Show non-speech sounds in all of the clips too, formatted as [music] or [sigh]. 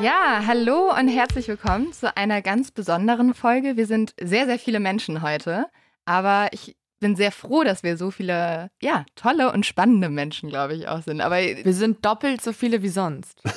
Hallo und herzlich willkommen zu einer ganz besonderen Folge. Wir sind sehr, sehr viele Menschen heute, aber ich bin sehr froh, dass wir so viele, ja, tolle und spannende Menschen, glaube ich, auch sind. Aber wir sind doppelt so viele wie sonst. [laughs]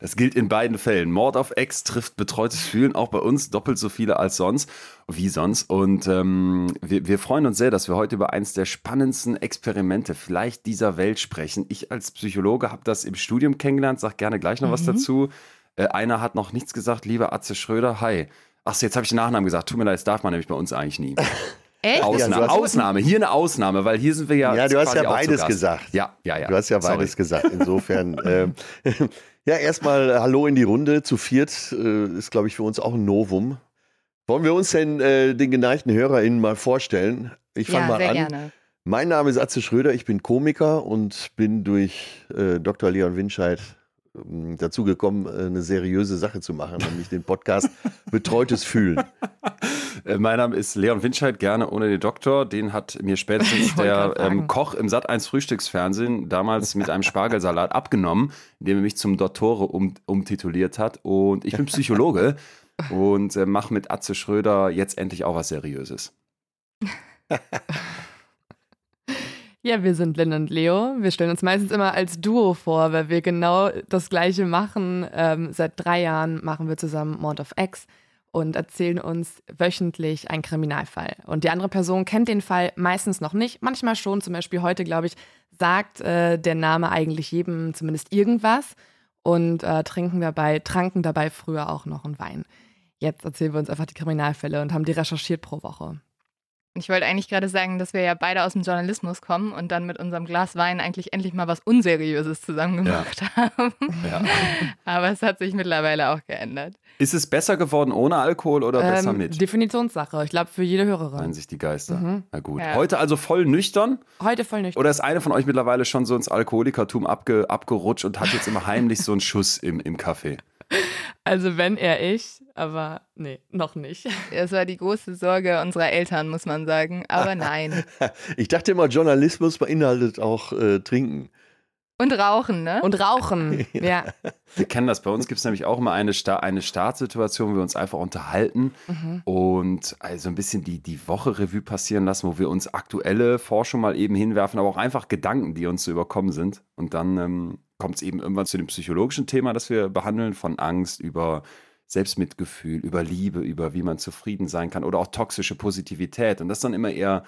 Das gilt in beiden Fällen. Mord auf Ex trifft betreutes Fühlen auch bei uns doppelt so viele als sonst, wie sonst. Und ähm, wir, wir freuen uns sehr, dass wir heute über eins der spannendsten Experimente vielleicht dieser Welt sprechen. Ich als Psychologe habe das im Studium kennengelernt, sag gerne gleich noch mhm. was dazu. Äh, einer hat noch nichts gesagt, lieber Atze Schröder, hi. Achso, jetzt habe ich den Nachnamen gesagt. Tut mir leid, das darf man nämlich bei uns eigentlich nie. [laughs] Echt? Ausnahme, ja, Ausnahme, hier eine Ausnahme, weil hier sind wir ja. Ja, du hast ja beides gesagt. Ja, ja, ja. Du hast ja beides Sorry. gesagt. Insofern, [laughs] äh, [laughs] ja, erstmal Hallo in die Runde. Zu viert äh, ist, glaube ich, für uns auch ein Novum. Wollen wir uns denn äh, den geneigten HörerInnen mal vorstellen? Ich fange ja, mal an. Gerne. Mein Name ist Atze Schröder, ich bin Komiker und bin durch äh, Dr. Leon Winscheid ähm, dazu gekommen, äh, eine seriöse Sache zu machen, nämlich den Podcast [laughs] Betreutes Fühlen. Äh, mein Name ist Leon Winscheid, gerne ohne den Doktor. Den hat mir spätestens [laughs] der ähm, Koch im Sat1 Frühstücksfernsehen damals mit einem Spargelsalat [laughs] abgenommen, indem er mich zum Dottore um, umtituliert hat. Und ich bin Psychologe und äh, mache mit Atze Schröder jetzt endlich auch was Seriöses. Ja, wir sind Lynn und Leo. Wir stellen uns meistens immer als Duo vor, weil wir genau das Gleiche machen. Ähm, seit drei Jahren machen wir zusammen Mord of X und erzählen uns wöchentlich einen Kriminalfall. Und die andere Person kennt den Fall meistens noch nicht, manchmal schon. Zum Beispiel heute, glaube ich, sagt äh, der Name eigentlich jedem zumindest irgendwas und äh, trinken dabei, tranken dabei früher auch noch einen Wein. Jetzt erzählen wir uns einfach die Kriminalfälle und haben die recherchiert pro Woche. Ich wollte eigentlich gerade sagen, dass wir ja beide aus dem Journalismus kommen und dann mit unserem Glas Wein eigentlich endlich mal was Unseriöses zusammen gemacht ja. haben. Ja. [laughs] Aber es hat sich mittlerweile auch geändert. Ist es besser geworden ohne Alkohol oder ähm, besser mit? Definitionssache. Ich glaube, für jede Hörerin. Meinen sich die Geister. Mhm. Na gut. Ja. Heute also voll nüchtern? Heute voll nüchtern. Oder ist eine von euch mittlerweile schon so ins Alkoholikertum abge, abgerutscht und hat jetzt immer heimlich so einen Schuss im, im Kaffee? Also wenn er ich, aber nee, noch nicht. [laughs] Das war die große Sorge unserer Eltern, muss man sagen. Aber nein. [laughs] ich dachte immer, Journalismus beinhaltet auch äh, Trinken. Und Rauchen, ne? Und Rauchen, [laughs] ja. Wir kennen das. Bei uns gibt es nämlich auch immer eine, Sta eine Startsituation, wo wir uns einfach unterhalten mhm. und also ein bisschen die, die Woche Revue passieren lassen, wo wir uns aktuelle Forschung mal eben hinwerfen, aber auch einfach Gedanken, die uns so überkommen sind. Und dann ähm, kommt es eben irgendwann zu dem psychologischen Thema, das wir behandeln, von Angst über Selbstmitgefühl, über Liebe, über wie man zufrieden sein kann oder auch toxische Positivität. Und das dann immer eher,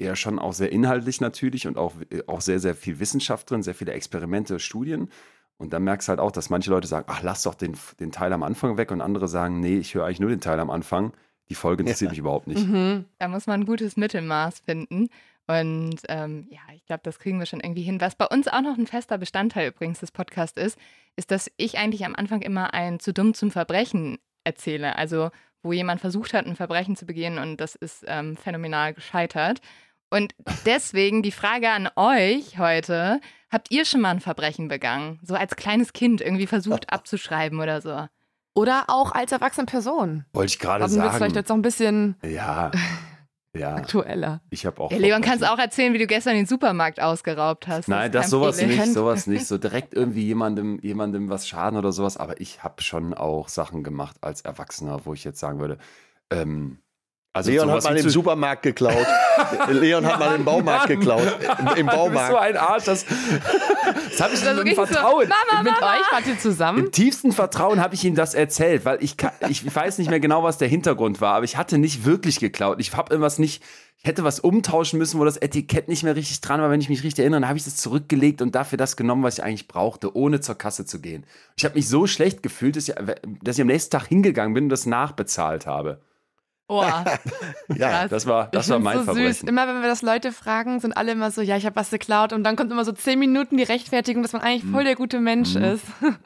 eher schon auch sehr inhaltlich natürlich und auch, auch sehr, sehr viel Wissenschaft drin, sehr viele Experimente, Studien. Und dann merkst du halt auch, dass manche Leute sagen, ach, lass doch den, den Teil am Anfang weg und andere sagen, nee, ich höre eigentlich nur den Teil am Anfang. Die Folge interessiert ja. mich überhaupt nicht. Mhm. Da muss man ein gutes Mittelmaß finden. Und ähm, ja, ich glaube, das kriegen wir schon irgendwie hin. Was bei uns auch noch ein fester Bestandteil übrigens des Podcasts ist, ist, dass ich eigentlich am Anfang immer ein zu dumm zum Verbrechen erzähle. Also wo jemand versucht hat, ein Verbrechen zu begehen und das ist ähm, phänomenal gescheitert. Und deswegen die Frage an euch heute, habt ihr schon mal ein Verbrechen begangen? So als kleines Kind irgendwie versucht abzuschreiben oder so? Oder auch als erwachsene Person. Wollte ich gerade sagen. Haben wir vielleicht jetzt noch ein bisschen ja [laughs] ja. aktueller. Ich habe auch. Ja, Leon, kannst auch erzählen, wie du gestern den Supermarkt ausgeraubt hast. Nein, das, das sowas Problem. nicht, sowas [laughs] nicht. So direkt irgendwie jemandem, jemandem was schaden oder sowas. Aber ich habe schon auch Sachen gemacht als Erwachsener, wo ich jetzt sagen würde, ähm, also Leon hat mal im Supermarkt geklaut. [laughs] Leon hat mal im Baumarkt geklaut. Im, Baumarkt. Du bist so ein Arsch. Das, das habe ich dann im Vertrauen. So, Mama, mit Mama. euch wart ihr zusammen? Im tiefsten Vertrauen habe ich ihm das erzählt, weil ich, ich weiß nicht mehr genau, was der Hintergrund war, aber ich hatte nicht wirklich geklaut. Ich habe irgendwas nicht, ich hätte was umtauschen müssen, wo das Etikett nicht mehr richtig dran war, wenn ich mich richtig erinnere. Dann habe ich das zurückgelegt und dafür das genommen, was ich eigentlich brauchte, ohne zur Kasse zu gehen. Ich habe mich so schlecht gefühlt, dass ich, dass ich am nächsten Tag hingegangen bin und das nachbezahlt habe. Oh. [laughs] ja, das war, das war mein so Verbrechen. Süß. Immer wenn wir das Leute fragen, sind alle immer so, ja, ich habe was geklaut und dann kommt immer so zehn Minuten die Rechtfertigung, dass man eigentlich voll der gute Mensch mhm. ist. [laughs]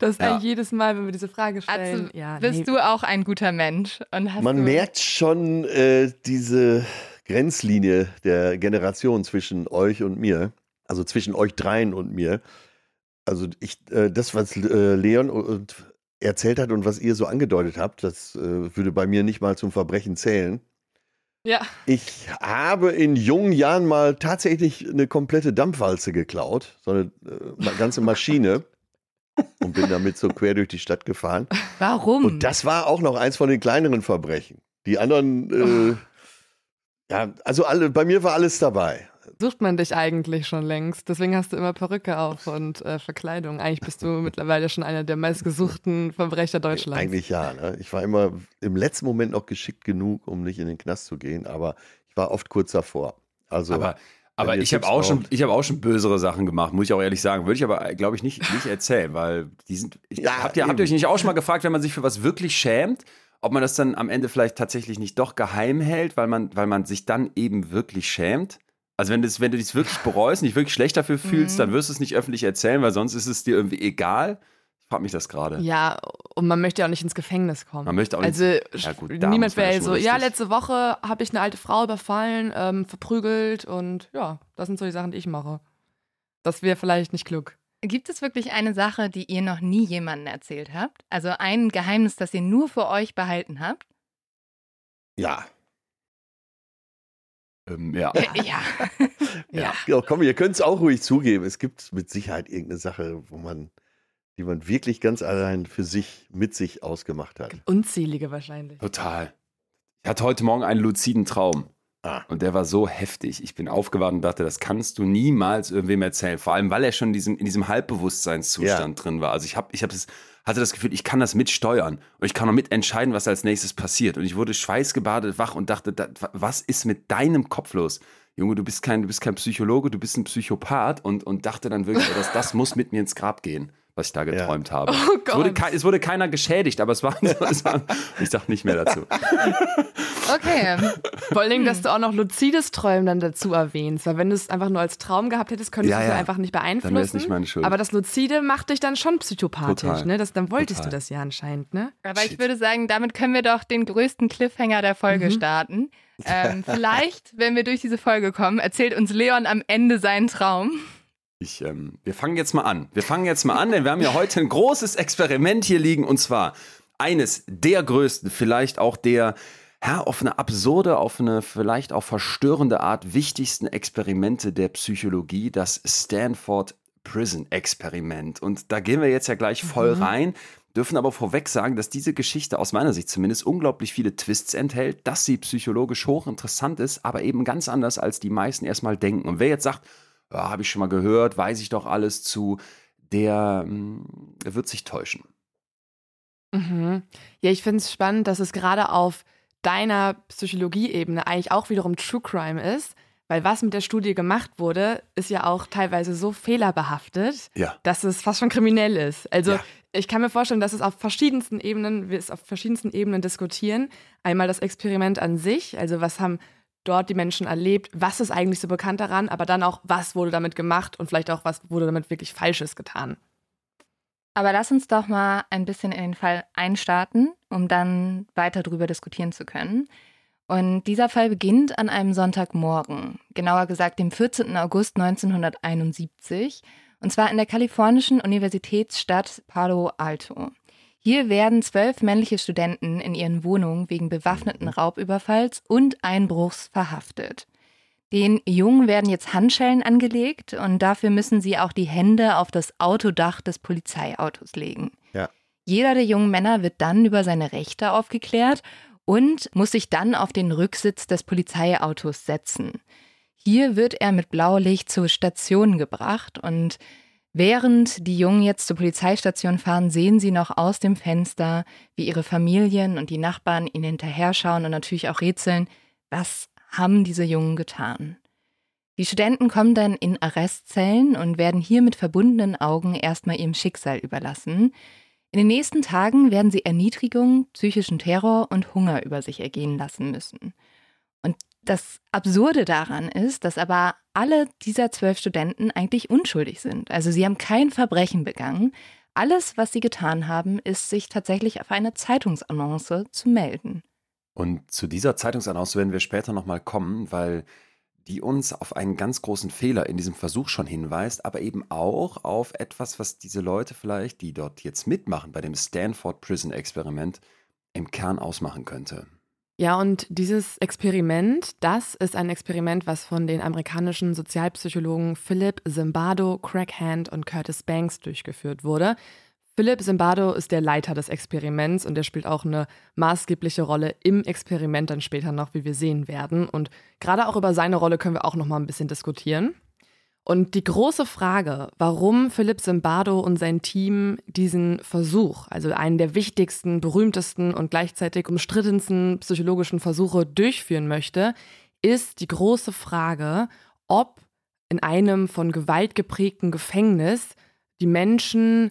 Das ist ja. eigentlich jedes Mal, wenn wir diese Frage stellen. Also, ja, bist nee. du auch ein guter Mensch? man merkt schon äh, diese Grenzlinie der Generation zwischen euch und mir, also zwischen euch dreien und mir. Also ich, äh, das, was äh, Leon und erzählt hat und was ihr so angedeutet habt, das äh, würde bei mir nicht mal zum Verbrechen zählen. Ja. Ich habe in jungen Jahren mal tatsächlich eine komplette Dampfwalze geklaut, so eine äh, ganze Maschine. [laughs] und bin damit so quer durch die Stadt gefahren. Warum? Und das war auch noch eins von den kleineren Verbrechen. Die anderen, äh, ja, also alle, bei mir war alles dabei. Sucht man dich eigentlich schon längst. Deswegen hast du immer Perücke auf und äh, Verkleidung. Eigentlich bist du mittlerweile schon einer der meistgesuchten Verbrecher Deutschlands. Eigentlich ja. Ne? Ich war immer im letzten Moment noch geschickt genug, um nicht in den Knast zu gehen, aber ich war oft kurz davor. Also, Aber, aber ich habe auch, schon, ich hab auch schon bösere Sachen gemacht, muss ich auch ehrlich sagen. Würde ich aber, glaube ich, nicht, nicht erzählen, weil die sind. Ich, Ja, habt, ihr, habt ihr euch nicht auch schon mal gefragt, wenn man sich für was wirklich schämt, ob man das dann am Ende vielleicht tatsächlich nicht doch geheim hält, weil man, weil man sich dann eben wirklich schämt? Also wenn, das, wenn du dich wirklich bereust und dich wirklich schlecht dafür fühlst, Mhm. dann wirst du es nicht öffentlich erzählen, weil sonst ist es dir irgendwie egal. Ich frage mich das gerade. Ja, und man möchte ja auch nicht ins Gefängnis kommen. Man möchte auch nicht- also Ja, gut, niemand wäre so, ja, letzte Woche habe ich eine alte Frau überfallen, ähm, verprügelt und ja, das sind so die Sachen, die ich mache. Das wäre vielleicht nicht klug. Gibt es wirklich eine Sache, die ihr noch nie jemandem erzählt habt? Also ein Geheimnis, das ihr nur für euch behalten habt? ja. Ähm, ja. Äh, ja. [laughs] Ja. ja, komm, ihr könnt es auch ruhig zugeben. Es gibt mit Sicherheit irgendeine Sache, wo man, die man wirklich ganz allein für sich, mit sich ausgemacht hat. Unzählige wahrscheinlich. Total. Ich hatte heute Morgen einen luziden Traum. Ah. Und der war so heftig. Ich bin aufgewacht und dachte, das kannst du niemals irgendwem erzählen. Vor allem, weil er schon in diesem, in diesem Halbbewusstseinszustand drin war. Also ich, hab, ich hab das, hatte das Gefühl, ich kann das mitsteuern. Und ich kann auch mitentscheiden, was als nächstes passiert. Und ich wurde schweißgebadet wach und dachte, da, was ist mit deinem Kopf los? Junge, du bist kein, du bist kein Psychologe, du bist ein Psychopath. Und, und dachte dann wirklich, [laughs] das, das muss mit mir ins Grab gehen, was ich da geträumt habe. Oh Es wurde, es wurde keiner geschädigt, aber es war, [laughs] es war ich sag nicht mehr dazu. Okay. Vor Dingen, dass du auch noch luzides Träumen dann dazu erwähnst. Weil wenn du es einfach nur als Traum gehabt hättest, könntest Ja, du es ja. einfach nicht beeinflussen. Dann nicht meine Schuld. Aber das Luzide macht dich dann schon psychopathisch, Total. ne? Das, dann wolltest Total. du das ja anscheinend, ne? Aber ich Shit. würde sagen, damit können wir doch den größten Cliffhanger der Folge Mhm. starten. Ähm, [laughs] vielleicht, wenn wir durch diese Folge kommen, erzählt uns Leon am Ende seinen Traum. Ich, ähm, wir fangen jetzt mal an. Wir fangen jetzt mal an, denn wir haben ja heute ein großes Experiment hier liegen und zwar eines der größten, vielleicht auch der, ja, auf eine absurde, auf eine vielleicht auch verstörende Art wichtigsten Experimente der Psychologie, das Stanford Prison Experiment. Und da gehen wir jetzt ja gleich voll rein. Dürfen aber vorweg sagen, dass diese Geschichte aus meiner Sicht zumindest unglaublich viele Twists enthält, dass sie psychologisch hochinteressant ist, aber eben ganz anders, als die meisten erstmal denken. Und wer jetzt sagt, ja, habe ich schon mal gehört, weiß ich doch alles zu, der, der wird sich täuschen. Mhm. Ja, ich finde es spannend, dass es gerade auf deiner Psychologie-Ebene eigentlich auch wiederum True Crime ist, weil was mit der Studie gemacht wurde, ist ja auch teilweise so fehlerbehaftet, Ja. dass es fast schon kriminell ist. Also Ja. ich kann mir vorstellen, dass es auf verschiedensten Ebenen, wir es auf verschiedensten Ebenen diskutieren. Einmal das Experiment an sich, also was haben dort die Menschen erlebt, was ist eigentlich so bekannt daran, aber dann auch, was wurde damit gemacht und vielleicht auch, was wurde damit wirklich Falsches getan. Aber lass uns doch mal ein bisschen in den Fall einstarten, um dann weiter darüber diskutieren zu können. Und dieser Fall beginnt an einem Sonntagmorgen, genauer gesagt dem 14. August 1971, und zwar in der kalifornischen Universitätsstadt Palo Alto. Hier werden zwölf männliche Studenten in ihren Wohnungen wegen bewaffneten Raubüberfalls und Einbruchs verhaftet. Den Jungen werden jetzt Handschellen angelegt und dafür müssen sie auch die Hände auf das Autodach des Polizeiautos legen. Ja. Jeder der jungen Männer wird dann über seine Rechte aufgeklärt und muss sich dann auf den Rücksitz des Polizeiautos setzen. Hier wird er mit Blaulicht zur Station gebracht und während die Jungen jetzt zur Polizeistation fahren, sehen sie noch aus dem Fenster, wie ihre Familien und die Nachbarn ihnen hinterher schauen und natürlich auch rätseln, was haben diese Jungen getan. Die Studenten kommen dann in Arrestzellen und werden hier mit verbundenen Augen erstmal ihrem Schicksal überlassen. In den nächsten Tagen werden sie Erniedrigung, psychischen Terror und Hunger über sich ergehen lassen müssen. Und das Absurde daran ist, dass aber alle dieser zwölf Studenten eigentlich unschuldig sind. Also sie haben kein Verbrechen begangen. Alles, was sie getan haben, ist, sich tatsächlich auf eine Zeitungsannonce zu melden. Und zu dieser Zeitungsannonce werden wir später nochmal kommen, weil die uns auf einen ganz großen Fehler in diesem Versuch schon hinweist, aber eben auch auf etwas, was diese Leute vielleicht, die dort jetzt mitmachen bei dem Stanford Prison Experiment, im Kern ausmachen könnte. Ja, und dieses Experiment, das ist ein Experiment, was von den amerikanischen Sozialpsychologen Philip Zimbardo, Craig Hand und Curtis Banks durchgeführt wurde. Philipp Zimbardo ist der Leiter des Experiments und der spielt auch eine maßgebliche Rolle im Experiment dann später noch, wie wir sehen werden. Und gerade auch über seine Rolle können wir auch noch mal ein bisschen diskutieren. Und die große Frage, warum Philipp Zimbardo und sein Team diesen Versuch, also einen der wichtigsten, berühmtesten und gleichzeitig umstrittensten psychologischen Versuche durchführen möchte, ist die große Frage, ob in einem von Gewalt geprägten Gefängnis die Menschen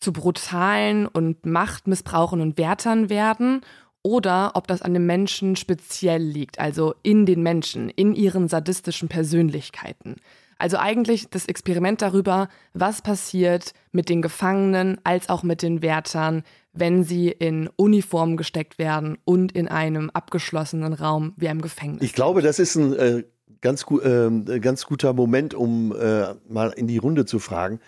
zu brutalen und Machtmissbrauchen und Wärtern werden oder ob das an den Menschen speziell liegt, also in den Menschen, in ihren sadistischen Persönlichkeiten. Also eigentlich das Experiment darüber, was passiert mit den Gefangenen als auch mit den Wärtern, wenn sie in Uniform gesteckt werden und in einem abgeschlossenen Raum wie einem Gefängnis. Ich glaube, das ist ein äh, ganz, gu äh, ganz guter Moment, um äh, mal in die Runde zu fragen.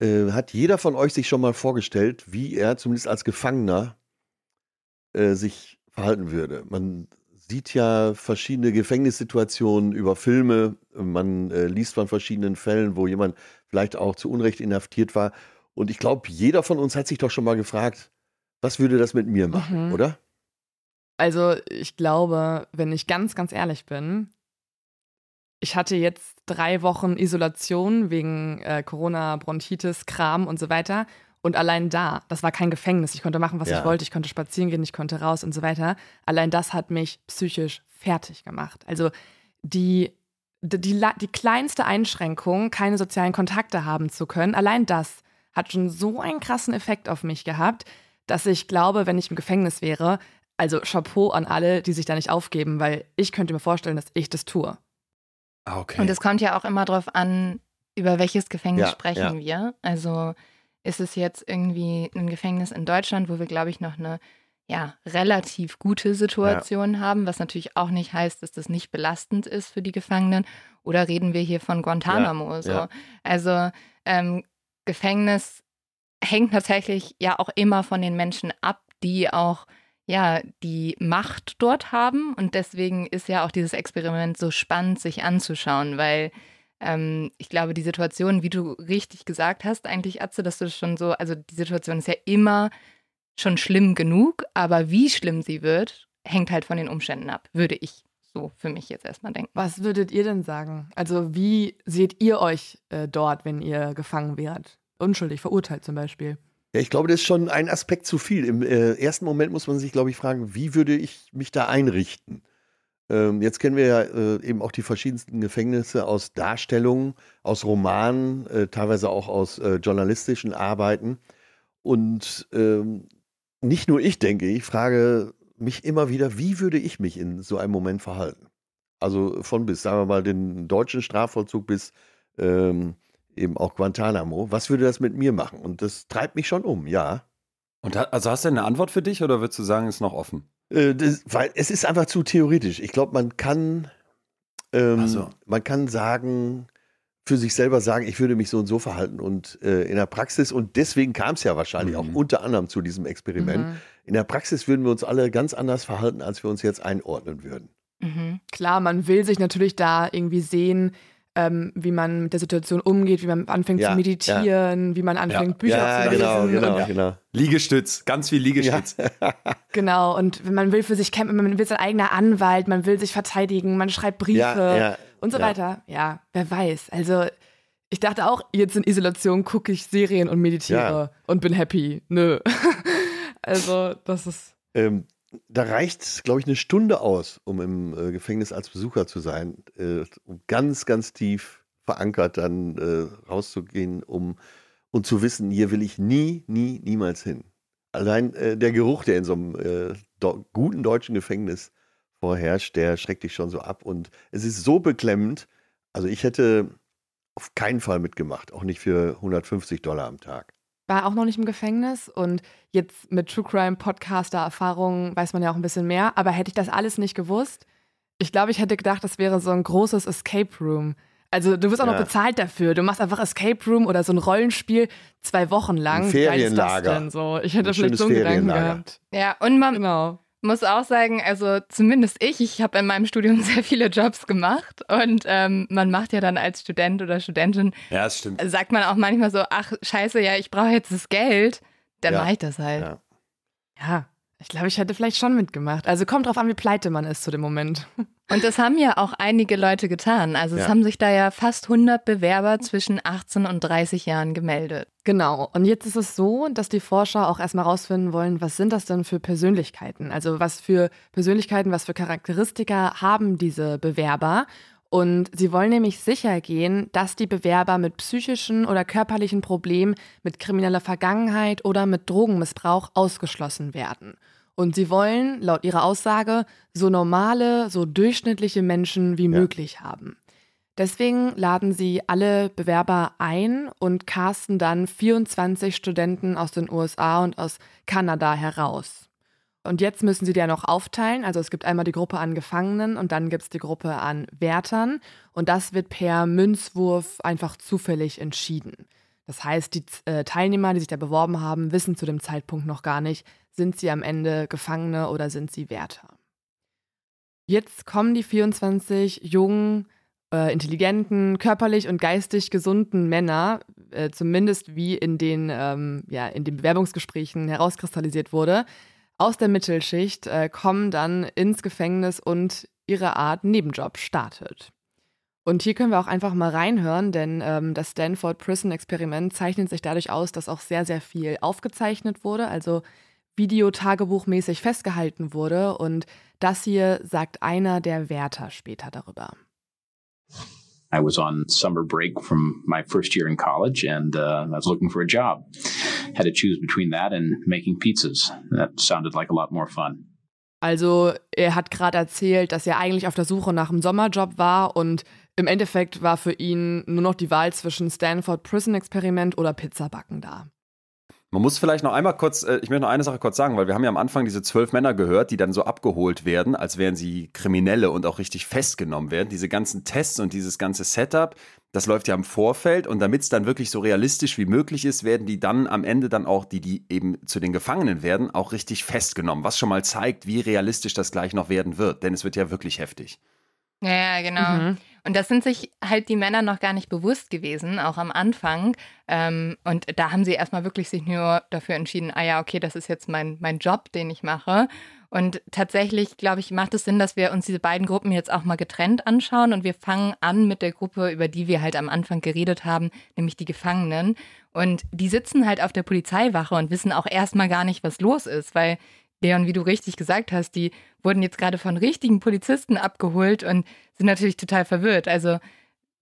Äh, hat jeder von euch sich schon mal vorgestellt, wie er zumindest als Gefangener äh, sich verhalten würde? Man sieht ja verschiedene Gefängnissituationen über Filme, man äh, liest von verschiedenen Fällen, wo jemand vielleicht auch zu Unrecht inhaftiert war. Und ich glaube, jeder von uns hat sich doch schon mal gefragt, was würde das mit mir machen, mhm. oder? Also ich glaube, wenn ich ganz, ganz ehrlich bin, ich hatte jetzt drei Wochen Isolation wegen äh, Corona, Bronchitis, Kram und so weiter. Und allein da, das war kein Gefängnis. Ich konnte machen, was ja. ich wollte. Ich konnte spazieren gehen, ich konnte raus und so weiter. Allein das hat mich psychisch fertig gemacht. Also die, die, die, die kleinste Einschränkung, keine sozialen Kontakte haben zu können, allein das hat schon so einen krassen Effekt auf mich gehabt, dass ich glaube, wenn ich im Gefängnis wäre, also Chapeau an alle, die sich da nicht aufgeben, weil ich könnte mir vorstellen, dass ich das tue. Ah, okay. Und es kommt ja auch immer darauf an, über welches Gefängnis ja, sprechen ja. wir. Also ist es jetzt irgendwie ein Gefängnis in Deutschland, wo wir, glaube ich, noch eine ja, relativ gute Situation ja. haben, was natürlich auch nicht heißt, dass das nicht belastend ist für die Gefangenen. Oder reden wir hier von Guantanamo? So. Also ähm, Gefängnis hängt tatsächlich ja auch immer von den Menschen ab, die auch ja, die Macht dort haben. Und deswegen ist ja auch dieses Experiment so spannend, sich anzuschauen, weil ähm, ich glaube, die Situation, wie du richtig gesagt hast, eigentlich, Atze, dass du schon so, also die Situation ist ja immer schon schlimm genug, aber wie schlimm sie wird, hängt halt von den Umständen ab, würde ich so für mich jetzt erstmal denken. Was würdet ihr denn sagen? Also, wie seht ihr euch äh, dort, wenn ihr gefangen wärt? Unschuldig, verurteilt zum Beispiel? Ja, ich glaube, das ist schon ein Aspekt zu viel. Im äh, ersten Moment muss man sich, glaube ich, fragen, wie würde ich mich da einrichten? Ähm, jetzt kennen wir ja äh, eben auch die verschiedensten Gefängnisse aus Darstellungen, aus Romanen, äh, teilweise auch aus äh, journalistischen Arbeiten. Und ähm, nicht nur ich denke, ich frage mich immer wieder, wie würde ich mich in so einem Moment verhalten? Also von bis, sagen wir mal, den deutschen Strafvollzug bis ähm, eben auch Guantanamo. Was würde das mit mir machen? Und das treibt mich schon um, ja. Und also hast du eine Antwort für dich oder würdest du sagen, ist noch offen? Äh, das, weil es ist einfach zu theoretisch. Ich glaube, man kann, ähm, so. man kann sagen, für sich selber sagen, ich würde mich so und so verhalten. Und äh, in der Praxis, und deswegen kam es ja wahrscheinlich mhm. auch unter anderem zu diesem Experiment, mhm. in der Praxis würden wir uns alle ganz anders verhalten, als wir uns jetzt einordnen würden. Mhm. Klar, man will sich natürlich da irgendwie sehen, ähm, wie man mit der Situation umgeht, wie man anfängt ja, zu meditieren, ja. wie man anfängt, ja. Bücher zu genau, lesen. Genau, genau, genau. Liegestütz, ganz viel Liegestütz. [laughs] genau, und man will für sich kämpfen, man will sein eigener Anwalt, man will sich verteidigen, man schreibt Briefe und so weiter. Ja, wer weiß. Also ich dachte auch, jetzt in Isolation gucke ich Serien und meditiere und bin happy. Nö. [laughs] also das ist... Ähm, da reicht, glaube ich, eine Stunde aus, um im äh, Gefängnis als Besucher zu sein, äh, um ganz, ganz tief verankert dann äh, rauszugehen, um und zu wissen, hier will ich nie, nie, niemals hin. Allein äh, der Geruch, der in so einem äh, do guten deutschen Gefängnis vorherrscht, der schreckt dich schon so ab. Und es ist so beklemmend. Also ich hätte auf keinen Fall mitgemacht, auch nicht für 150 Dollar am Tag war auch noch nicht im Gefängnis und jetzt mit True Crime Podcaster-Erfahrungen weiß man ja auch ein bisschen mehr. Aber hätte ich das alles nicht gewusst, ich glaube, ich hätte gedacht, das wäre so ein großes Escape Room. Also du wirst auch ja. noch bezahlt dafür. Du machst einfach Escape Room oder so ein Rollenspiel zwei Wochen lang. Ein Ferienlager. So, ich hätte ein vielleicht so einen Gedanken gehabt. Ja, und man, genau. Muss auch sagen, also zumindest ich, ich habe in meinem Studium [laughs] sehr viele Jobs gemacht und ähm, man macht ja dann als Student oder Studentin, ja, das stimmt. sagt man auch manchmal so, ach scheiße, ja, ich brauche jetzt das Geld, dann Ja. mache ich das halt. Ja. Ja, ich glaube, ich hätte vielleicht schon mitgemacht. Also kommt drauf an, wie pleite man ist zu dem Moment. [laughs] Und das haben ja auch einige Leute getan. Also es Ja. haben sich da ja fast 100 Bewerber zwischen 18 und 30 Jahren gemeldet. Genau. Und jetzt ist es so, dass die Forscher auch erstmal rausfinden wollen, was sind das denn für Persönlichkeiten? Also was für Persönlichkeiten, was für Charakteristika haben diese Bewerber? Und sie wollen nämlich sicher gehen, dass die Bewerber mit psychischen oder körperlichen Problemen, mit krimineller Vergangenheit oder mit Drogenmissbrauch ausgeschlossen werden. Und sie wollen, laut ihrer Aussage, so normale, so durchschnittliche Menschen wie möglich haben. Deswegen laden sie alle Bewerber ein und casten dann 24 Studenten aus den USA und aus Kanada heraus. Und jetzt müssen sie die ja noch aufteilen. Also es gibt einmal die Gruppe an Gefangenen und dann gibt es die Gruppe an Wärtern. Und das wird per Münzwurf einfach zufällig entschieden. Das heißt, die äh, Teilnehmer, die sich da beworben haben, wissen zu dem Zeitpunkt noch gar nicht, sind sie am Ende Gefangene oder sind sie Wärter. Jetzt kommen die 24 jungen, äh, intelligenten, körperlich und geistig gesunden Männer, äh, zumindest wie in den, ähm, ja, in den Bewerbungsgesprächen herauskristallisiert wurde, aus der Mittelschicht, äh, kommen dann ins Gefängnis und ihre Art Nebenjob startet. Und hier können wir auch einfach mal reinhören, denn ähm, das Stanford Prison Experiment zeichnet sich dadurch aus, dass auch sehr, sehr viel aufgezeichnet wurde, also Videotagebuchmäßig festgehalten wurde. Und das hier sagt einer der Wärter später darüber. I was on summer break from my first year in college and uh, I was looking for a job. Had to choose between that and making pizzas. That sounded like a lot more fun. Also er hat gerade erzählt, dass er eigentlich auf der Suche nach einem Sommerjob war und im Endeffekt war für ihn nur noch die Wahl zwischen Stanford Prison Experiment oder Pizzabacken da. Man muss vielleicht noch einmal kurz, äh, ich möchte noch eine Sache kurz sagen, weil wir haben ja am Anfang diese zwölf Männer gehört, die dann so abgeholt werden, als wären sie Kriminelle und auch richtig festgenommen werden. Diese ganzen Tests und dieses ganze Setup, das läuft ja im Vorfeld und damit es dann wirklich so realistisch wie möglich ist, werden die dann am Ende dann auch, die, die eben zu den Gefangenen werden, auch richtig festgenommen, was schon mal zeigt, wie realistisch das gleich noch werden wird, denn es wird ja wirklich heftig. Ja, ja, genau. Mhm. Und das sind sich halt die Männer noch gar nicht bewusst gewesen, auch am Anfang. Ähm, und da haben sie erstmal wirklich sich nur dafür entschieden, ah ja, okay, das ist jetzt mein, mein Job, den ich mache. Und tatsächlich, glaube ich, macht es Sinn, dass wir uns diese beiden Gruppen jetzt auch mal getrennt anschauen. Und wir fangen an mit der Gruppe, über die wir halt am Anfang geredet haben, nämlich die Gefangenen. Und die sitzen halt auf der Polizeiwache und wissen auch erstmal gar nicht, was los ist, weil Leon, wie du richtig gesagt hast, die wurden jetzt gerade von richtigen Polizisten abgeholt und sind natürlich total verwirrt. Also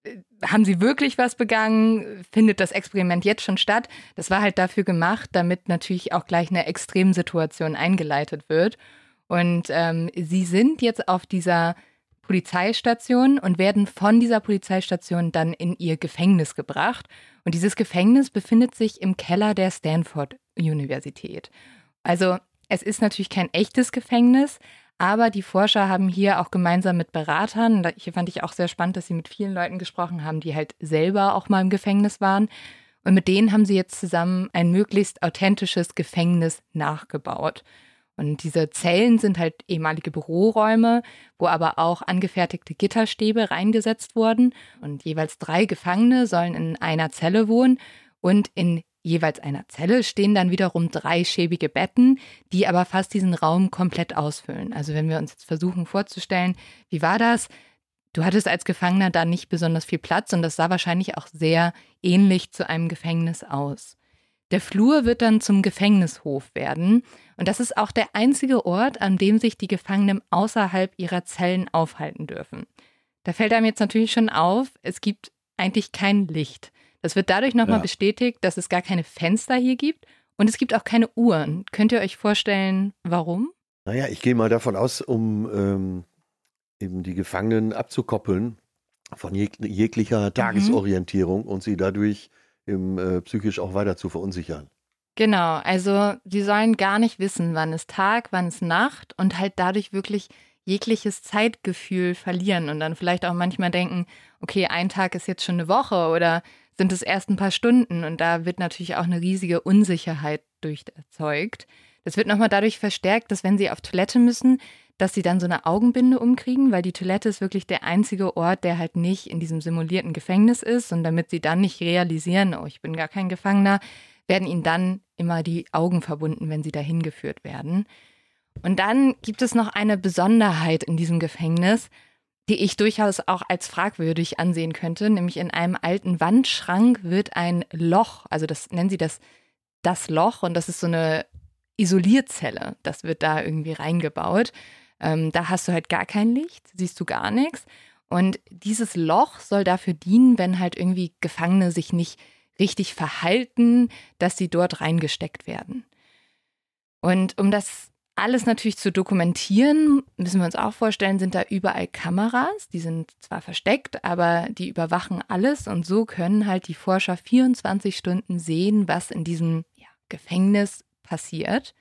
äh, haben sie wirklich was begangen? Findet das Experiment jetzt schon statt? Das war halt dafür gemacht, damit natürlich auch gleich eine Extremsituation eingeleitet wird. Und ähm, sie sind jetzt auf dieser Polizeistation und werden von dieser Polizeistation dann in ihr Gefängnis gebracht. Und dieses Gefängnis befindet sich im Keller der Stanford-Universität. Also es ist natürlich kein echtes Gefängnis, aber die Forscher haben hier auch gemeinsam mit Beratern, hier fand ich auch sehr spannend, dass sie mit vielen Leuten gesprochen haben, die halt selber auch mal im Gefängnis waren. Und mit denen haben sie jetzt zusammen ein möglichst authentisches Gefängnis nachgebaut. Und diese Zellen sind halt ehemalige Büroräume, wo aber auch angefertigte Gitterstäbe reingesetzt wurden. Und jeweils drei Gefangene sollen in einer Zelle wohnen. Und in jeweils einer Zelle stehen dann wiederum drei schäbige Betten, die aber fast diesen Raum komplett ausfüllen. Also wenn wir uns jetzt versuchen vorzustellen, wie war das? Du hattest als Gefangener da nicht besonders viel Platz und das sah wahrscheinlich auch sehr ähnlich zu einem Gefängnis aus. Der Flur wird dann zum Gefängnishof werden und das ist auch der einzige Ort, an dem sich die Gefangenen außerhalb ihrer Zellen aufhalten dürfen. Da fällt einem jetzt natürlich schon auf, es gibt eigentlich kein Licht. Das wird dadurch nochmal Ja. bestätigt, dass es gar keine Fenster hier gibt und es gibt auch keine Uhren. Könnt ihr euch vorstellen, warum? Naja, ich gehe mal davon aus, um ähm, eben die Gefangenen abzukoppeln von jeg jeglicher Tagesorientierung und sie dadurch eben, äh, psychisch auch weiter zu verunsichern. Genau, also sie sollen gar nicht wissen, wann ist Tag, wann ist Nacht und halt dadurch wirklich jegliches Zeitgefühl verlieren und dann vielleicht auch manchmal denken, okay, ein Tag ist jetzt schon eine Woche oder sind es erst ein paar Stunden und da wird natürlich auch eine riesige Unsicherheit durch erzeugt. Das wird nochmal dadurch verstärkt, dass wenn sie auf Toilette müssen, dass sie dann so eine Augenbinde umkriegen, weil die Toilette ist wirklich der einzige Ort, der halt nicht in diesem simulierten Gefängnis ist. Und damit sie dann nicht realisieren, oh, ich bin gar kein Gefangener, werden ihnen dann immer die Augen verbunden, wenn sie dahin geführt werden. Und dann gibt es noch eine Besonderheit in diesem Gefängnis, die ich durchaus auch als fragwürdig ansehen könnte, nämlich in einem alten Wandschrank wird ein Loch, also das nennen sie das das Loch und das ist so eine Isolierzelle, das wird da irgendwie reingebaut. Ähm, da hast du halt gar kein Licht, siehst du gar nichts. Und dieses Loch soll dafür dienen, wenn halt irgendwie Gefangene sich nicht richtig verhalten, dass sie dort reingesteckt werden. Und um das alles natürlich zu dokumentieren, müssen wir uns auch vorstellen, sind da überall Kameras. Die sind zwar versteckt, aber die überwachen alles und so können halt die Forscher 24 Stunden sehen, was in diesem ja, Gefängnis passiert.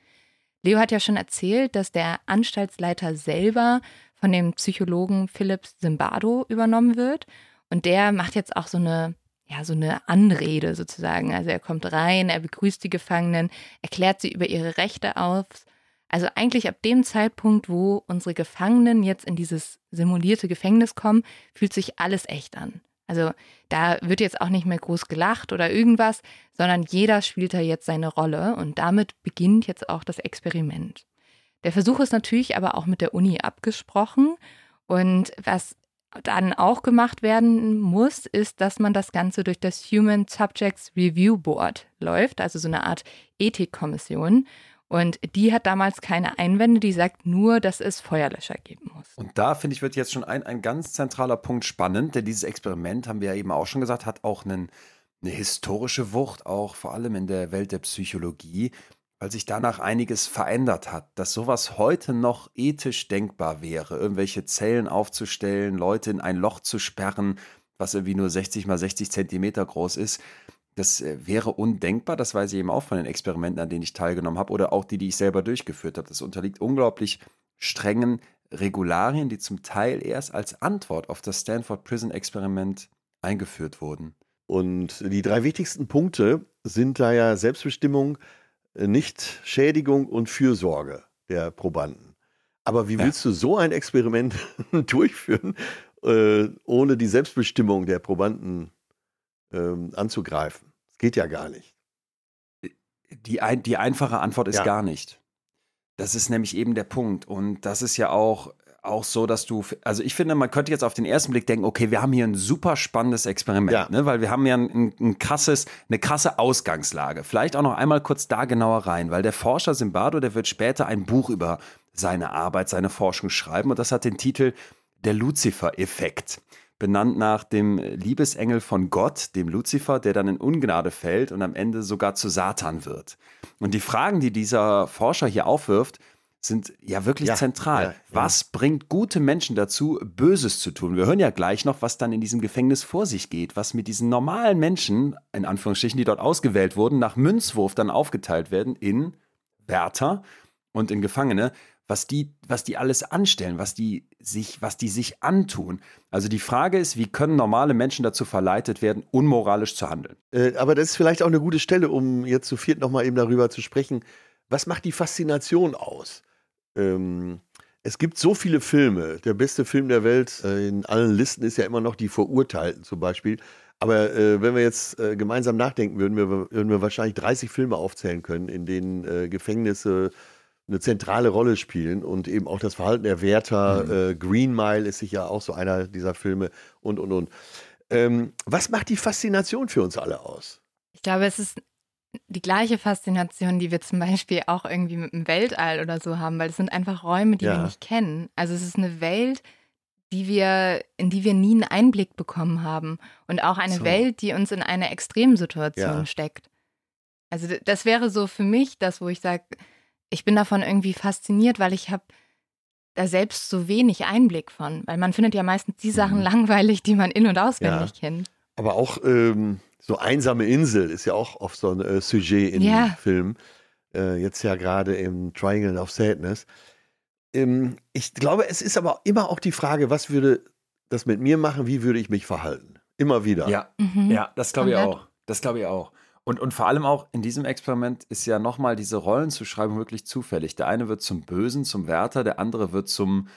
Leo hat ja schon erzählt, dass der Anstaltsleiter selber von dem Psychologen Philipp Zimbardo übernommen wird und der macht jetzt auch so eine ja, so eine Anrede sozusagen. Also er kommt rein, er begrüßt die Gefangenen, erklärt sie über ihre Rechte auf also eigentlich ab dem Zeitpunkt, wo unsere Gefangenen jetzt in dieses simulierte Gefängnis kommen, fühlt sich alles echt an. Also da wird jetzt auch nicht mehr groß gelacht oder irgendwas, sondern jeder spielt da jetzt seine Rolle und damit beginnt jetzt auch das Experiment. Der Versuch ist natürlich aber auch mit der Uni abgesprochen und was dann auch gemacht werden muss, ist, dass man das Ganze durch das Human Subjects Review Board läuft, also so eine Art Ethikkommission. Und die hat damals keine Einwände, die sagt nur, dass es Feuerlöscher geben muss. Und da finde ich, wird jetzt schon ein, ein ganz zentraler Punkt spannend, denn dieses Experiment, haben wir ja eben auch schon gesagt, hat auch einen, eine historische Wucht, auch vor allem in der Welt der Psychologie, weil sich danach einiges verändert hat, dass sowas heute noch ethisch denkbar wäre, irgendwelche Zellen aufzustellen, Leute in ein Loch zu sperren, was irgendwie nur 60 mal 60 Zentimeter groß ist. Das äh, wäre undenkbar, das weiß ich eben auch von den Experimenten, an denen ich teilgenommen habe oder auch die, die ich selber durchgeführt habe. Das unterliegt unglaublich strengen Regularien, die zum Teil erst als Antwort auf das Stanford Prison Experiment eingeführt wurden. Und die drei wichtigsten Punkte sind da ja Selbstbestimmung, Nichtschädigung und Fürsorge der Probanden. Aber wie willst ja. du so ein Experiment [laughs] durchführen, äh, ohne die Selbstbestimmung der Probanden ähm, anzugreifen. Geht ja gar nicht. Die, ein, die einfache Antwort ist ja. gar nicht. Das ist nämlich eben der Punkt. Und das ist ja auch, auch so, dass du, also ich finde, man könnte jetzt auf den ersten Blick denken, okay, wir haben hier ein super spannendes Experiment, ja. ne? weil wir haben ja ein, ein, krasses, eine krasse Ausgangslage. Vielleicht auch noch einmal kurz da genauer rein, weil der Forscher Simbardo, der wird später ein Buch über seine Arbeit, seine Forschung schreiben und das hat den Titel Der Lucifer-Effekt benannt nach dem Liebesengel von Gott, dem Luzifer, der dann in Ungnade fällt und am Ende sogar zu Satan wird. Und die Fragen, die dieser Forscher hier aufwirft, sind ja wirklich ja, zentral. Ja, ja. Was bringt gute Menschen dazu, Böses zu tun? Wir hören ja gleich noch, was dann in diesem Gefängnis vor sich geht, was mit diesen normalen Menschen, in Anführungsstrichen, die dort ausgewählt wurden, nach Münzwurf dann aufgeteilt werden in Wärter und in Gefangene was die, was die alles anstellen, was die sich, was die sich antun. Also die Frage ist, wie können normale Menschen dazu verleitet werden, unmoralisch zu handeln? Äh, aber das ist vielleicht auch eine gute Stelle, um jetzt zu viert nochmal eben darüber zu sprechen. Was macht die Faszination aus? Ähm, es gibt so viele Filme. Der beste Film der Welt äh, in allen Listen ist ja immer noch die Verurteilten zum Beispiel. Aber äh, wenn wir jetzt äh, gemeinsam nachdenken würden, wir, würden wir wahrscheinlich 30 Filme aufzählen können, in denen äh, Gefängnisse eine zentrale Rolle spielen und eben auch das Verhalten der Wärter. Mhm. Äh, Green Mile ist sicher auch so einer dieser Filme und und und. Ähm, was macht die Faszination für uns alle aus? Ich glaube, es ist die gleiche Faszination, die wir zum Beispiel auch irgendwie mit dem Weltall oder so haben, weil es sind einfach Räume, die ja. wir nicht kennen. Also es ist eine Welt, die wir, in die wir nie einen Einblick bekommen haben. Und auch eine so. Welt, die uns in eine Extremsituation ja. steckt. Also das wäre so für mich das, wo ich sage, ich bin davon irgendwie fasziniert, weil ich habe da selbst so wenig Einblick von, weil man findet ja meistens die Sachen mhm. langweilig, die man in- und auswendig ja. kennt. Aber auch ähm, so einsame Insel ist ja auch oft so ein äh, Sujet in ja. Filmen. Äh, jetzt ja gerade im Triangle of Sadness. Ähm, ich glaube, es ist aber immer auch die Frage, was würde das mit mir machen, wie würde ich mich verhalten? Immer wieder. Ja, mhm. ja das glaube ich auch. Das glaube ich auch. Und, und vor allem auch in diesem Experiment ist ja nochmal diese Rollenzuschreibung wirklich zufällig. Der eine wird zum Bösen, zum Wärter, der andere wird zum,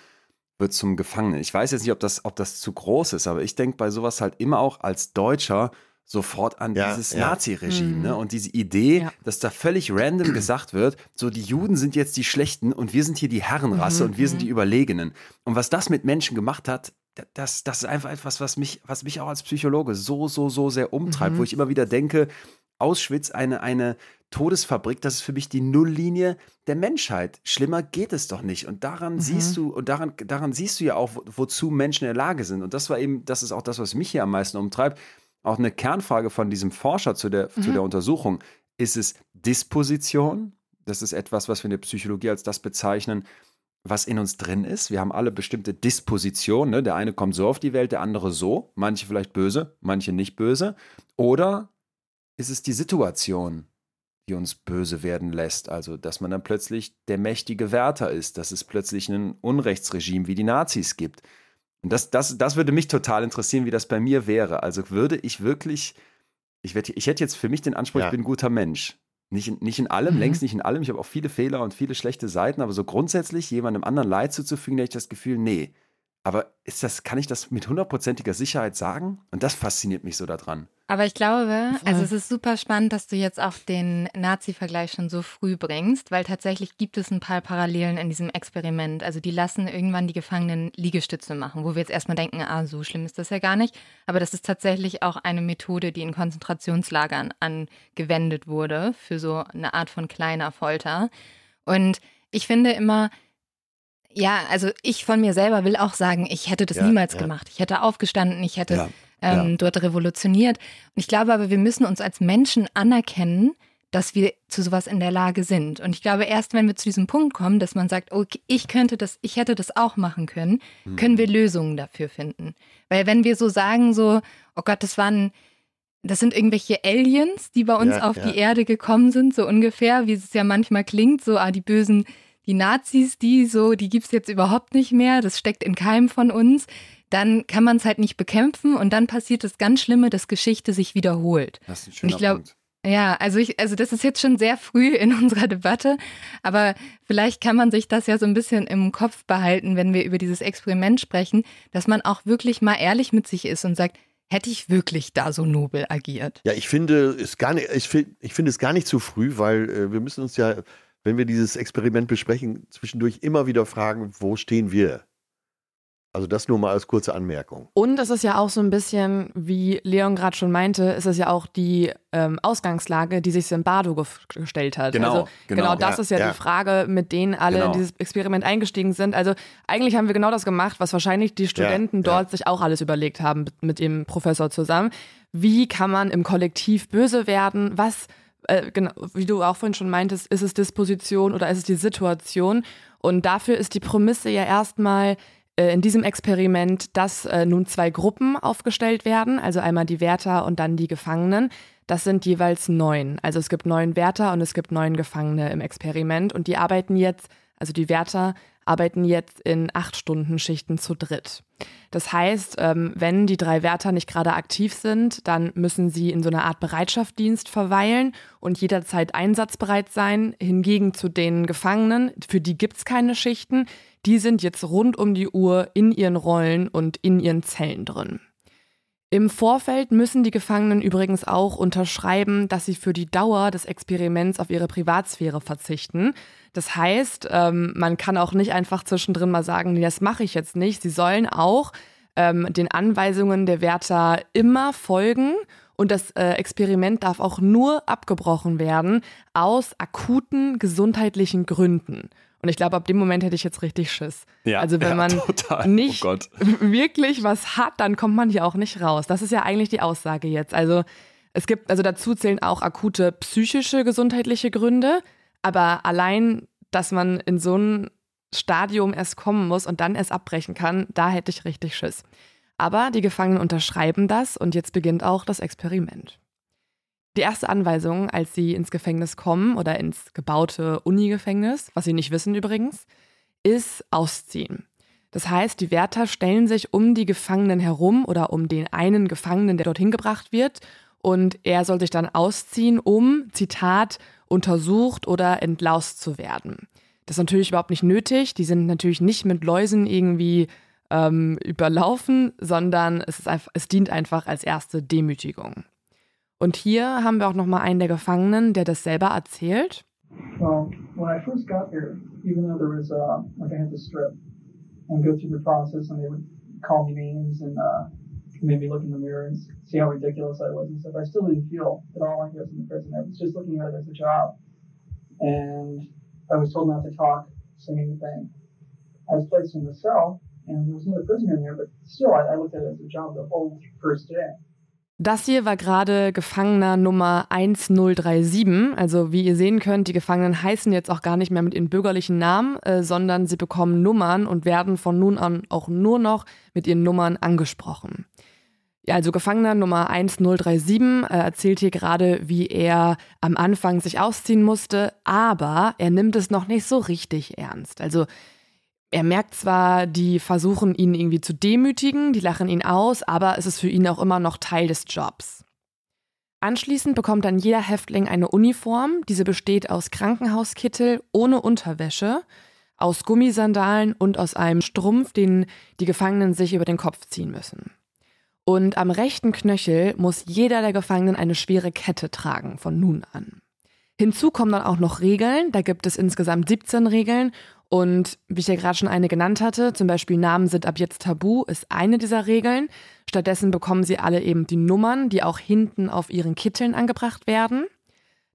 wird zum Gefangenen. Ich weiß jetzt nicht, ob das, ob das zu groß ist, aber ich denke bei sowas halt immer auch als Deutscher sofort an Ja, dieses ja. Nazi-Regime Mhm. ne? und diese Idee, Ja. dass da völlig random [clears throat] gesagt wird, so die Juden sind jetzt die Schlechten und wir sind hier die Herrenrasse Mhm, und wir sind mhm. die Überlegenen. Und was das mit Menschen gemacht hat, da- das, das ist einfach etwas, was mich, was mich auch als Psychologe so, so, so sehr umtreibt, Mhm. wo ich immer wieder denke, Auschwitz eine, eine Todesfabrik, das ist für mich die Nulllinie der Menschheit. Schlimmer geht es doch nicht. Und daran Mhm. siehst du, und daran, daran siehst du ja auch, wo, wozu Menschen in der Lage sind. Und das war eben, das ist auch das, was mich hier am meisten umtreibt. Auch eine Kernfrage von diesem Forscher zu der, zu Mhm. der Untersuchung. Ist es Disposition? Das ist etwas, was wir in der Psychologie als das bezeichnen, was in uns drin ist. Wir haben alle bestimmte Dispositionen. Ne? Der eine kommt so auf die Welt, der andere so. Manche vielleicht böse, manche nicht böse. Oder ist es die Situation, die uns böse werden lässt? Also, dass man dann plötzlich der mächtige Wärter ist, dass es plötzlich ein Unrechtsregime wie die Nazis gibt. Und das, das, das würde mich total interessieren, wie das bei mir wäre. Also würde ich wirklich, ich, werd, ich hätte jetzt für mich den Anspruch, Ja. ich bin ein guter Mensch. Nicht in, nicht in allem, Mhm. längst nicht in allem. Ich habe auch viele Fehler und viele schlechte Seiten, aber so grundsätzlich jemandem anderen Leid zuzufügen, da hätte ich das Gefühl, nee. Aber ist das, kann ich das mit hundertprozentiger Sicherheit sagen? Und das fasziniert mich so daran. Aber ich glaube, Voll. also es ist super spannend, dass du jetzt auch den Nazi-Vergleich schon so früh bringst, weil tatsächlich gibt es ein paar Parallelen in diesem Experiment. Also die lassen irgendwann die Gefangenen Liegestütze machen, wo wir jetzt erstmal denken, ah, so schlimm ist das ja gar nicht. Aber das ist tatsächlich auch eine Methode, die in Konzentrationslagern angewendet wurde für so eine Art von kleiner Folter. Und ich finde immer, ja, also ich von mir selber will auch sagen, ich hätte das Ja, niemals ja. gemacht. Ich hätte aufgestanden, ich hätte Ja, ähm, ja. dort revolutioniert. Und ich glaube aber, wir müssen uns als Menschen anerkennen, dass wir zu sowas in der Lage sind. Und ich glaube, erst wenn wir zu diesem Punkt kommen, dass man sagt, okay, ich könnte das, ich hätte das auch machen können, Hm. können wir Lösungen dafür finden. Weil wenn wir so sagen, so, oh Gott, das waren, das sind irgendwelche Aliens, die bei uns Ja, auf ja. die Erde gekommen sind, so ungefähr, wie es ja manchmal klingt, so, ah, die bösen, die Nazis, die so, die gibt's jetzt überhaupt nicht mehr, das steckt in keinem von uns, dann kann man es halt nicht bekämpfen und dann passiert das ganz Schlimme, dass Geschichte sich wiederholt. Das ist ein schöner ich glaub- Punkt. Ja, also ich, also das ist jetzt schon sehr früh [laughs] in unserer Debatte, aber vielleicht kann man sich das ja so ein bisschen im Kopf behalten, wenn wir über dieses Experiment sprechen, dass man auch wirklich mal ehrlich mit sich ist und sagt, hätte ich wirklich da so nobel agiert? Ja, ich finde es gar nicht, ich finde, ich finde es gar nicht zu früh, weil äh, wir müssen uns ja, wenn wir dieses Experiment besprechen, zwischendurch immer wieder fragen, wo stehen wir? Also das nur mal als kurze Anmerkung. Und es ist ja auch so ein bisschen, wie Leon gerade schon meinte, ist es ja auch die ähm, Ausgangslage, die sich Zimbardo gestellt hat. Genau, also, genau. genau das Ja, ist ja, ja. die Frage, mit denen alle Genau. in dieses Experiment eingestiegen sind. Also eigentlich haben wir genau das gemacht, was wahrscheinlich die Studenten ja. dort sich auch alles überlegt haben mit, dem Professor zusammen. Wie kann man im Kollektiv böse werden? Was äh, genau, wie du auch vorhin schon meintest, ist es Disposition oder ist es die Situation? Und dafür ist die Prämisse ja erstmal in diesem Experiment, dass äh, nun zwei Gruppen aufgestellt werden, also einmal die Wärter und dann die Gefangenen. Das sind jeweils neun. Also es gibt neun Wärter und es gibt neun Gefangene im Experiment und die arbeiten jetzt, also die Wärter arbeiten jetzt in acht Stunden Schichten zu dritt. Das heißt, ähm, wenn die drei Wärter nicht gerade aktiv sind, dann müssen sie in so einer Art Bereitschaftsdienst verweilen und jederzeit einsatzbereit sein. Hingegen zu den Gefangenen, für die gibt's keine Schichten, die sind jetzt rund um die Uhr in ihren Rollen und in ihren Zellen drin. Im Vorfeld müssen die Gefangenen übrigens auch unterschreiben, dass sie für die Dauer des Experiments auf ihre Privatsphäre verzichten. Das heißt, ähm, man kann auch nicht einfach zwischendrin mal sagen, nee, das mache ich jetzt nicht. Sie sollen auch ähm, den Anweisungen der Wärter immer folgen und das äh, Experiment darf auch nur abgebrochen werden aus akuten gesundheitlichen Gründen. Und ich glaube, ab dem Moment hätte ich jetzt richtig Schiss. Ja, also wenn ja, man total. nicht Oh wirklich was hat, dann kommt man hier auch nicht raus. Das ist ja eigentlich die Aussage jetzt. Also es gibt, also dazu zählen auch akute psychische gesundheitliche Gründe, aber allein, dass man in so ein Stadium erst kommen muss und dann erst abbrechen kann, da hätte ich richtig Schiss. Aber die Gefangenen unterschreiben das und jetzt beginnt auch das Experiment. Die erste Anweisung, als sie ins Gefängnis kommen oder ins gebaute Uni-Gefängnis, was sie nicht wissen übrigens, ist ausziehen. Das heißt, die Wärter stellen sich um die Gefangenen herum oder um den einen Gefangenen, der dorthin gebracht wird, und er soll sich dann ausziehen, um, Zitat, untersucht oder entlaust zu werden. Das ist natürlich überhaupt nicht nötig. Die sind natürlich nicht mit Läusen irgendwie ähm, überlaufen, sondern es, einfach, es dient einfach als erste Demütigung. Und hier haben wir auch nochmal einen der Gefangenen, der das selber erzählt. Well, when I first got here, even though there was, uh, like I had to strip and go through the process and they would call me names and uh, made me look in the mirror and see how ridiculous I was and stuff, I still didn't feel at all like I was in the prison. I was just looking at it as a job. And I was told not to talk, say anything. I was placed in the cell and there was another prisoner in there, but still I, I looked at it as a job the whole first day. Das hier war gerade Gefangener Nummer 1037. Also wie ihr sehen könnt, die Gefangenen heißen jetzt auch gar nicht mehr mit ihren bürgerlichen Namen, äh, sondern sie bekommen Nummern und werden von nun an auch nur noch mit ihren Nummern angesprochen. Ja, also Gefangener Nummer 1037 äh, erzählt hier gerade, wie er am Anfang sich ausziehen musste, aber er nimmt es noch nicht so richtig ernst. Also er merkt zwar, die versuchen ihn irgendwie zu demütigen, die lachen ihn aus, aber es ist für ihn auch immer noch Teil des Jobs. Anschließend bekommt dann jeder Häftling eine Uniform. Diese besteht aus Krankenhauskittel ohne Unterwäsche, aus Gummisandalen und aus einem Strumpf, den die Gefangenen sich über den Kopf ziehen müssen. Und am rechten Knöchel muss jeder der Gefangenen eine schwere Kette tragen, von nun an. Hinzu kommen dann auch noch Regeln. Da gibt es insgesamt 17 Regeln und wie ich ja gerade schon eine genannt hatte, zum Beispiel Namen sind ab jetzt tabu, ist eine dieser Regeln. Stattdessen bekommen sie alle eben die Nummern, die auch hinten auf ihren Kitteln angebracht werden.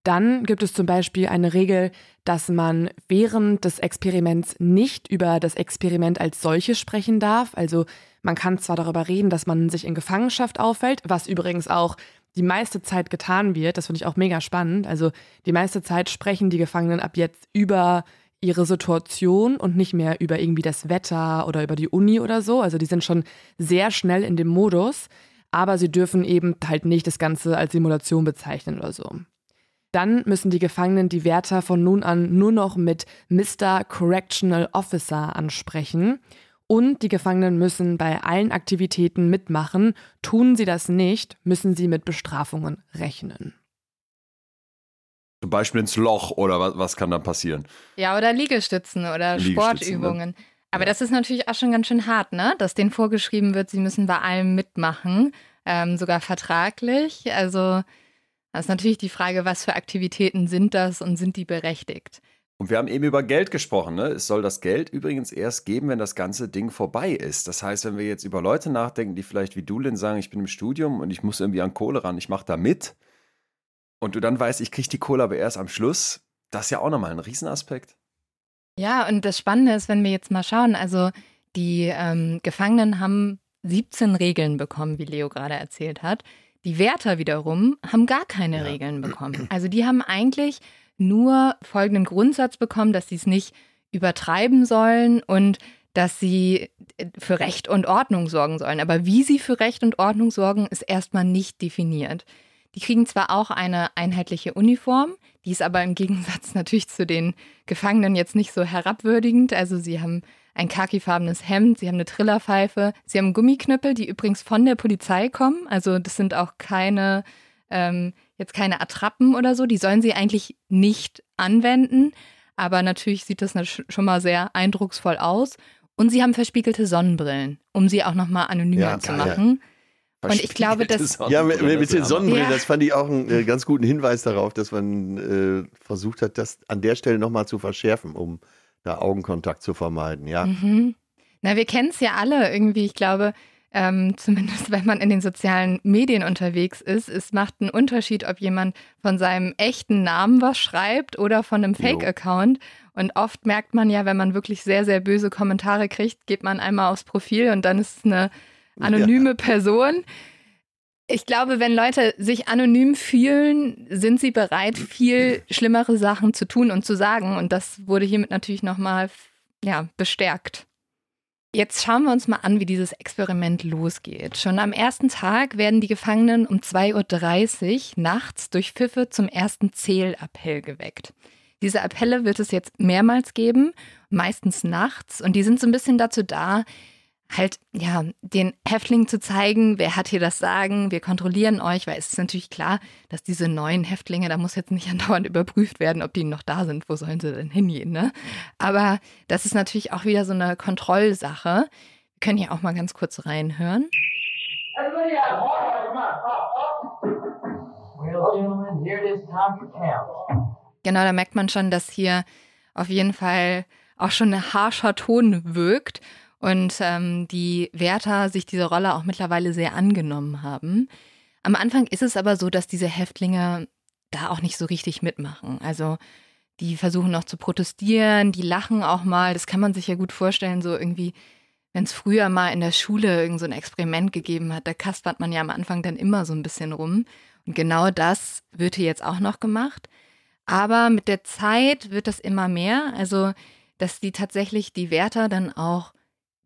Dann gibt es zum Beispiel eine Regel, dass man während des Experiments nicht über das Experiment als solches sprechen darf. Also man kann zwar darüber reden, dass man sich in Gefangenschaft auffällt, was übrigens auch die meiste Zeit getan wird. Das finde ich auch mega spannend. Also die meiste Zeit sprechen die Gefangenen ab jetzt über ihre Situation und nicht mehr über irgendwie das Wetter oder über die Uni oder so. Also die sind schon sehr schnell in dem Modus, aber sie dürfen eben halt nicht das Ganze als Simulation bezeichnen oder so. Dann müssen die Gefangenen die Wärter von nun an nur noch mit Mr. Correctional Officer ansprechen. Und die Gefangenen müssen bei allen Aktivitäten mitmachen. Tun sie das nicht, müssen sie mit Bestrafungen rechnen. Zum Beispiel ins Loch oder was, was kann da passieren? Ja, oder Liegestützen oder Liegestützen, ne? Sportübungen. Ne? Aber ja. das ist natürlich auch schon ganz schön hart, ne? Dass denen vorgeschrieben wird, sie müssen bei allem mitmachen, ähm, sogar vertraglich. Also das ist natürlich die Frage, was für Aktivitäten sind das und sind die berechtigt? Und wir haben eben über Geld gesprochen. Ne? Es soll das Geld übrigens erst geben, wenn das ganze Ding vorbei ist. Das heißt, wenn wir jetzt über Leute nachdenken, die vielleicht wie du, Lynn, sagen, ich bin im Studium und ich muss irgendwie an Kohle ran, ich mache da mit, und du dann weißt, ich kriege die Kohle aber erst am Schluss, das ist ja auch nochmal ein Riesenaspekt. Ja, und das Spannende ist, wenn wir jetzt mal schauen, also die ähm, Gefangenen haben 17 Regeln bekommen, wie Leo gerade erzählt hat. Die Wärter wiederum haben gar keine ja. Regeln bekommen. Also die haben eigentlich nur folgenden Grundsatz bekommen, dass sie es nicht übertreiben sollen und dass sie äh, für Recht und Ordnung sorgen sollen. Aber wie sie für Recht und Ordnung sorgen, ist erstmal nicht definiert. Die kriegen zwar auch eine einheitliche Uniform, die ist aber im Gegensatz [laughs] natürlich zu den Gefangenen jetzt nicht so herabwürdigend. Also sie haben ein khakifarbenes Hemd, sie haben eine Trillerpfeife, sie haben Gummiknüppel, die übrigens von der Polizei kommen. Also das sind auch keine, ähm, jetzt keine Attrappen oder so, die sollen sie eigentlich nicht anwenden. Aber natürlich sieht das schon mal sehr eindrucksvoll aus. Und sie haben verspiegelte Sonnenbrillen, um sie auch nochmal anonymer ja, zu machen. Ja. Und ich glaube, dass. Ja, mit, mit den Sonnenbrillen, ja. das fand ich auch einen äh, ganz guten Hinweis darauf, dass man äh, versucht hat, das an der Stelle nochmal zu verschärfen, um da Augenkontakt zu vermeiden, ja. Mhm. Na, wir kennen es ja alle irgendwie. Ich glaube, ähm, [laughs] zumindest wenn man in den sozialen Medien unterwegs ist, es macht einen Unterschied, ob jemand von seinem echten Namen was schreibt oder von einem Fake-Account. Und oft merkt man ja, wenn man wirklich sehr, sehr böse Kommentare kriegt, geht man einmal aufs Profil und dann ist es eine anonyme ja. Person. Ich glaube, wenn Leute sich anonym fühlen, sind sie bereit, viel schlimmere Sachen zu tun und zu sagen. Und das wurde hiermit natürlich nochmal ja, bestärkt. Jetzt schauen wir uns mal an, wie dieses Experiment losgeht. Schon am ersten Tag werden die Gefangenen um 2.30 Uhr nachts durch Pfiffe zum ersten Zählappell geweckt. Diese Appelle wird es jetzt mehrmals geben, meistens nachts, und die sind so ein bisschen dazu da, halt, ja, den Häftlingen zu zeigen, wer hat hier das Sagen, wir kontrollieren euch, weil es ist natürlich klar, dass diese neuen Häftlinge, da muss jetzt nicht [laughs] andauernd überprüft werden, ob die noch da sind, wo sollen sie denn hingehen, ne? Aber das ist natürlich auch wieder so eine Kontrollsache. Wir können hier auch mal ganz kurz reinhören. Genau, da merkt man schon, dass hier auf jeden Fall auch schon ein harscher Ton wirkt und ähm, die Wärter sich diese Rolle auch mittlerweile sehr angenommen haben. Am Anfang ist es aber so, dass diese Häftlinge da auch nicht so richtig mitmachen. Also die versuchen noch zu protestieren, die lachen auch mal. Das kann man sich ja gut vorstellen, so irgendwie, wenn es früher mal in der Schule irgend so ein Experiment gegeben hat, da kaspert man ja am Anfang dann immer so ein bisschen rum. Und genau das wird hier jetzt auch noch gemacht. Aber mit der Zeit wird das immer mehr. Also, dass die tatsächlich die Wärter dann auch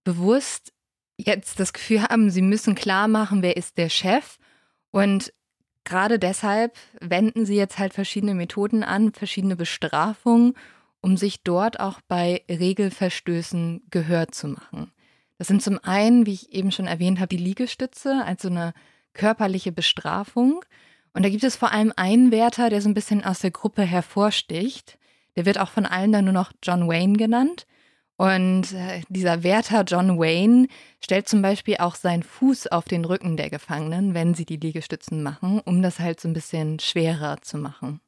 bewusst jetzt das Gefühl haben, sie müssen klar machen, wer ist der Chef. Und gerade deshalb wenden sie jetzt halt verschiedene Methoden an, verschiedene Bestrafungen, um sich dort auch bei Regelverstößen gehört zu machen. Das sind zum einen, wie ich eben schon erwähnt habe, die Liegestütze, also eine körperliche Bestrafung. Und da gibt es vor allem einen Wärter, der so ein bisschen aus der Gruppe hervorsticht. Der wird auch von allen dann nur noch John Wayne genannt. Und äh, dieser Wärter John Wayne stellt zum Beispiel auch seinen Fuß auf den Rücken der Gefangenen, wenn sie die Liegestützen machen, um das halt so ein bisschen schwerer zu machen.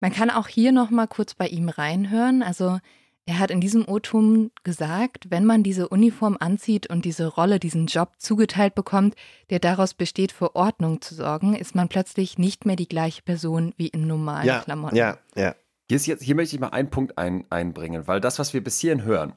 Man kann auch hier noch mal kurz bei ihm reinhören. Also er hat in diesem O-Ton gesagt, wenn man diese Uniform anzieht und diese Rolle, diesen Job zugeteilt bekommt, der daraus besteht, für Ordnung zu sorgen, ist man plötzlich nicht mehr die gleiche Person wie in normalen ja, Klamotten. Ja, ja. Hier, ist jetzt, hier möchte ich mal einen Punkt ein, einbringen, weil das, was wir bis hierhin hören,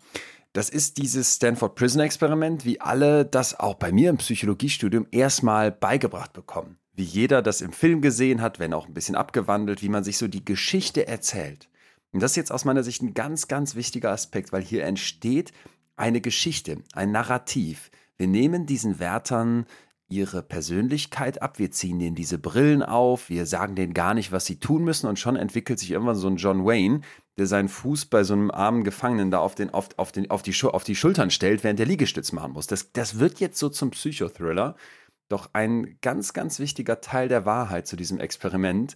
das ist dieses Stanford Prison Experiment, wie alle das auch bei mir im Psychologiestudium erstmal beigebracht bekommen. Wie jeder das im Film gesehen hat, wenn auch ein bisschen abgewandelt, wie man sich so die Geschichte erzählt. Und das ist jetzt aus meiner Sicht ein ganz, ganz wichtiger Aspekt, weil hier entsteht eine Geschichte, ein Narrativ. Wir nehmen diesen Wärtern ihre Persönlichkeit ab, wir ziehen denen diese Brillen auf, wir sagen denen gar nicht, was sie tun müssen und schon entwickelt sich irgendwann so ein John Wayne, der seinen Fuß bei so einem armen Gefangenen da auf, den, auf, auf, den, auf, die, auf die Schultern stellt, während der Liegestütz machen muss. Das, das wird jetzt so zum Psychothriller. Doch ein ganz, ganz wichtiger Teil der Wahrheit zu diesem Experiment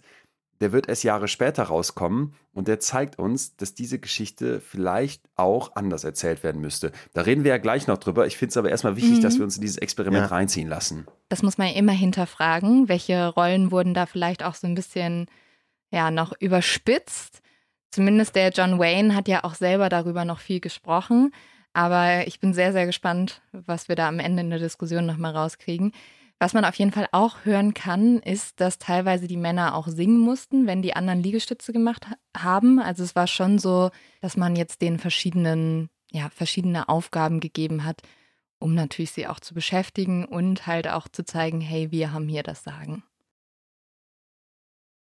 der wird erst Jahre später rauskommen und der zeigt uns, dass diese Geschichte vielleicht auch anders erzählt werden müsste. Da reden wir ja gleich noch drüber. Ich finde es aber erstmal wichtig, mhm. dass wir uns in dieses Experiment ja. reinziehen lassen. Das muss man immer hinterfragen. Welche Rollen wurden da vielleicht auch so ein bisschen ja, noch überspitzt? Zumindest der John Wayne hat ja auch selber darüber noch viel gesprochen. Aber ich bin sehr, sehr gespannt, was wir da am Ende in der Diskussion nochmal rauskriegen. Was man auf jeden Fall auch hören kann, ist, dass teilweise die Männer auch singen mussten, wenn die anderen Liegestütze gemacht haben. Also es war schon so, dass man jetzt den verschiedenen, ja, verschiedene Aufgaben gegeben hat, um natürlich sie auch zu beschäftigen und halt auch zu zeigen, hey, wir haben hier das Sagen.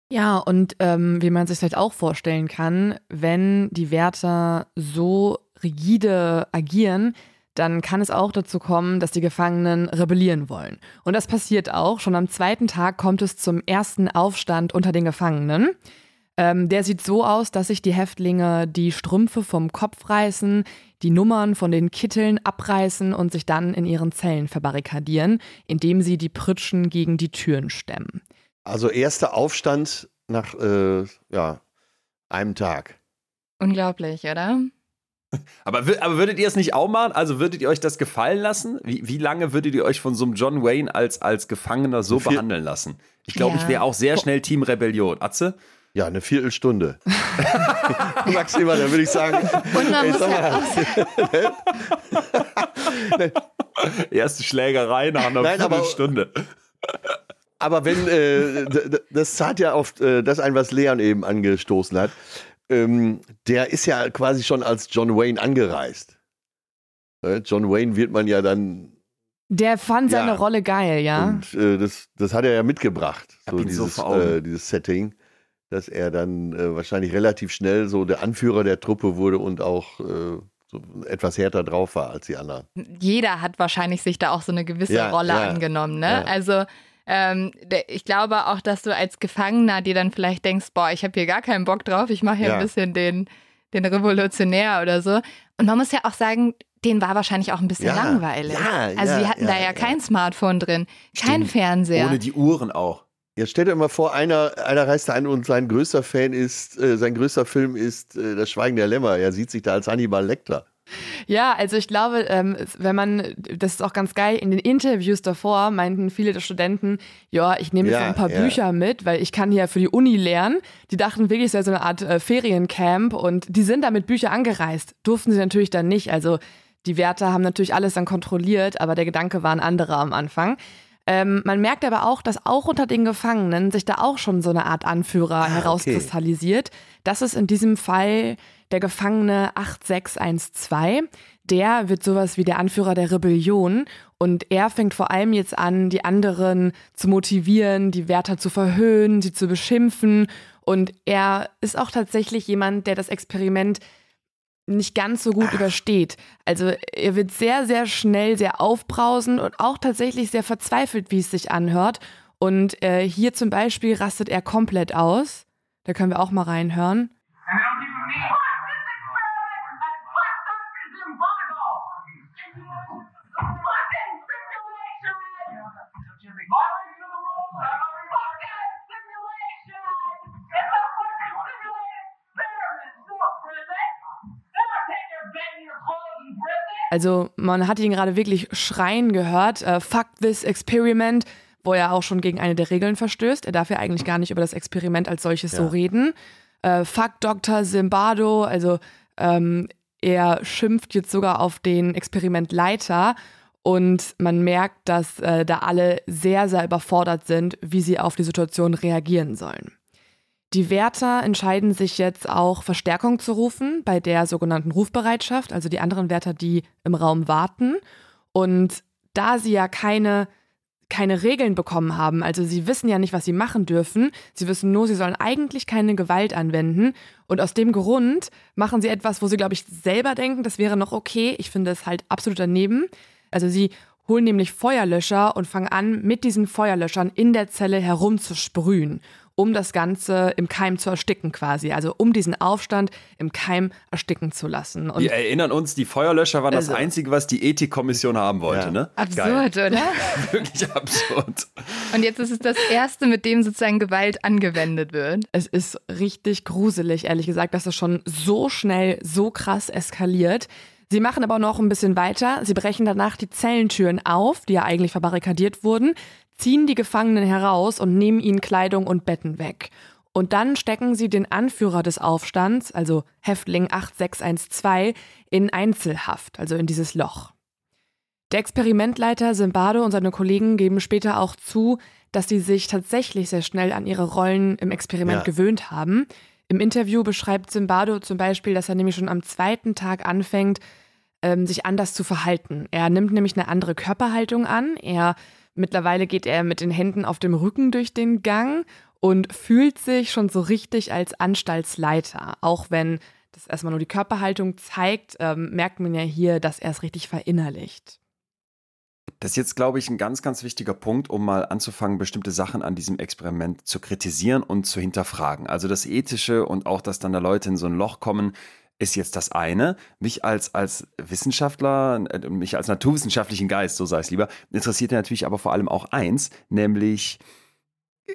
Ja, und ähm, wie man sich vielleicht auch vorstellen kann, wenn die Wärter so rigide agieren, dann kann es auch dazu kommen, dass die Gefangenen rebellieren wollen. Und das passiert auch. Schon am zweiten Tag kommt es zum ersten Aufstand unter den Gefangenen. Ähm, der sieht so aus, dass sich die Häftlinge die Strümpfe vom Kopf reißen, die Nummern von den Kitteln abreißen und sich dann in ihren Zellen verbarrikadieren, indem sie die Pritschen gegen die Türen stemmen. Also erster Aufstand nach äh, ja, einem Tag. Unglaublich, oder? Aber, aber würdet ihr es nicht auch machen? Also würdet ihr euch das gefallen lassen? Wie, wie lange würdet ihr euch von so einem John Wayne als, als Gefangener so Vier behandeln lassen? Ich glaube, ja. ich wäre auch sehr schnell Team Rebellion. Atze? Ja, eine Viertelstunde. [laughs] Maximal, dann würde ich sagen. Und man ey, muss ja [laughs] Erste Schlägerei nach einer Nein, Viertelstunde. Aber, aber wenn, äh, das zahlt ja auf äh, das ein, was Leon eben angestoßen hat ähm, der ist ja quasi schon als John Wayne angereist. Äh, John Wayne wird man ja dann. Der fand ja, seine Rolle geil, ja. Und äh, das, das hat er ja mitgebracht, so dieses, so äh, dieses Setting, dass er dann äh, wahrscheinlich relativ schnell so der Anführer der Truppe wurde und auch äh, so etwas härter drauf war als die anderen. Jeder hat wahrscheinlich sich da auch so eine gewisse ja, Rolle ja, angenommen, ne? Ja. Also ähm, ich glaube auch, dass du als Gefangener dir dann vielleicht denkst, boah, ich habe hier gar keinen Bock drauf, ich mache hier ja. ein bisschen den, den Revolutionär oder so. Und man muss ja auch sagen, denen war wahrscheinlich auch ein bisschen Ja, langweilig. ja, also ja, die hatten ja, da ja, ja. kein Smartphone drin, kein Stimmt. Fernseher. Ohne die Uhren auch. Jetzt stellt euch mal vor, einer, einer reist da ein und sein größter Fan ist, äh, sein größter Film ist äh, Das Schweigen der Lämmer. Er sieht sich da als Hannibal Lecter. Ja, also ich glaube, ähm, wenn man, das ist auch ganz geil, in den Interviews davor meinten viele der Studenten, ja, ich nehme jetzt Ja, ein paar ja. Bücher mit, weil ich kann hier für die Uni lernen. Die dachten wirklich, es wäre so eine Art äh, Feriencamp und die sind da mit Büchern angereist. Durften sie natürlich dann nicht. Also die Wärter haben natürlich alles dann kontrolliert, aber der Gedanke war ein anderer am Anfang. Ähm, man merkt aber auch, dass auch unter den Gefangenen sich da auch schon so eine Art Anführer Ah, okay. herauskristallisiert. Das ist in diesem Fall der Gefangene 8612. Der wird sowas wie der Anführer der Rebellion und er fängt vor allem jetzt an, die anderen zu motivieren, die Wärter zu verhöhnen, sie zu beschimpfen und er ist auch tatsächlich jemand, der das Experiment nicht ganz so gut übersteht. Also er wird sehr, sehr schnell sehr aufbrausend und auch tatsächlich sehr verzweifelt, wie es sich anhört. Und äh, hier zum Beispiel rastet er komplett aus. Da können wir auch mal reinhören. Also man hat ihn gerade wirklich schreien gehört. Äh, Fuck this experiment, wo er auch schon gegen eine der Regeln verstößt. Er darf ja eigentlich gar nicht über das Experiment als solches so Ja. reden. Äh, Fuck Dr. Zimbardo, also ähm, er schimpft jetzt sogar auf den Experimentleiter und man merkt, dass äh, da alle sehr, sehr überfordert sind, wie sie auf die Situation reagieren sollen. Die Wärter entscheiden sich jetzt auch Verstärkung zu rufen bei der sogenannten Rufbereitschaft, also die anderen Wärter, die im Raum warten. Und da sie ja keine, keine Regeln bekommen haben, also sie wissen ja nicht, was sie machen dürfen, sie wissen nur, sie sollen eigentlich keine Gewalt anwenden. Und aus dem Grund machen sie etwas, wo sie, glaube ich, selber denken, das wäre noch okay. Ich finde es halt absolut daneben. Also sie holen nämlich Feuerlöscher und fangen an, mit diesen Feuerlöschern in der Zelle herumzusprühen, um das Ganze im Keim zu ersticken quasi. Also um diesen Aufstand im Keim ersticken zu lassen. Und Wir erinnern uns, die Feuerlöscher waren das Also- Einzige, was die Ethikkommission haben wollte, Ja. ne? Absurd, oder? [laughs] Wirklich absurd. Und jetzt ist es das erste, mit dem sozusagen Gewalt angewendet wird. es ist richtig gruselig, ehrlich gesagt, dass es schon so schnell, so krass eskaliert. Sie machen aber noch ein bisschen weiter. Sie brechen danach die Zellentüren auf, die ja eigentlich verbarrikadiert wurden, ziehen die Gefangenen heraus und nehmen ihnen Kleidung und Betten weg. Und dann stecken sie den Anführer des Aufstands, also Häftling 8612, in Einzelhaft, also in dieses Loch. Der Experimentleiter Zimbardo und seine Kollegen geben später auch zu, dass sie sich tatsächlich sehr schnell an ihre Rollen im Experiment Ja. gewöhnt haben. Im Interview beschreibt Zimbardo zum Beispiel, dass er nämlich schon am zweiten Tag anfängt, ähm, sich anders zu verhalten. Er nimmt nämlich eine andere Körperhaltung an. Er mittlerweile geht er mit den Händen auf dem Rücken durch den Gang und fühlt sich schon so richtig als Anstaltsleiter. Auch wenn das erstmal nur die Körperhaltung zeigt, ähm, merkt man ja hier, dass er es richtig verinnerlicht. Das ist jetzt, glaube ich, ein ganz, ganz wichtiger Punkt, um mal anzufangen, bestimmte Sachen an diesem Experiment zu kritisieren und zu hinterfragen. Also das Ethische und auch, dass dann da Leute in so ein Loch kommen, ist jetzt das eine. Mich als, als Wissenschaftler, äh, mich als naturwissenschaftlichen Geist, so sei es lieber, interessiert natürlich aber vor allem auch eins, nämlich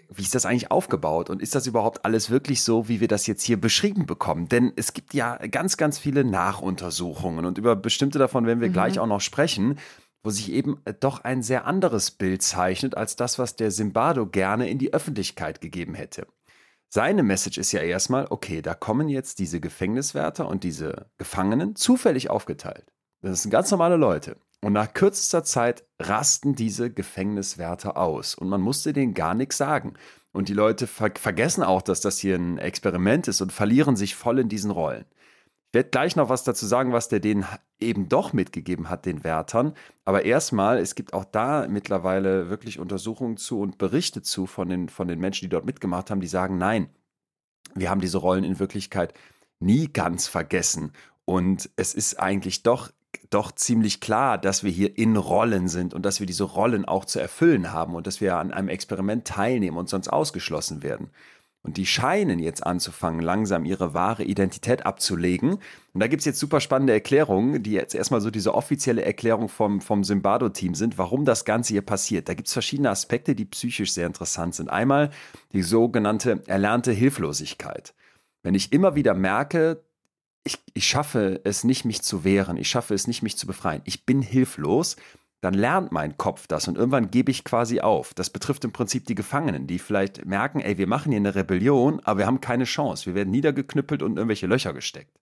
wie ist das eigentlich aufgebaut und ist das überhaupt alles wirklich so, wie wir das jetzt hier beschrieben bekommen? Denn es gibt ja ganz, ganz viele Nachuntersuchungen und über bestimmte davon werden wir Mhm. gleich auch noch sprechen, wo sich eben äh, doch ein sehr anderes Bild zeichnet als das, was der Simbardo gerne in die Öffentlichkeit gegeben hätte. Seine Message ist ja erstmal, okay, da kommen jetzt diese Gefängniswärter und diese Gefangenen zufällig aufgeteilt. Das sind ganz normale Leute. Und nach kürzester Zeit rasten diese Gefängniswärter aus. Und man musste denen gar nichts sagen. Und die Leute ver vergessen auch, dass das hier ein Experiment ist und verlieren sich voll in diesen Rollen. Ich werde gleich noch was dazu sagen, was der denen eben doch mitgegeben hat, den Wärtern. Aber erstmal, es gibt auch da mittlerweile wirklich Untersuchungen zu und Berichte zu von den, von den Menschen, die dort mitgemacht haben, die sagen, nein, wir haben diese Rollen in Wirklichkeit nie ganz vergessen. Und es ist eigentlich doch, doch ziemlich klar, dass wir hier in Rollen sind und dass wir diese Rollen auch zu erfüllen haben und dass wir an einem Experiment teilnehmen und sonst ausgeschlossen werden. Und die scheinen jetzt anzufangen, langsam ihre wahre Identität abzulegen. Und da gibt es jetzt super spannende Erklärungen, die jetzt erstmal so diese offizielle Erklärung vom, vom Zimbardo-Team sind, warum das Ganze hier passiert. Da gibt es verschiedene Aspekte, die psychisch sehr interessant sind. Einmal die sogenannte erlernte Hilflosigkeit. Wenn ich immer wieder merke, ich, ich schaffe es nicht, mich zu wehren, ich schaffe es nicht, mich zu befreien, ich bin hilflos, dann lernt mein Kopf das und irgendwann gebe ich quasi auf. Das betrifft im Prinzip die Gefangenen, die vielleicht merken, ey, wir machen hier eine Rebellion, aber wir haben keine Chance. Wir werden niedergeknüppelt und in irgendwelche Löcher gesteckt.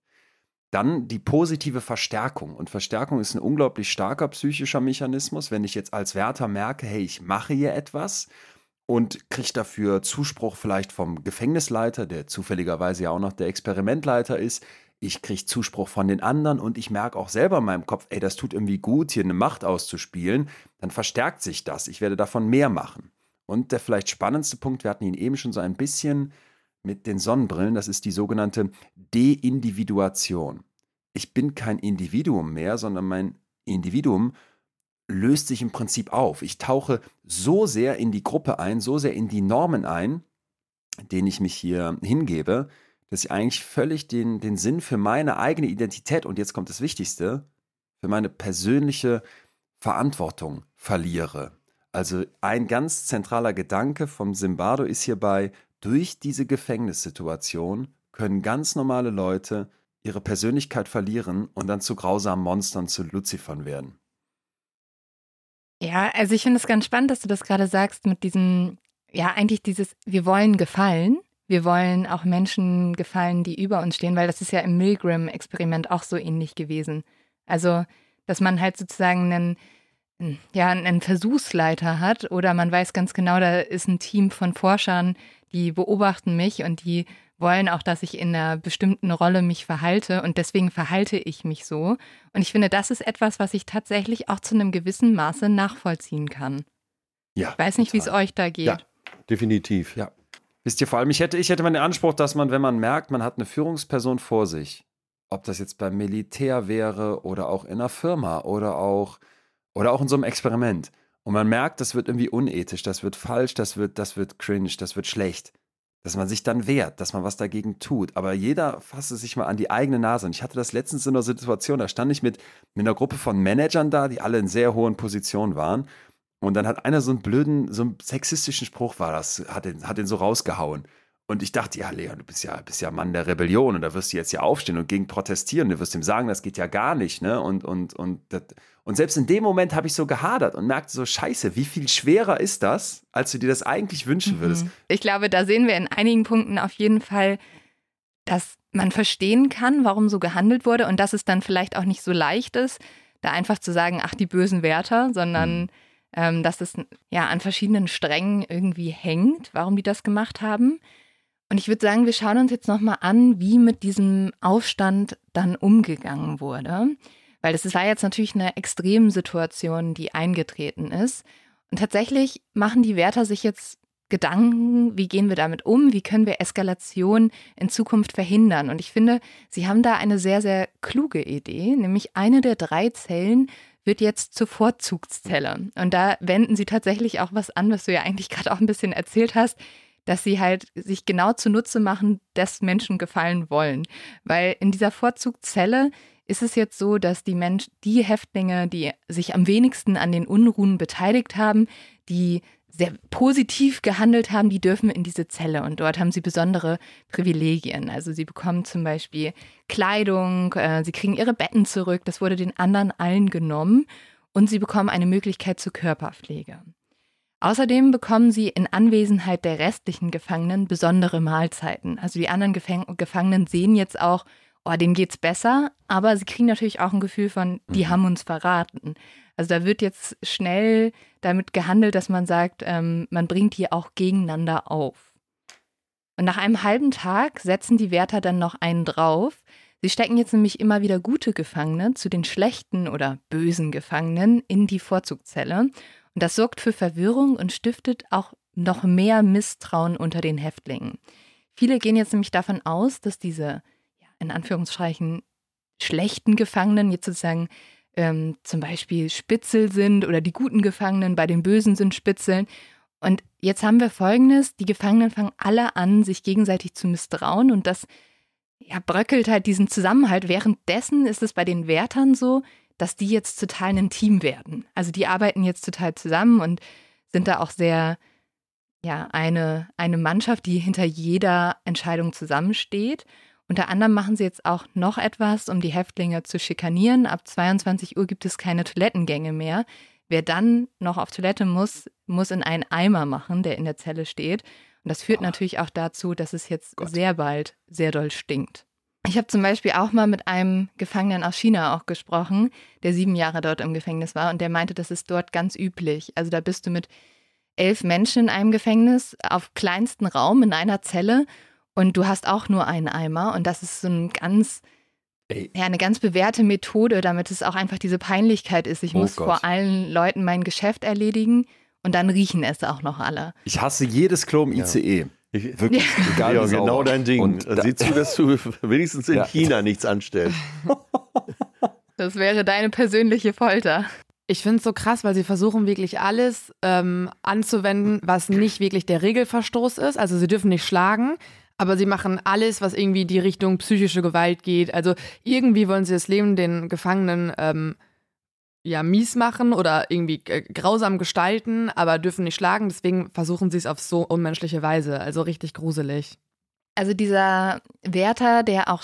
Dann die positive Verstärkung. Und Verstärkung ist ein unglaublich starker psychischer Mechanismus. Wenn ich jetzt als Wärter merke, hey, ich mache hier etwas und kriege dafür Zuspruch vielleicht vom Gefängnisleiter, der zufälligerweise ja auch noch der Experimentleiter ist, ich kriege Zuspruch von den anderen und ich merke auch selber in meinem Kopf, ey, das tut irgendwie gut, hier eine Macht auszuspielen, dann verstärkt sich das. Ich werde davon mehr machen. Und der vielleicht spannendste Punkt, wir hatten ihn eben schon so ein bisschen mit den Sonnenbrillen, das ist die sogenannte Deindividuation. Ich bin kein Individuum mehr, sondern mein Individuum löst sich im Prinzip auf. Ich tauche so sehr in die Gruppe ein, so sehr in die Normen ein, denen ich mich hier hingebe, dass ich eigentlich völlig den, den Sinn für meine eigene Identität und jetzt kommt das Wichtigste, für meine persönliche Verantwortung verliere. Also ein ganz zentraler Gedanke vom Zimbardo ist hierbei, durch diese Gefängnissituation können ganz normale Leute ihre Persönlichkeit verlieren und dann zu grausamen Monstern, zu Luzifern werden. Ja, also ich finde es ganz spannend, dass du das gerade sagst mit diesem, ja, eigentlich dieses, wir wollen gefallen wir wollen auch Menschen gefallen, die über uns stehen, weil das ist ja im Milgram-Experiment auch so ähnlich gewesen. Also, dass man halt sozusagen einen, ja, einen Versuchsleiter hat oder man weiß ganz genau, da ist ein Team von Forschern, die beobachten mich und die wollen auch, dass ich in einer bestimmten Rolle mich verhalte und deswegen verhalte ich mich so. Und ich finde, das ist etwas, was ich tatsächlich auch zu einem gewissen Maße nachvollziehen kann. Ja. Ich weiß nicht, wie es euch da geht. Ja, definitiv. Ja. Wisst ihr, vor allem, ich hätte, ich hätte mal den Anspruch, dass man, wenn man merkt, man hat eine Führungsperson vor sich, ob das jetzt beim Militär wäre oder auch in einer Firma oder auch, oder auch in so einem Experiment, und man merkt, das wird irgendwie unethisch, das wird falsch, das wird, das wird cringe, das wird schlecht, dass man sich dann wehrt, dass man was dagegen tut. Aber jeder fasse sich mal an die eigene Nase. Und ich hatte das letztens in einer Situation, da stand ich mit, mit einer Gruppe von Managern da, die alle in sehr hohen Positionen waren. Und dann hat einer so einen blöden, so einen sexistischen Spruch war das, hat den, hat den so rausgehauen. Und ich dachte, ja, Leon, du bist ja, bist ja Mann der Rebellion und da wirst du jetzt ja aufstehen und gegen protestieren. Du wirst ihm sagen, das geht ja gar nicht, ne? Und, und, und, das, und selbst in dem Moment habe ich so gehadert und merkte so, scheiße, wie viel schwerer ist das, als du dir das eigentlich wünschen würdest? Mhm. Ich glaube, da sehen wir in einigen Punkten auf jeden Fall, dass man verstehen kann, warum so gehandelt wurde und dass es dann vielleicht auch nicht so leicht ist, da einfach zu sagen, ach, die bösen Wärter, sondern mhm ähm, dass es ja an verschiedenen Strängen irgendwie hängt, warum die das gemacht haben. Und ich würde sagen, wir schauen uns jetzt nochmal an, wie mit diesem Aufstand dann umgegangen wurde. Weil das war jetzt natürlich eine extreme Situation, die eingetreten ist. Und tatsächlich machen die Wärter sich jetzt Gedanken, wie gehen wir damit um, wie können wir Eskalation in Zukunft verhindern. Und ich finde, sie haben da eine sehr, sehr kluge Idee, nämlich eine der drei Zellen wird jetzt zur Vorzugszelle. Und da wenden sie tatsächlich auch was an, was du ja eigentlich gerade auch ein bisschen erzählt hast, dass sie halt sich genau zunutze machen, dass Menschen gefallen wollen. Weil in dieser Vorzugszelle ist es jetzt so, dass die Mensch, die Häftlinge, die sich am wenigsten an den Unruhen beteiligt haben, die sehr positiv gehandelt haben, die dürfen in diese Zelle und dort haben sie besondere Privilegien. Also sie bekommen zum Beispiel Kleidung, äh, sie kriegen ihre Betten zurück, das wurde den anderen allen genommen und sie bekommen eine Möglichkeit zur Körperpflege. Außerdem bekommen sie in Anwesenheit der restlichen Gefangenen besondere Mahlzeiten. Also die anderen Gefäng Gefangenen sehen jetzt auch, oh, denen geht's besser, aber sie kriegen natürlich auch ein Gefühl von, die mhm. haben uns verraten. Also da wird jetzt schnell damit gehandelt, dass man sagt, ähm, man bringt die auch gegeneinander auf. Und nach einem halben Tag setzen die Wärter dann noch einen drauf. Sie stecken jetzt nämlich immer wieder gute Gefangene zu den schlechten oder bösen Gefangenen in die Vorzugzelle. Und das sorgt für Verwirrung und stiftet auch noch mehr Misstrauen unter den Häftlingen. Viele gehen jetzt nämlich davon aus, dass diese, in Anführungszeichen, schlechten Gefangenen jetzt sozusagen ähm, zum Beispiel Spitzel sind oder die guten Gefangenen bei den Bösen sind Spitzeln. Und jetzt haben wir Folgendes, die Gefangenen fangen alle an, sich gegenseitig zu misstrauen und das ja, bröckelt halt diesen Zusammenhalt. Währenddessen ist es bei den Wärtern so, dass die jetzt total ein Team werden. Also die arbeiten jetzt total zusammen und sind da auch sehr, ja, eine, eine Mannschaft, die hinter jeder Entscheidung zusammensteht. Unter anderem machen sie jetzt auch noch etwas, um die Häftlinge zu schikanieren. Ab 22 Uhr gibt es keine Toilettengänge mehr. Wer dann noch auf Toilette muss, muss in einen Eimer machen, der in der Zelle steht. Und das führt oh. natürlich auch dazu, dass es jetzt Gott. sehr bald sehr doll stinkt. Ich habe zum Beispiel auch mal mit einem Gefangenen aus China auch gesprochen, der sieben Jahre dort im Gefängnis war und der meinte, das ist dort ganz üblich. Also da bist du mit elf Menschen in einem Gefängnis auf kleinsten Raum in einer Zelle und du hast auch nur einen Eimer und das ist so ein ganz ja, eine ganz bewährte Methode, damit es auch einfach diese Peinlichkeit ist. Ich oh muss Gott. vor allen Leuten mein Geschäft erledigen und dann riechen es auch noch alle. Ich hasse jedes Klo im ICE. Ja. Ich, Wirklich, ja. egal ja, genau dein Ding. Und da, Sieh zu, dass du [laughs] wenigstens in ja. China nichts anstellst. [laughs] Das wäre deine persönliche Folter. Ich finde es so krass, weil sie versuchen wirklich alles ähm, anzuwenden, was nicht wirklich der Regelverstoß ist. Also sie dürfen nicht schlagen, aber sie machen alles, was irgendwie in die Richtung psychische Gewalt geht. Also irgendwie wollen sie das Leben den Gefangenen ähm, ja mies machen oder irgendwie äh, grausam gestalten, aber dürfen nicht schlagen. Deswegen versuchen sie es auf so unmenschliche Weise. Also richtig gruselig. Also dieser Wärter, der auch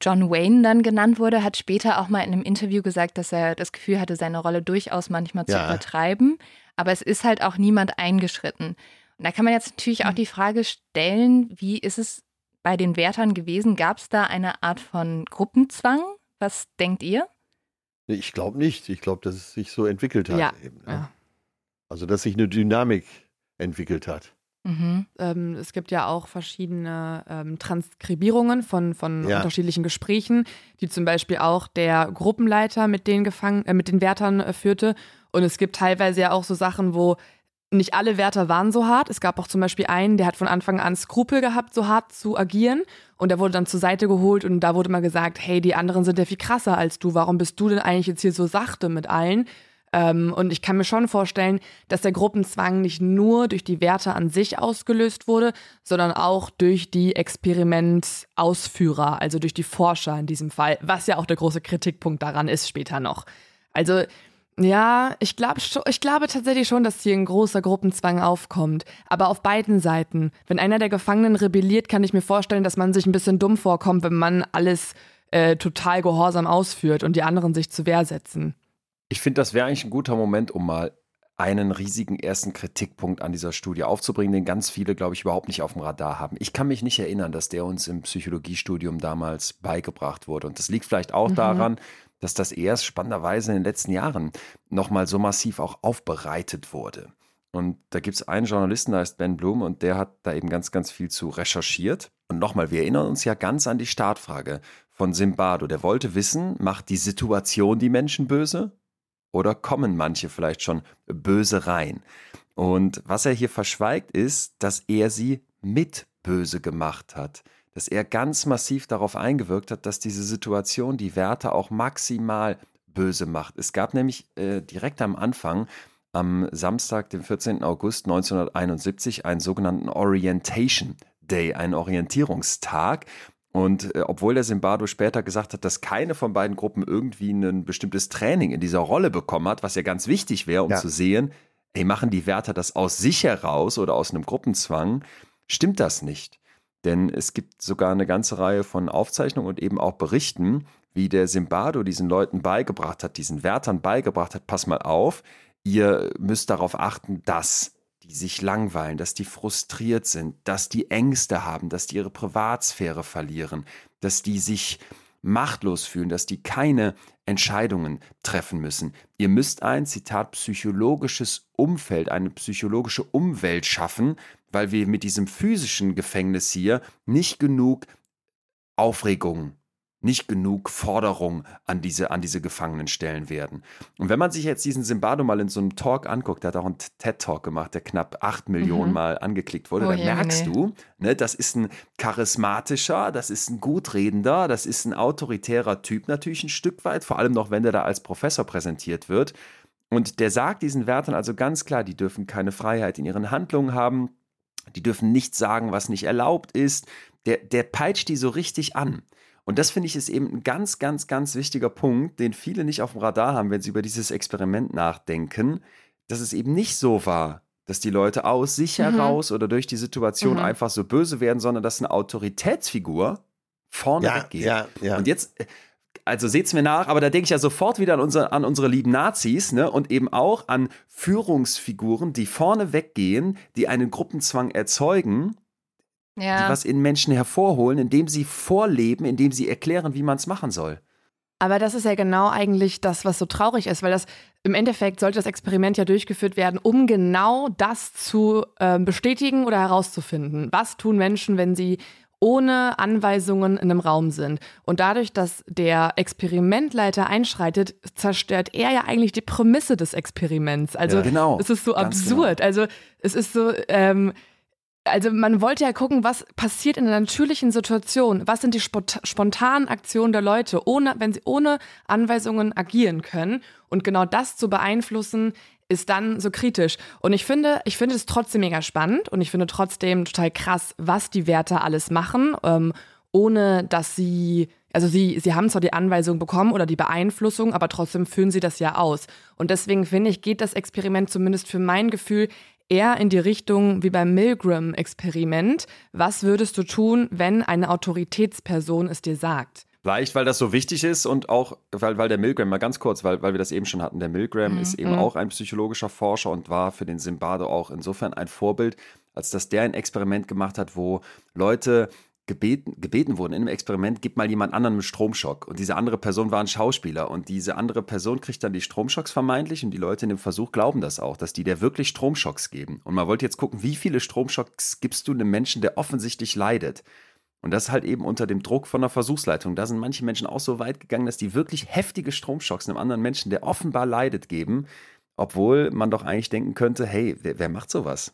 John Wayne dann genannt wurde, hat später auch mal in einem Interview gesagt, dass er das Gefühl hatte, seine Rolle durchaus manchmal zu ja. übertreiben. Aber es ist halt auch niemand eingeschritten. Und da kann man jetzt natürlich auch hm. die Frage stellen, wie ist es bei den Wärtern gewesen? Gab es da eine Art von Gruppenzwang? Was denkt ihr? Ich glaube nicht. Ich glaube, dass es sich so entwickelt hat. Ja. Eben, ne? ja. Also, dass sich eine Dynamik entwickelt hat. Mhm. Ähm, es gibt ja auch verschiedene ähm, Transkribierungen von, von ja. unterschiedlichen Gesprächen, die zum Beispiel auch der Gruppenleiter mit den, Gefang äh, mit den Wärtern äh, führte. Und es gibt teilweise ja auch so Sachen, wo nicht alle Wärter waren so hart. Es gab auch zum Beispiel einen, der hat von Anfang an Skrupel gehabt, so hart zu agieren. Und der wurde dann zur Seite geholt und da wurde mal gesagt, hey, die anderen sind ja viel krasser als du. Warum bist du denn eigentlich jetzt hier so sachte mit allen? Ähm, und ich kann mir schon vorstellen, dass der Gruppenzwang nicht nur durch die Wärter an sich ausgelöst wurde, sondern auch durch die Experimentausführer, also durch die Forscher in diesem Fall, was ja auch der große Kritikpunkt daran ist später noch. Also ja, ich glaube ich glaube tatsächlich schon, dass hier ein großer Gruppenzwang aufkommt. Aber auf beiden Seiten. Wenn einer der Gefangenen rebelliert, kann ich mir vorstellen, dass man sich ein bisschen dumm vorkommt, wenn man alles äh, total gehorsam ausführt und die anderen sich zur Wehr setzen. Ich finde, das wäre eigentlich ein guter Moment, um mal einen riesigen ersten Kritikpunkt an dieser Studie aufzubringen, den ganz viele, glaube ich, überhaupt nicht auf dem Radar haben. Ich kann mich nicht erinnern, dass der uns im Psychologiestudium damals beigebracht wurde. Und das liegt vielleicht auch mhm. daran, dass das erst spannenderweise in den letzten Jahren nochmal so massiv auch aufbereitet wurde. Und da gibt es einen Journalisten, der heißt Ben Blum, und der hat da eben ganz, ganz viel zu recherchiert. Und nochmal, wir erinnern uns ja ganz an die Startfrage von Simbado. Der wollte wissen, macht die Situation die Menschen böse? Oder kommen manche vielleicht schon böse rein? Und was er hier verschweigt, ist, dass er sie mit böse gemacht hat dass er ganz massiv darauf eingewirkt hat, dass diese Situation die Werte auch maximal böse macht. Es gab nämlich äh, direkt am Anfang, am Samstag, dem 14. August 1971, einen sogenannten Orientation Day, einen Orientierungstag. Und äh, obwohl der Zimbardo später gesagt hat, dass keine von beiden Gruppen irgendwie ein bestimmtes Training in dieser Rolle bekommen hat, was ja ganz wichtig wäre, um ja. zu sehen, ey, machen die Wärter das aus sich heraus oder aus einem Gruppenzwang, stimmt das nicht. Denn es gibt sogar eine ganze Reihe von Aufzeichnungen und eben auch Berichten, wie der Simbado diesen Leuten beigebracht hat, diesen Wärtern beigebracht hat, pass mal auf, ihr müsst darauf achten, dass die sich langweilen, dass die frustriert sind, dass die Ängste haben, dass die ihre Privatsphäre verlieren, dass die sich machtlos fühlen, dass die keine Entscheidungen treffen müssen. Ihr müsst ein, Zitat, psychologisches Umfeld, eine psychologische Umwelt schaffen, weil wir mit diesem physischen Gefängnis hier nicht genug Aufregung, nicht genug Forderung an diese, an diese Gefangenen stellen werden. Und wenn man sich jetzt diesen Simbado mal in so einem Talk anguckt, der hat auch einen TED-Talk gemacht, der knapp acht Millionen mhm. Mal angeklickt wurde, oh, dann merkst nee. du, ne, das ist ein charismatischer, das ist ein gutredender, das ist ein autoritärer Typ natürlich ein Stück weit, vor allem noch, wenn der da als Professor präsentiert wird. Und der sagt diesen Wärtern also ganz klar, die dürfen keine Freiheit in ihren Handlungen haben, die dürfen nichts sagen, was nicht erlaubt ist. Der, der peitscht die so richtig an. Und das finde ich ist eben ein ganz, ganz, ganz wichtiger Punkt, den viele nicht auf dem Radar haben, wenn sie über dieses Experiment nachdenken, dass es eben nicht so war, dass die Leute aus sich Mhm. heraus oder durch die Situation Mhm. einfach so böse werden, sondern dass eine Autoritätsfigur vorne Ja, weggeht. ja, ja. Und jetzt, äh, also seht's mir nach, aber da denke ich ja sofort wieder an, unser, an unsere lieben Nazis ne? und eben auch an Führungsfiguren, die vorne weggehen, die einen Gruppenzwang erzeugen, die Ja. was in Menschen hervorholen, indem sie vorleben, indem sie erklären, wie man es machen soll. Aber das ist ja genau eigentlich das, was so traurig ist, weil das im Endeffekt sollte das Experiment ja durchgeführt werden, um genau das zu ähm, bestätigen oder herauszufinden. Was tun Menschen, wenn sie ohne Anweisungen in einem Raum sind? Und dadurch, dass der Experimentleiter einschreitet, zerstört er ja eigentlich die Prämisse des Experiments. Also Ja, genau. es ist so Ganz absurd. Also es ist so, ähm, also man wollte ja gucken, was passiert in einer natürlichen Situation. Was sind die spont spontanen Aktionen der Leute, ohne, wenn sie ohne Anweisungen agieren können. Und genau das zu beeinflussen, ist dann so kritisch. Und ich finde, ich finde es trotzdem mega spannend und ich finde trotzdem total krass, was die Wärter alles machen, ähm, ohne dass sie, also sie, sie haben zwar die Anweisung bekommen oder die Beeinflussung, aber trotzdem führen sie das ja aus. Und deswegen finde ich, geht das Experiment zumindest für mein Gefühl eher in die Richtung wie beim Milgram-Experiment. Was würdest du tun, wenn eine Autoritätsperson es dir sagt? Vielleicht, weil das so wichtig ist und auch, weil, weil der Milgram, mal ganz kurz, weil, weil wir das eben schon hatten, der Milgram ist eben auch ein psychologischer Forscher und war für den Zimbardo auch insofern ein Vorbild, als dass der ein Experiment gemacht hat, wo Leute gebeten, gebeten wurden in einem Experiment, gib mal jemand anderen einen Stromschock. Und diese andere Person war ein Schauspieler und diese andere Person kriegt dann die Stromschocks vermeintlich und die Leute in dem Versuch glauben das auch, dass die der wirklich Stromschocks geben. Und man wollte jetzt gucken, wie viele Stromschocks gibst du einem Menschen, der offensichtlich leidet. Und das halt eben unter dem Druck von der Versuchsleitung. Da sind manche Menschen auch so weit gegangen, dass die wirklich heftige Stromschocks einem anderen Menschen, der offenbar leidet, geben, obwohl man doch eigentlich denken könnte, hey, wer, wer macht sowas?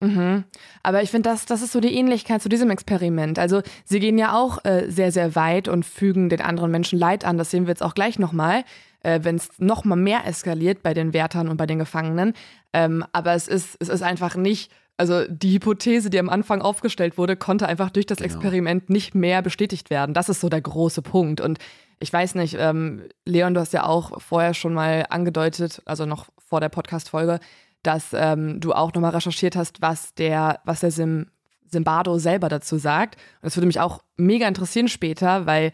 Mhm. Aber ich finde, das, das ist so die Ähnlichkeit zu diesem Experiment. Also sie gehen ja auch äh, sehr, sehr weit und fügen den anderen Menschen Leid an. Das sehen wir jetzt auch gleich nochmal, äh, wenn es nochmal mehr eskaliert bei den Wärtern und bei den Gefangenen. Ähm, aber es ist, es ist einfach nicht, also die Hypothese, die am Anfang aufgestellt wurde, konnte einfach durch das Genau. Experiment nicht mehr bestätigt werden. Das ist so der große Punkt. Und ich weiß nicht, ähm, Leon, du hast ja auch vorher schon mal angedeutet, also noch vor der Podcast-Folge, dass ähm, du auch nochmal recherchiert hast, was der, was der Sim, Simbardo selber dazu sagt. Und das würde mich auch mega interessieren später, weil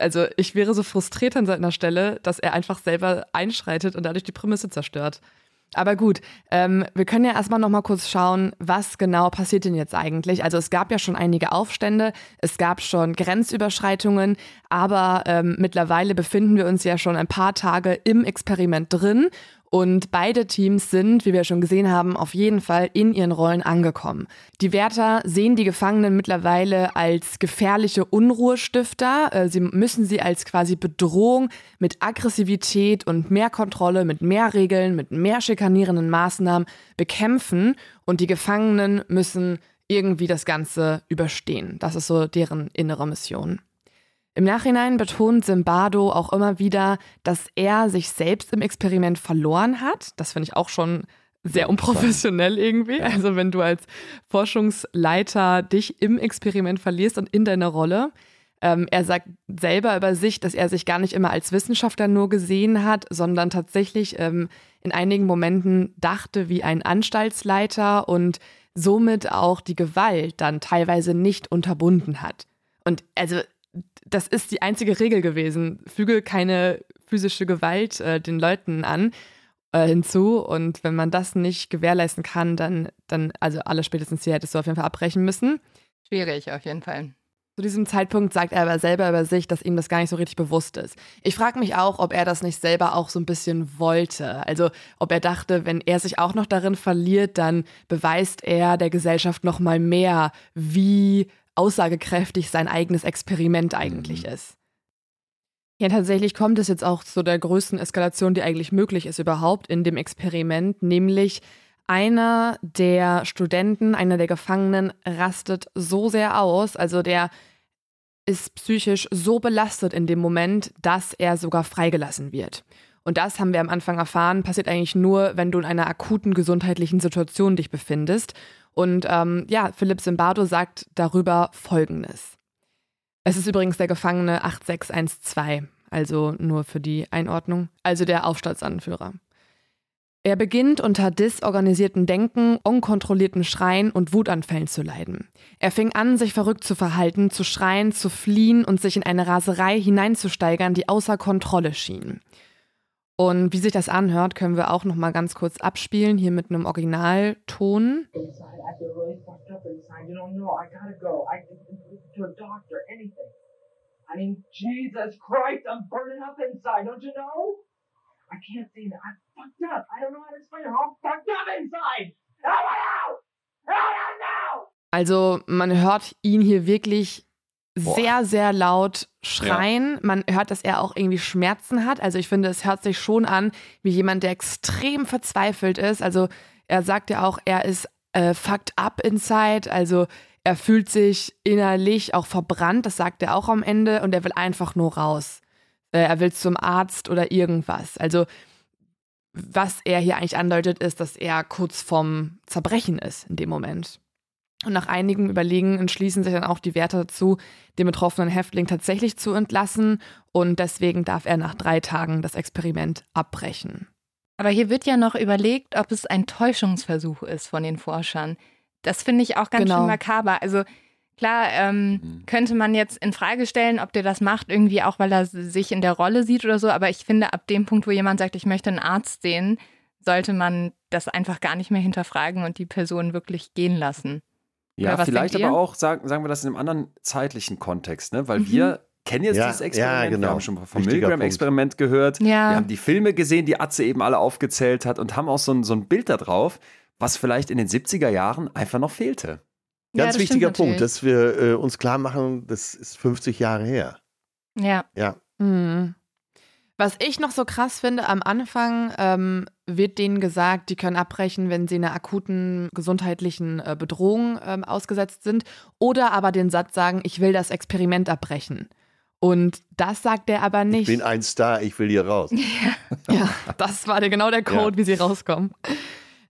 also ich wäre so frustriert an seiner Stelle, dass er einfach selber einschreitet und dadurch die Prämisse zerstört. Aber gut, ähm, wir können ja erstmal nochmal kurz schauen, was genau passiert denn jetzt eigentlich. Also es gab ja schon einige Aufstände, es gab schon Grenzüberschreitungen, aber ähm, mittlerweile befinden wir uns ja schon ein paar Tage im Experiment drin und beide Teams sind, wie wir schon gesehen haben, auf jeden Fall in ihren Rollen angekommen. Die Wärter sehen die Gefangenen mittlerweile als gefährliche Unruhestifter. Äh, Sie müssen sie als quasi Bedrohung mit Aggressivität und mehr Kontrolle, mit mehr Regeln, mit mehr schikanierenden Maßnahmen bekämpfen. Und die Gefangenen müssen irgendwie das Ganze überstehen. Das ist so deren innere Mission. Im Nachhinein betont Zimbardo auch immer wieder, dass er sich selbst im Experiment verloren hat. Das finde ich auch schon sehr unprofessionell irgendwie. Also wenn du als Forschungsleiter dich im Experiment verlierst und in deiner Rolle. Ähm, er sagt selber über sich, dass er sich gar nicht immer als Wissenschaftler nur gesehen hat, sondern tatsächlich ähm, in einigen Momenten dachte wie ein Anstaltsleiter und somit auch die Gewalt dann teilweise nicht unterbunden hat. Und also das ist die einzige Regel gewesen. Füge keine physische Gewalt äh, den Leuten an äh, hinzu. Und wenn man das nicht gewährleisten kann, dann, dann, also alle spätestens hier hättest du auf jeden Fall abbrechen müssen. Schwierig auf jeden Fall. Zu diesem Zeitpunkt sagt er aber selber über sich, dass ihm das gar nicht so richtig bewusst ist. Ich frage mich auch, ob er das nicht selber auch so ein bisschen wollte. Also ob er dachte, wenn er sich auch noch darin verliert, dann beweist er der Gesellschaft noch mal mehr, wie aussagekräftig sein eigenes Experiment eigentlich ist. Ja, tatsächlich kommt es jetzt auch zu der größten Eskalation, die eigentlich möglich ist überhaupt in dem Experiment, nämlich einer der Studenten, einer der Gefangenen rastet so sehr aus, also der ist psychisch so belastet in dem Moment, dass er sogar freigelassen wird. Und das haben wir am Anfang erfahren, passiert eigentlich nur, wenn du in einer akuten gesundheitlichen Situation dich befindest. Und ähm, ja, Philipp Zimbardo sagt darüber Folgendes. Es ist übrigens der Gefangene 8612, also nur für die Einordnung, also der Aufstandsanführer. Er beginnt unter disorganisiertem Denken, unkontrollierten Schreien und Wutanfällen zu leiden. Er fing an, sich verrückt zu verhalten, zu schreien, zu fliehen und sich in eine Raserei hineinzusteigern, die außer Kontrolle schien. Und wie sich das anhört, können wir auch noch mal ganz kurz abspielen, hier mit einem Originalton. I mean, Jesus Christ, I'm burning up inside. Don't you know? I can't say that. I'm fucked up. I don't know how to explain it. I'm fucked up inside. Help me out! Help me now! Also man hört ihn hier wirklich Boah. sehr, sehr laut schreien. Man hört, dass er auch irgendwie Schmerzen hat. Also ich finde, es hört sich schon an wie jemand, der extrem verzweifelt ist. Also er sagt ja auch, er ist äh, fucked up inside. Also er fühlt sich innerlich auch verbrannt. Das sagt er auch am Ende. Und er will einfach nur raus. Äh, er will zum Arzt oder irgendwas. Also was er hier eigentlich andeutet, ist, dass er kurz vorm Zerbrechen ist in dem Moment. Und nach einigem Überlegen entschließen sich dann auch die Wärter dazu, den betroffenen Häftling tatsächlich zu entlassen. Und deswegen darf er nach drei Tagen das Experiment abbrechen. Aber hier wird ja noch überlegt, ob es ein Täuschungsversuch ist von den Forschern. Das finde ich auch ganz Genau. schön makaber. Also klar, ähm, Mhm. könnte man jetzt in Frage stellen, ob der das macht, irgendwie auch, weil er sich in der Rolle sieht oder so. Aber ich finde, ab dem Punkt, wo jemand sagt, ich möchte einen Arzt sehen, sollte man das einfach gar nicht mehr hinterfragen und die Person wirklich gehen lassen. Ja, vielleicht aber auch, sagen, sagen wir das in einem anderen zeitlichen Kontext, ne? weil Mhm. wir kennen jetzt Ja, dieses ja, Experiment, genau. wir haben schon vom Milgram-Experiment gehört, Ja. wir haben die Filme gesehen, die Atze eben alle aufgezählt hat und haben auch so ein, so ein Bild da drauf, was vielleicht in den 70er Jahren einfach noch fehlte. Ja, Ganz wichtiger Punkt, natürlich. dass wir äh, uns klar machen, das ist 50 Jahre her. Ja. Ja, Mhm. Was ich noch so krass finde, am Anfang ähm, wird denen gesagt, die können abbrechen, wenn sie einer akuten gesundheitlichen äh, Bedrohung ähm, ausgesetzt sind. Oder aber den Satz sagen, ich will das Experiment abbrechen. Und das sagt er aber ich nicht. bin ein Star, ich will hier raus. [laughs] Ja, das war der, genau der Code, wie sie rauskommen.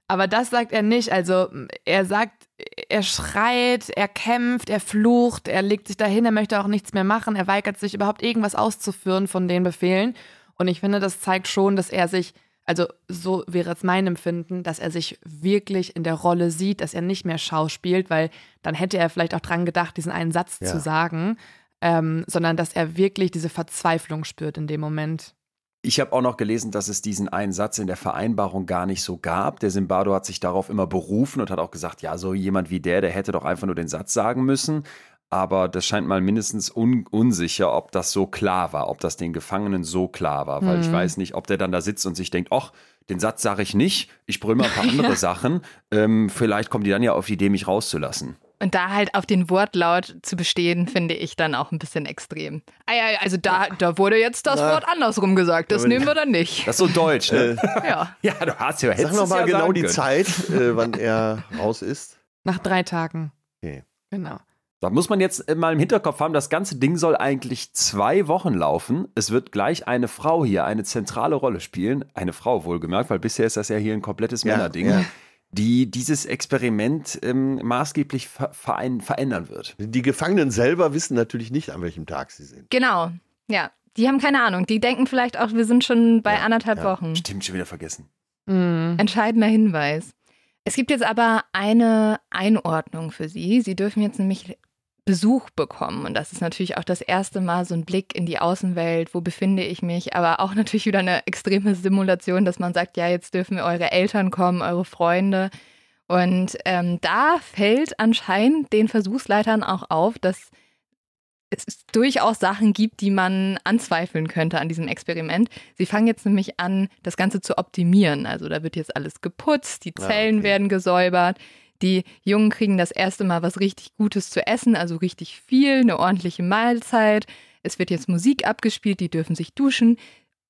Aber das sagt er nicht. Also er sagt, er schreit, er kämpft, er flucht, er legt sich dahin, er möchte auch nichts mehr machen, er weigert sich überhaupt irgendwas auszuführen von den Befehlen. Und ich finde, das zeigt schon, dass er sich, also so wäre es mein Empfinden, dass er sich wirklich in der Rolle sieht, dass er nicht mehr schauspielt, weil dann hätte er vielleicht auch dran gedacht, diesen einen Satz Ja. zu sagen, ähm, sondern dass er wirklich diese Verzweiflung spürt in dem Moment. Ich habe auch noch gelesen, dass es diesen einen Satz in der Vereinbarung gar nicht so gab. Der Zimbardo hat sich darauf immer berufen und hat auch gesagt, ja, so jemand wie der, der hätte doch einfach nur den Satz sagen müssen. Aber das scheint mal mindestens un unsicher, ob das so klar war, ob das den Gefangenen so klar war. Weil ich Mhm. weiß nicht, ob der dann da sitzt und sich denkt, ach, den Satz sage ich nicht, ich brülle mal ein paar [laughs] andere Sachen. Ähm, vielleicht kommen die dann ja auf die Idee, mich rauszulassen. Und da halt auf den Wortlaut zu bestehen, finde ich dann auch ein bisschen extrem. Ah ja, also da, da wurde jetzt das Na. Wort andersrum gesagt. Das nehmen wir dann nicht. Das ist so deutsch, ne? [laughs] Ja. ja, du hast ja Sag nochmal ja genau sagen die können. Zeit, äh, wann er raus ist. Nach drei Tagen. Okay. Genau. Da muss man jetzt mal im Hinterkopf haben, das ganze Ding soll eigentlich zwei Wochen laufen. Es wird gleich eine Frau hier eine zentrale Rolle spielen. Eine Frau wohlgemerkt, weil bisher ist das ja hier ein komplettes Ja, Männerding, ja. die dieses Experiment ähm, maßgeblich ver verändern wird. Die Gefangenen selber wissen natürlich nicht, an welchem Tag sie sind. Genau. Ja. Die haben keine Ahnung. Die denken vielleicht auch, wir sind schon bei Ja, anderthalb ja. Wochen. Stimmt, schon wieder vergessen. Mhm. Entscheidender Hinweis. Es gibt jetzt aber eine Einordnung für Sie. Sie dürfen jetzt nämlich Besuch bekommen. Und das ist natürlich auch das erste Mal so ein Blick in die Außenwelt. Wo befinde ich mich? Aber auch natürlich wieder eine extreme Simulation, dass man sagt, ja, jetzt dürfen eure Eltern kommen, eure Freunde. Und ähm, da fällt anscheinend den Versuchsleitern auch auf, dass es durchaus Sachen gibt, die man anzweifeln könnte an diesem Experiment. Sie fangen jetzt nämlich an, das Ganze zu optimieren. Also da wird jetzt alles geputzt, die Ah, Zellen okay. werden gesäubert, die Jungen kriegen das erste Mal was richtig Gutes zu essen, also richtig viel, eine ordentliche Mahlzeit. Es wird jetzt Musik abgespielt, die dürfen sich duschen,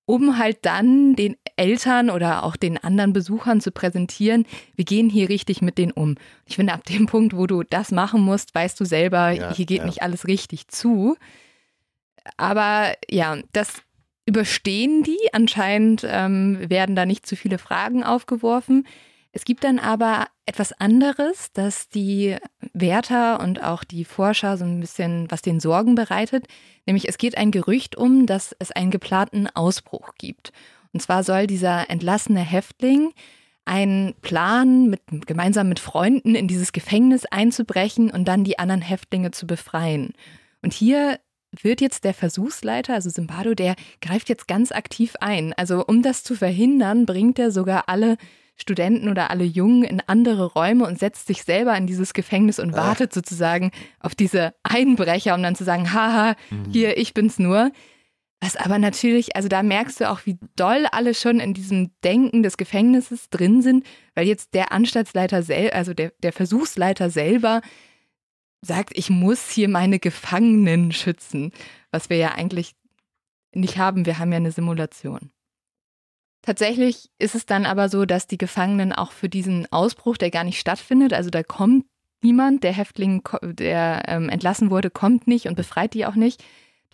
um halt dann den Eltern oder auch den anderen Besuchern zu präsentieren, wir gehen hier richtig mit denen um. Ich finde, ab dem Punkt, wo du das machen musst, weißt du selber, Ja, hier geht ja. nicht alles richtig zu. Aber ja, das überstehen die. Anscheinend ähm, werden da nicht zu viele Fragen aufgeworfen. Es gibt dann aber etwas anderes, das die Wärter und auch die Forscher so ein bisschen, was den Sorgen bereitet. Nämlich es geht ein Gerücht um, dass es einen geplanten Ausbruch gibt. Und zwar soll dieser entlassene Häftling einen Plan, mit, gemeinsam mit Freunden in dieses Gefängnis einzubrechen und dann die anderen Häftlinge zu befreien. Und hier wird jetzt der Versuchsleiter, also Simbado, der greift jetzt ganz aktiv ein. Also um das zu verhindern, bringt er sogar alle Studenten oder alle Jungen in andere Räume und setzt sich selber in dieses Gefängnis und ah. wartet sozusagen auf diese Einbrecher, um dann zu sagen, haha, mhm. hier, ich bin's nur. Was aber natürlich, also da merkst du auch, wie doll alle schon in diesem Denken des Gefängnisses drin sind, weil jetzt der Anstaltsleiter selber, also der, der Versuchsleiter selber sagt, ich muss hier meine Gefangenen schützen, was wir ja eigentlich nicht haben. Wir haben ja eine Simulation. Tatsächlich ist es dann aber so, dass die Gefangenen auch für diesen Ausbruch, der gar nicht stattfindet, also da kommt niemand, der Häftling, der ähm, entlassen wurde, kommt nicht und befreit die auch nicht.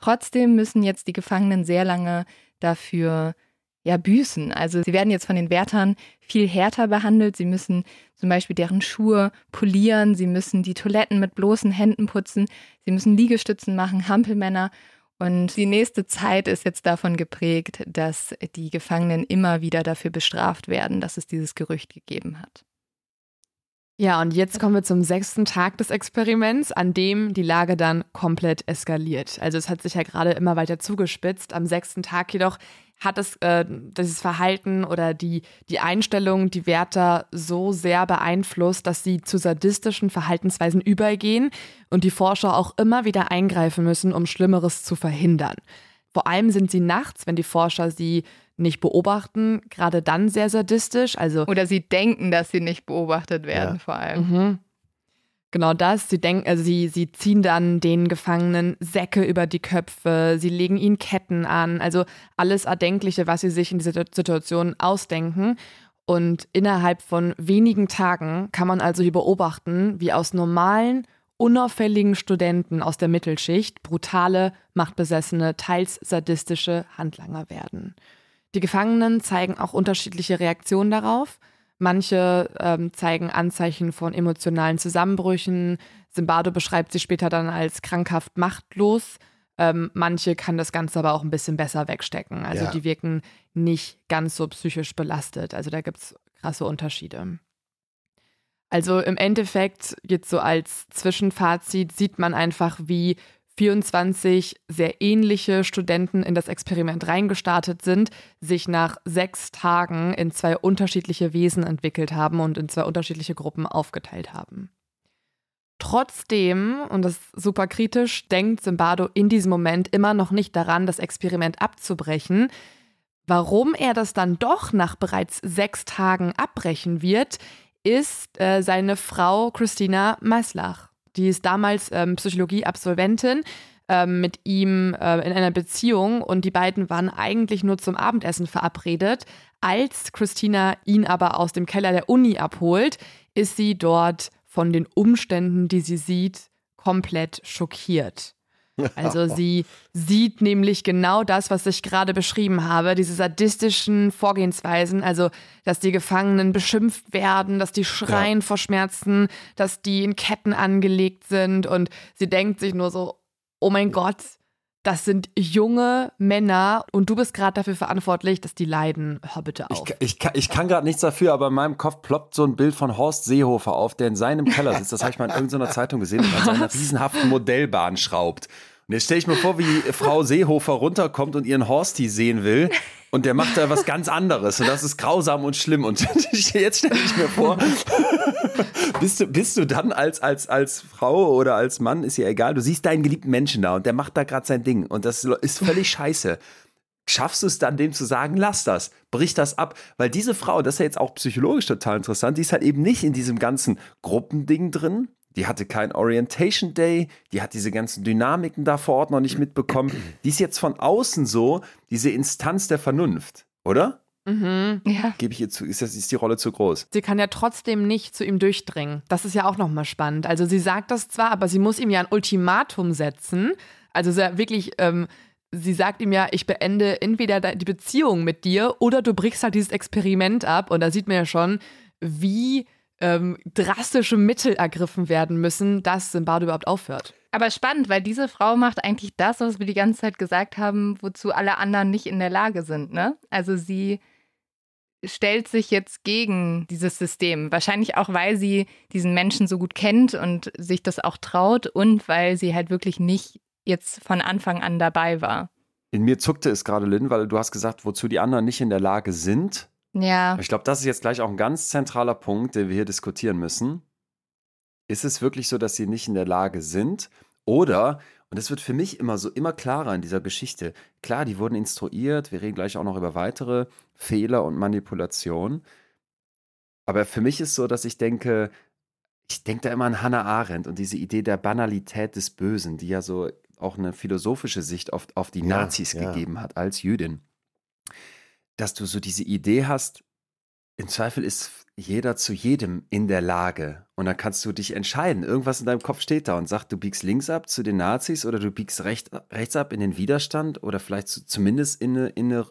Trotzdem müssen jetzt die Gefangenen sehr lange dafür ja, büßen. Also sie werden jetzt von den Wärtern viel härter behandelt. Sie müssen zum Beispiel deren Schuhe polieren, sie müssen die Toiletten mit bloßen Händen putzen, sie müssen Liegestützen machen, Hampelmänner. Und die nächste Zeit ist jetzt davon geprägt, dass die Gefangenen immer wieder dafür bestraft werden, dass es dieses Gerücht gegeben hat. Ja, und jetzt kommen wir zum sechsten Tag des Experiments, an dem die Lage dann komplett eskaliert. Also es hat sich ja gerade immer weiter zugespitzt. Am sechsten Tag jedoch hat es äh, dieses Verhalten oder die, die Einstellung die Wärter so sehr beeinflusst, dass sie zu sadistischen Verhaltensweisen übergehen und die Forscher auch immer wieder eingreifen müssen, um Schlimmeres zu verhindern. Vor allem sind sie nachts, wenn die Forscher sie nicht beobachten, gerade dann sehr sadistisch. Also Oder sie denken, dass sie nicht beobachtet werden, ja. vor allem. Mhm. Genau das. Sie denken, also sie, sie ziehen dann den Gefangenen Säcke über die Köpfe, sie legen ihnen Ketten an, also alles Erdenkliche, was sie sich in dieser Situation ausdenken. Und innerhalb von wenigen Tagen kann man also hier beobachten, wie aus normalen, unauffälligen Studenten aus der Mittelschicht brutale, machtbesessene, teils sadistische Handlanger werden. Die Gefangenen zeigen auch unterschiedliche Reaktionen darauf. Manche ähm, zeigen Anzeichen von emotionalen Zusammenbrüchen. Zimbardo beschreibt sie später dann als krankhaft machtlos. Ähm, manche kann das Ganze aber auch ein bisschen besser wegstecken. Also ja. die wirken nicht ganz so psychisch belastet. Also da gibt es krasse Unterschiede. Also im Endeffekt, jetzt so als Zwischenfazit, sieht man einfach, wie 24 sehr ähnliche Studenten in das Experiment reingestartet sind, sich nach sechs Tagen in zwei unterschiedliche Wesen entwickelt haben und in zwei unterschiedliche Gruppen aufgeteilt haben. Trotzdem, und das ist super kritisch, denkt Zimbardo in diesem Moment immer noch nicht daran, das Experiment abzubrechen. Warum er das dann doch nach bereits sechs Tagen abbrechen wird, ist äh, seine Frau Christina Maslach. Die ist damals ähm, Psychologie-Absolventin ähm, mit ihm äh, in einer Beziehung und die beiden waren eigentlich nur zum Abendessen verabredet. Als Christina ihn aber aus dem Keller der Uni abholt, ist sie dort von den Umständen, die sie sieht, komplett schockiert. Also [laughs] sie sieht nämlich genau das, was ich gerade beschrieben habe, diese sadistischen Vorgehensweisen, also dass die Gefangenen beschimpft werden, dass die schreien ja. vor Schmerzen, dass die in Ketten angelegt sind. Und sie denkt sich nur so, oh mein Gott, das sind junge Männer und du bist gerade dafür verantwortlich, dass die leiden. Hör bitte auf. Ich, ich, kann, ich kann gerade nichts dafür, aber in meinem Kopf ploppt so ein Bild von Horst Seehofer auf, der in seinem Keller sitzt. Das habe ich mal in irgendeiner Zeitung gesehen und an seiner [laughs] riesenhaften Modellbahn schraubt. Und jetzt stelle ich mir vor, wie Frau Seehofer runterkommt und ihren Horsty sehen will. Und der macht da was ganz anderes. Und das ist grausam und schlimm. Und [laughs] jetzt stelle ich mir vor, [laughs] bist du, bist du dann als, als, als Frau oder als Mann, ist ja egal, du siehst deinen geliebten Menschen da und der macht da gerade sein Ding. Und das ist völlig scheiße. Schaffst du es dann, dem zu sagen, lass das, brich das ab? Weil diese Frau, das ist ja jetzt auch psychologisch total interessant, die ist halt eben nicht in diesem ganzen Gruppending drin, die hatte keinen Orientation Day, die hat diese ganzen Dynamiken da vor Ort noch nicht mitbekommen. Die ist jetzt von außen so diese Instanz der Vernunft, oder? Mhm. Ja. Gebe ich ihr zu, ist, das, ist die Rolle zu groß? Sie kann ja trotzdem nicht zu ihm durchdringen. Das ist ja auch nochmal spannend. Also sie sagt das zwar, aber sie muss ihm ja ein Ultimatum setzen. Also wirklich ähm, sie sagt ihm ja, ich beende entweder die Beziehung mit dir oder du brichst halt dieses Experiment ab. Und da sieht man ja schon, wie ähm, drastische Mittel ergriffen werden müssen, dass Simbad überhaupt aufhört. Aber spannend, weil diese Frau macht eigentlich das, was wir die ganze Zeit gesagt haben, wozu alle anderen nicht in der Lage sind. Ne? Also sie stellt sich jetzt gegen dieses System. Wahrscheinlich auch, weil sie diesen Menschen so gut kennt und sich das auch traut und weil sie halt wirklich nicht jetzt von Anfang an dabei war. In mir zuckte es gerade, Lynn, weil du hast gesagt, wozu die anderen nicht in der Lage sind. Ja. Ich glaube, das ist jetzt gleich auch ein ganz zentraler Punkt, den wir hier diskutieren müssen. Ist es wirklich so, dass sie nicht in der Lage sind? Oder, und das wird für mich immer so immer klarer in dieser Geschichte, klar, die wurden instruiert, wir reden gleich auch noch über weitere Fehler und Manipulation. Aber für mich ist so, dass ich denke, ich denke da immer an Hannah Arendt und diese Idee der Banalität des Bösen, die ja so auch eine philosophische Sicht auf, auf die Ja, Nazis ja. gegeben hat als Jüdin. Dass du so diese Idee hast, im Zweifel ist jeder zu jedem in der Lage. Und dann kannst du dich entscheiden. Irgendwas in deinem Kopf steht da und sagt, du biegst links ab zu den Nazis oder du biegst recht, rechts ab in den Widerstand oder vielleicht zu, zumindest in eine, in, eine,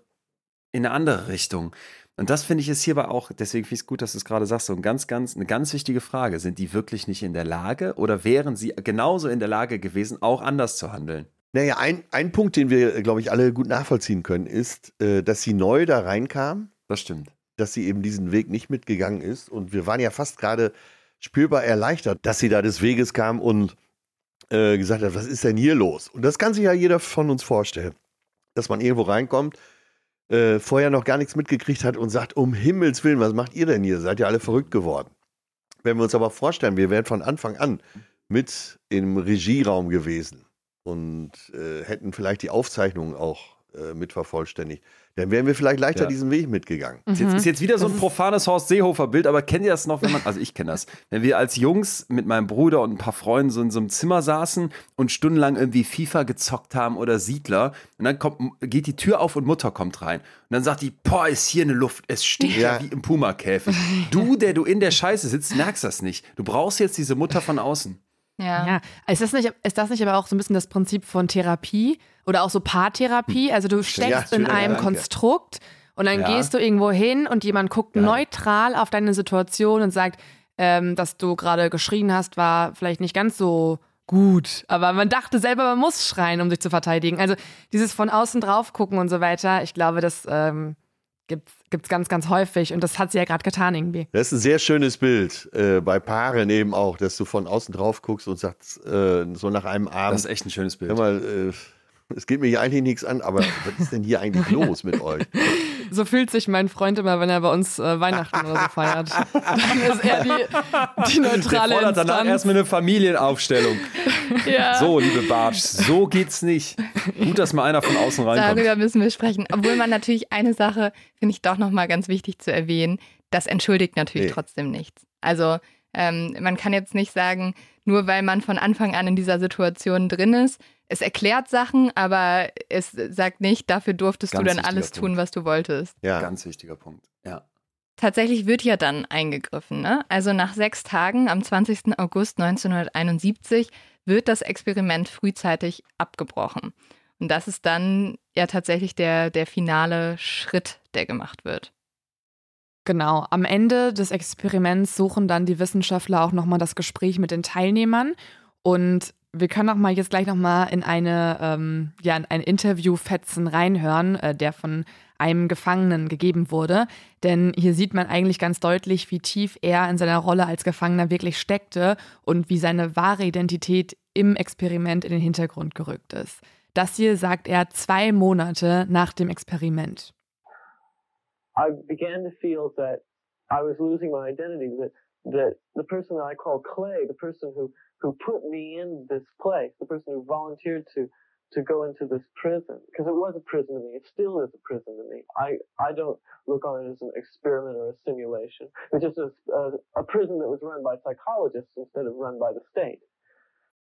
in eine andere Richtung. Und das finde ich ist hierbei auch, deswegen finde ich es gut, dass du es gerade sagst, so ein ganz, ganz, eine ganz wichtige Frage. Sind die wirklich nicht in der Lage oder wären sie genauso in der Lage gewesen, auch anders zu handeln? Naja, ein, ein Punkt, den wir, glaube ich, alle gut nachvollziehen können, ist, äh, dass sie neu da reinkam, Das stimmt. dass sie eben diesen Weg nicht mitgegangen ist. Und wir waren ja fast gerade spürbar erleichtert, dass sie da des Weges kam und äh, gesagt hat, was ist denn hier los? Und das kann sich ja jeder von uns vorstellen, dass man irgendwo reinkommt, äh, vorher noch gar nichts mitgekriegt hat und sagt, um Himmels Willen, was macht ihr denn hier? Seid ihr alle verrückt geworden? Wenn wir uns aber vorstellen, wir wären von Anfang an mit im Regieraum gewesen und äh, hätten vielleicht die Aufzeichnungen auch äh, mit vervollständigt, dann wären wir vielleicht leichter Ja. diesen Weg mitgegangen. Ist jetzt, ist jetzt wieder so ein profanes Horst Seehofer-Bild, aber kennt ihr das noch, wenn man, also ich kenne das, wenn wir als Jungs mit meinem Bruder und ein paar Freunden so in so einem Zimmer saßen und stundenlang irgendwie FIFA gezockt haben oder Siedler und dann kommt, geht die Tür auf und Mutter kommt rein und dann sagt die, boah, ist hier eine Luft, es stinkt ja, Ja. wie im Puma-Käfig. [laughs] Du, der du in der Scheiße sitzt, merkst das nicht. Du brauchst jetzt diese Mutter von außen. Ja. Ja, ist das, nicht, ist das nicht aber auch so ein bisschen das Prinzip von Therapie oder auch so Paartherapie? Also du steckst in schöner einem Gedanke. Konstrukt und dann Ja. gehst du irgendwo hin und jemand guckt neutral auf deine Situation und sagt, ähm, dass du gerade geschrien hast, war vielleicht nicht ganz so gut. Aber man dachte selber, man muss schreien, um sich zu verteidigen. Also dieses von außen drauf gucken und so weiter, ich glaube, das ähm, gibt es ganz, ganz häufig und das hat sie ja gerade getan irgendwie. Das ist ein sehr schönes Bild, äh, bei Paaren eben auch, dass du von außen drauf guckst und sagst, äh, so nach einem Das Abend, ist echt ein schönes Bild. hör mal, äh, es geht mir hier eigentlich nichts an, aber was ist denn hier eigentlich [laughs] los mit euch? So fühlt sich mein Freund immer, wenn er bei uns äh, Weihnachten oder so feiert. Dann ist er die, die Der neutrale fordert danach erstmal eine Familienaufstellung. ja. So, liebe Bartsch, so geht's nicht. Gut, dass mal einer von außen reinkommt. Darüber müssen wir sprechen. Obwohl man natürlich eine Sache, finde ich doch nochmal ganz wichtig zu erwähnen, das entschuldigt natürlich Nee. trotzdem nichts. Also ähm, man kann jetzt nicht sagen, nur weil man von Anfang an in dieser Situation drin ist, es erklärt Sachen, aber es sagt nicht, dafür durftest Ganz du dann alles tun, Punkt. was du wolltest. Ja, Ganz wichtiger Punkt. Ja. Tatsächlich wird ja dann eingegriffen. Ne? Also nach sechs Tagen, am 20. August 1971, wird das Experiment frühzeitig abgebrochen. Und das ist dann ja tatsächlich der, der finale Schritt, der gemacht wird. Genau. Am Ende des Experiments suchen dann die Wissenschaftler auch nochmal das Gespräch mit den Teilnehmern. Und wir können auch mal jetzt gleich nochmal in eine, ähm, ja, in ein Interview-Fetzen reinhören, äh, der von einem Gefangenen gegeben wurde. Denn hier sieht man eigentlich ganz deutlich, wie tief er in seiner Rolle als Gefangener wirklich steckte und wie seine wahre Identität im Experiment in den Hintergrund gerückt ist. Das hier sagt er zwei Monate nach dem Experiment. I began to feel that I was losing my identity, that, that the person that I call Clay, the person who, who put me in this place, the person who volunteered to, to go into this prison, because it was a prison to me, it still is a prison to me. I, I don't look on it as an experiment or a simulation. It's just a, a, a prison that was run by psychologists instead of run by the state.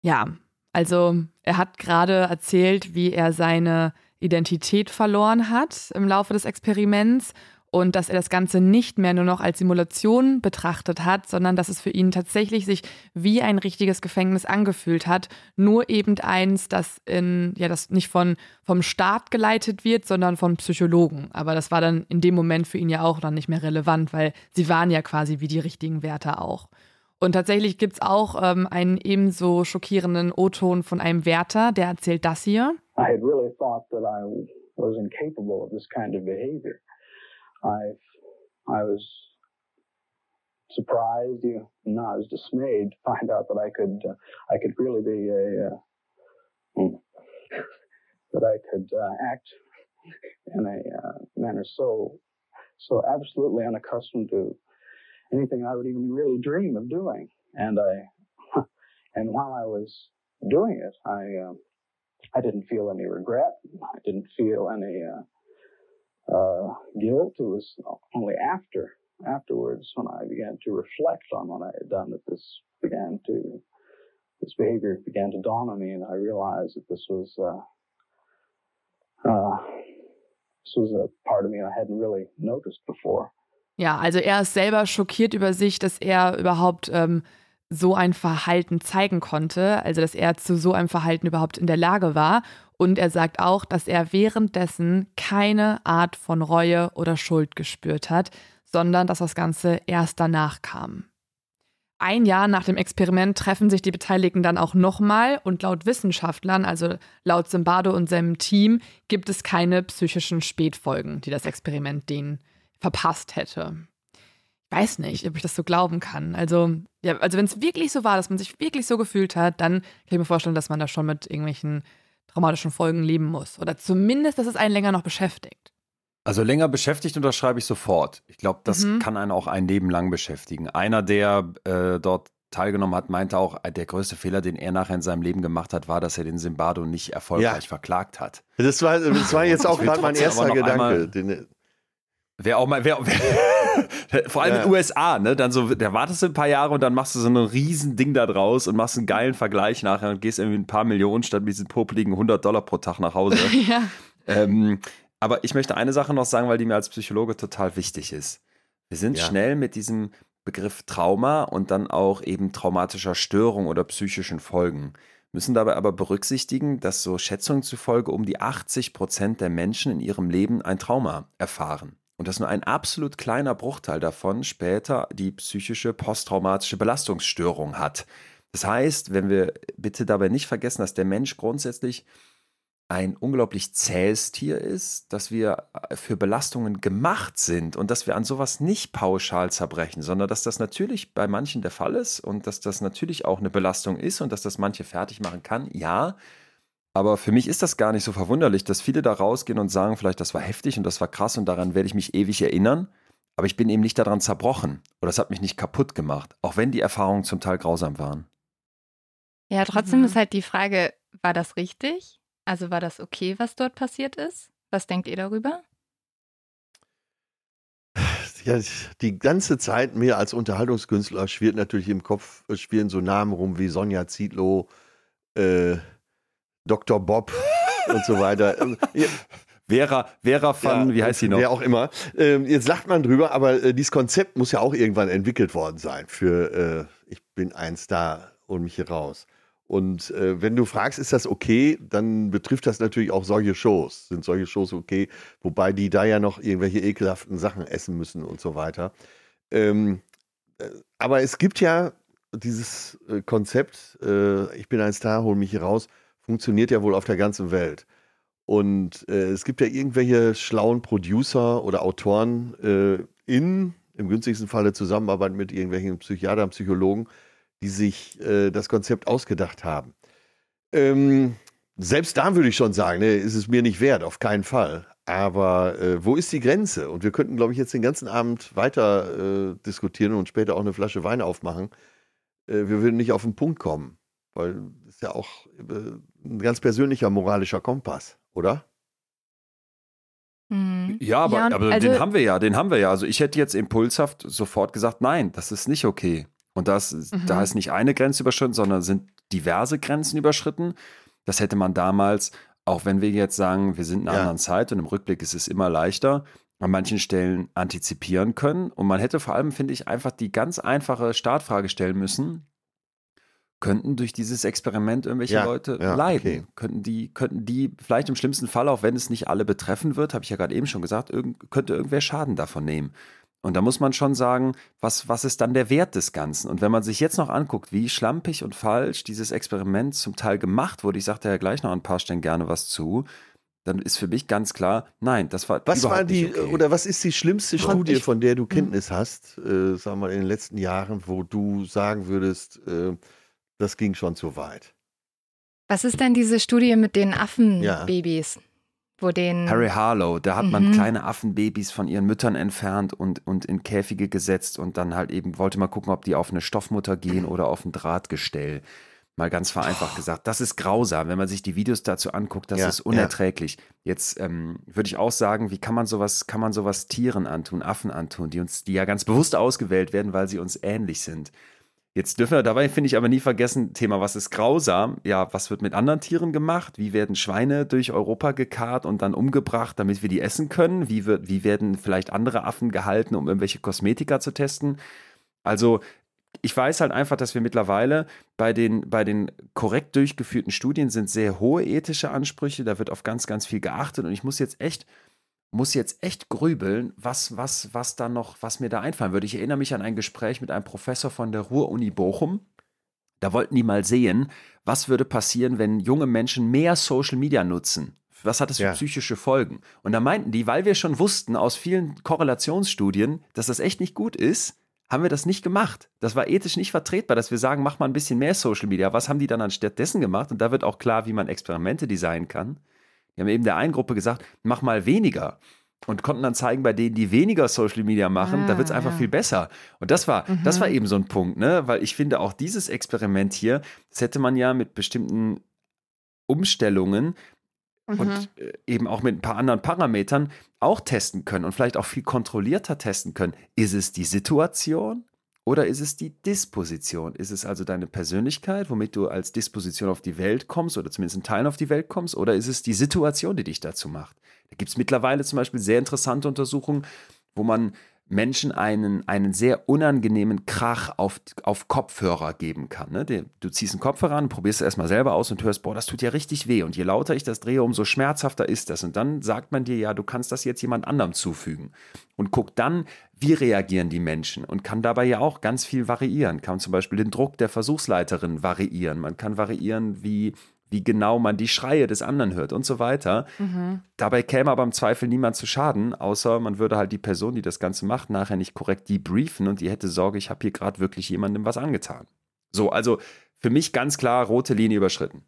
Ja, also er hat gerade erzählt, wie er seine Identität verloren hat im Laufe des Experiments und dass er das Ganze nicht mehr nur noch als Simulation betrachtet hat, sondern dass es für ihn tatsächlich sich wie ein richtiges Gefängnis angefühlt hat, nur eben eins, das in ja das nicht von vom Staat geleitet wird, sondern von Psychologen. Aber das war dann in dem Moment für ihn ja auch dann nicht mehr relevant, weil sie waren ja quasi wie die richtigen Wärter auch. Und tatsächlich gibt es auch ähm, einen ebenso schockierenden O-Ton von einem Wärter, der erzählt das hier. I had really thought that I was incapable of this kind of behavior. I, I was surprised, you know, I was dismayed to find out that I could, uh, I could really be a, uh, hmm, that I could uh, act in a uh, manner so, so absolutely unaccustomed to anything I would even really dream of doing. And I, [laughs] and while I was doing it, I, uh, I didn't feel any regret. I didn't feel any uh, guilt. It was only after, afterwards, when I began to reflect on what I had done, that this began to, this behavior began to dawn on me, and I realized that this was, uh, uh, this was a part of me I hadn't really noticed before. Ja, also er ist selber schockiert über sich, dass er überhaupt ähm, so ein Verhalten zeigen konnte, also dass er zu so einem Verhalten überhaupt in der Lage war. Und er sagt auch, dass er währenddessen keine Art von Reue oder Schuld gespürt hat, sondern dass das Ganze erst danach kam. Ein Jahr nach dem Experiment treffen sich die Beteiligten dann auch nochmal und laut Wissenschaftlern, also laut Zimbardo und seinem Team, gibt es keine psychischen Spätfolgen, die das Experiment denen verpasst hätte weiß nicht, ob ich das so glauben kann. Also, ja, also wenn es wirklich so war, dass man sich wirklich so gefühlt hat, dann kann ich mir vorstellen, dass man da schon mit irgendwelchen traumatischen Folgen leben muss. Oder zumindest, dass es einen länger noch beschäftigt. Also länger beschäftigt unterschreibe ich sofort. Ich glaube, das mhm. kann einen auch ein Leben lang beschäftigen. Einer, der äh, dort teilgenommen hat, meinte auch, der größte Fehler, den er nachher in seinem Leben gemacht hat, war, dass er den Simbardo nicht erfolgreich ja. verklagt hat. Das war, das war jetzt auch gerade mein erster Gedanke. Den, wer auch mal, wer, wer [laughs] Vor allem ja. in den USA, ne? Dann so, da wartest du ein paar Jahre und dann machst du so ein riesen Ding da draus und machst einen geilen Vergleich nachher und gehst irgendwie ein paar Millionen statt mit diesen popeligen 100 Dollar pro Tag nach Hause. [laughs] ja. Ähm, aber ich möchte eine Sache noch sagen, weil die mir als Psychologe total wichtig ist. Wir sind ja. schnell mit diesem Begriff Trauma und dann auch eben traumatischer Störung oder psychischen Folgen. Müssen dabei aber berücksichtigen, dass so Schätzungen zufolge um die 80 Prozent der Menschen in ihrem Leben ein Trauma erfahren und dass nur ein absolut kleiner Bruchteil davon später die psychische posttraumatische Belastungsstörung hat. Das heißt, wenn wir bitte dabei nicht vergessen, dass der Mensch grundsätzlich ein unglaublich zähes Tier ist, dass wir für Belastungen gemacht sind und dass wir an sowas nicht pauschal zerbrechen, sondern dass das natürlich bei manchen der Fall ist und dass das natürlich auch eine Belastung ist und dass das manche fertig machen kann, ja. Aber für mich ist das gar nicht so verwunderlich, dass viele da rausgehen und sagen, vielleicht das war heftig und das war krass und daran werde ich mich ewig erinnern. Aber ich bin eben nicht daran zerbrochen oder es hat mich nicht kaputt gemacht, auch wenn die Erfahrungen zum Teil grausam waren. Ja, trotzdem mhm. ist halt die Frage, war das richtig? Also war das okay, was dort passiert ist? Was denkt ihr darüber? Ja, die ganze Zeit mir als Unterhaltungskünstler schwirrt natürlich im Kopf, schwirren so Namen rum wie Sonja Zietlow, äh, Dr. Bob und so weiter. Ähm, Vera, Vera von, ja, wie heißt sie noch? Wer auch immer. Ähm, jetzt lacht man drüber, aber äh, dieses Konzept muss ja auch irgendwann entwickelt worden sein für äh, Ich bin ein Star und mich hier raus. Und äh, wenn du fragst, ist das okay, dann betrifft das natürlich auch solche Shows. Sind solche Shows okay? Wobei die da ja noch irgendwelche ekelhaften Sachen essen müssen und so weiter. Ähm, äh, aber es gibt ja dieses äh, Konzept, äh, ich bin ein Star, hol mich hier raus, funktioniert ja wohl auf der ganzen Welt. Und äh, es gibt ja irgendwelche schlauen Producer oder Autoren äh, in, im günstigsten Falle Zusammenarbeit mit irgendwelchen Psychiatern, Psychologen, die sich äh, das Konzept ausgedacht haben. Ähm, selbst da würde ich schon sagen, ne, ist es mir nicht wert, auf keinen Fall. Aber äh, wo ist die Grenze? Und wir könnten, glaube ich, jetzt den ganzen Abend weiter äh, diskutieren und später auch eine Flasche Wein aufmachen. Äh, wir würden nicht auf den Punkt kommen. Weil ist ja auch äh, ein ganz persönlicher moralischer Kompass, oder? Mhm. Ja, aber, ja, aber also, den haben wir ja, den haben wir ja. Also ich hätte jetzt impulshaft sofort gesagt, nein, das ist nicht okay. Und das, mhm. da ist nicht eine Grenze überschritten, sondern sind diverse Grenzen überschritten. Das hätte man damals Auch wenn wir jetzt sagen, wir sind in einer Ja. anderen Zeit und im Rückblick ist es immer leichter, an manchen Stellen antizipieren können. Und man hätte vor allem, finde ich, einfach die ganz einfache Startfrage stellen müssen. Könnten durch dieses Experiment irgendwelche Ja, Leute ja, leiden? okay. Könnten die, könnten die vielleicht im schlimmsten Fall, auch wenn es nicht alle betreffen wird, habe ich ja gerade eben schon gesagt, irgend, könnte irgendwer Schaden davon nehmen. Und da muss man schon sagen, was, was ist dann der Wert des Ganzen? Und wenn man sich jetzt noch anguckt, wie schlampig und falsch dieses Experiment zum Teil gemacht wurde, ich sagte ja gleich noch an ein paar Stellen gerne was zu, dann ist für mich ganz klar, nein, das war Was überhaupt war die, nicht okay. oder was ist die schlimmste So. Studie, Ich- von der du Kenntnis hast, äh, sagen wir mal, in den letzten Jahren, wo du sagen würdest, äh, das ging schon zu weit? Was ist denn diese Studie mit den Ja. Affenbabys? Wo den. Harry Harlow, da hat man Mhm. kleine Affenbabys von ihren Müttern entfernt und, und in Käfige gesetzt und dann halt eben wollte mal gucken, ob die auf eine Stoffmutter gehen oder auf ein Drahtgestell. Mal ganz vereinfacht gesagt. Das ist grausam, wenn man sich die Videos dazu anguckt, das Ja, ist unerträglich. Jetzt ähm, würde ich auch sagen, wie kann man sowas, kann man sowas Tieren antun, Affen antun, die uns, die ja ganz bewusst ausgewählt werden, weil sie uns ähnlich sind. Jetzt dürfen wir dabei, finde ich, aber nie vergessen, Thema, was ist grausam? Ja, was wird mit anderen Tieren gemacht? Wie werden Schweine durch Europa gekarrt und dann umgebracht, damit wir die essen können? Wie, wird, wie werden vielleicht andere Affen gehalten, um irgendwelche Kosmetika zu testen? Also, ich weiß halt einfach, dass wir mittlerweile bei den, bei den korrekt durchgeführten Studien sind sehr hohe ethische Ansprüche, da wird auf ganz, ganz viel geachtet und ich muss jetzt echt muss jetzt echt grübeln, was, was, was da noch, was mir da einfallen würde. Ich erinnere mich an ein Gespräch mit einem Professor von der Ruhr-Uni Bochum. Da wollten die mal sehen, was würde passieren, wenn junge Menschen mehr Social Media nutzen. Was hat das für Ja. psychische Folgen? Und da meinten die, weil wir schon wussten aus vielen Korrelationsstudien, dass das echt nicht gut ist, haben wir das nicht gemacht. Das war ethisch nicht vertretbar, dass wir sagen, mach mal ein bisschen mehr Social Media. Was haben die dann anstattdessen gemacht? Und da wird auch klar, wie man Experimente designen kann. Die haben eben der einen Gruppe gesagt, mach mal weniger. Und konnten dann zeigen, bei denen, die weniger Social Media machen, da Ah, wird es einfach ja. viel besser. Und das war, das Mhm. war eben so ein Punkt, ne? Weil ich finde, auch dieses Experiment hier, das hätte man ja mit bestimmten Umstellungen Mhm. und äh, eben auch mit ein paar anderen Parametern auch testen können und vielleicht auch viel kontrollierter testen können. Ist es die Situation oder ist es die Disposition? Ist es also deine Persönlichkeit, womit du als Disposition auf die Welt kommst oder zumindest in Teilen auf die Welt kommst? Oder ist es die Situation, die dich dazu macht? Da gibt es mittlerweile zum Beispiel sehr interessante Untersuchungen, wo man Menschen einen, einen sehr unangenehmen Krach auf, auf Kopfhörer geben kann. Ne? Du ziehst einen Kopfhörer an, probierst es erstmal selber aus und hörst, boah, das tut ja richtig weh. Und je lauter ich das drehe, umso schmerzhafter ist das. Und dann sagt man dir, ja, du kannst das jetzt jemand anderem zufügen. Und guck dann, wie reagieren die Menschen. Und kann dabei ja auch ganz viel variieren. Kann zum Beispiel den Druck der Versuchsleiterin variieren. Man kann variieren, wie, wie genau man die Schreie des anderen hört und so weiter. Mhm. Dabei käme aber im Zweifel niemand zu Schaden, außer man würde halt die Person, die das Ganze macht, nachher nicht korrekt debriefen und die hätte Sorge, ich habe hier gerade wirklich jemandem was angetan. So, also für mich ganz klar rote Linie überschritten.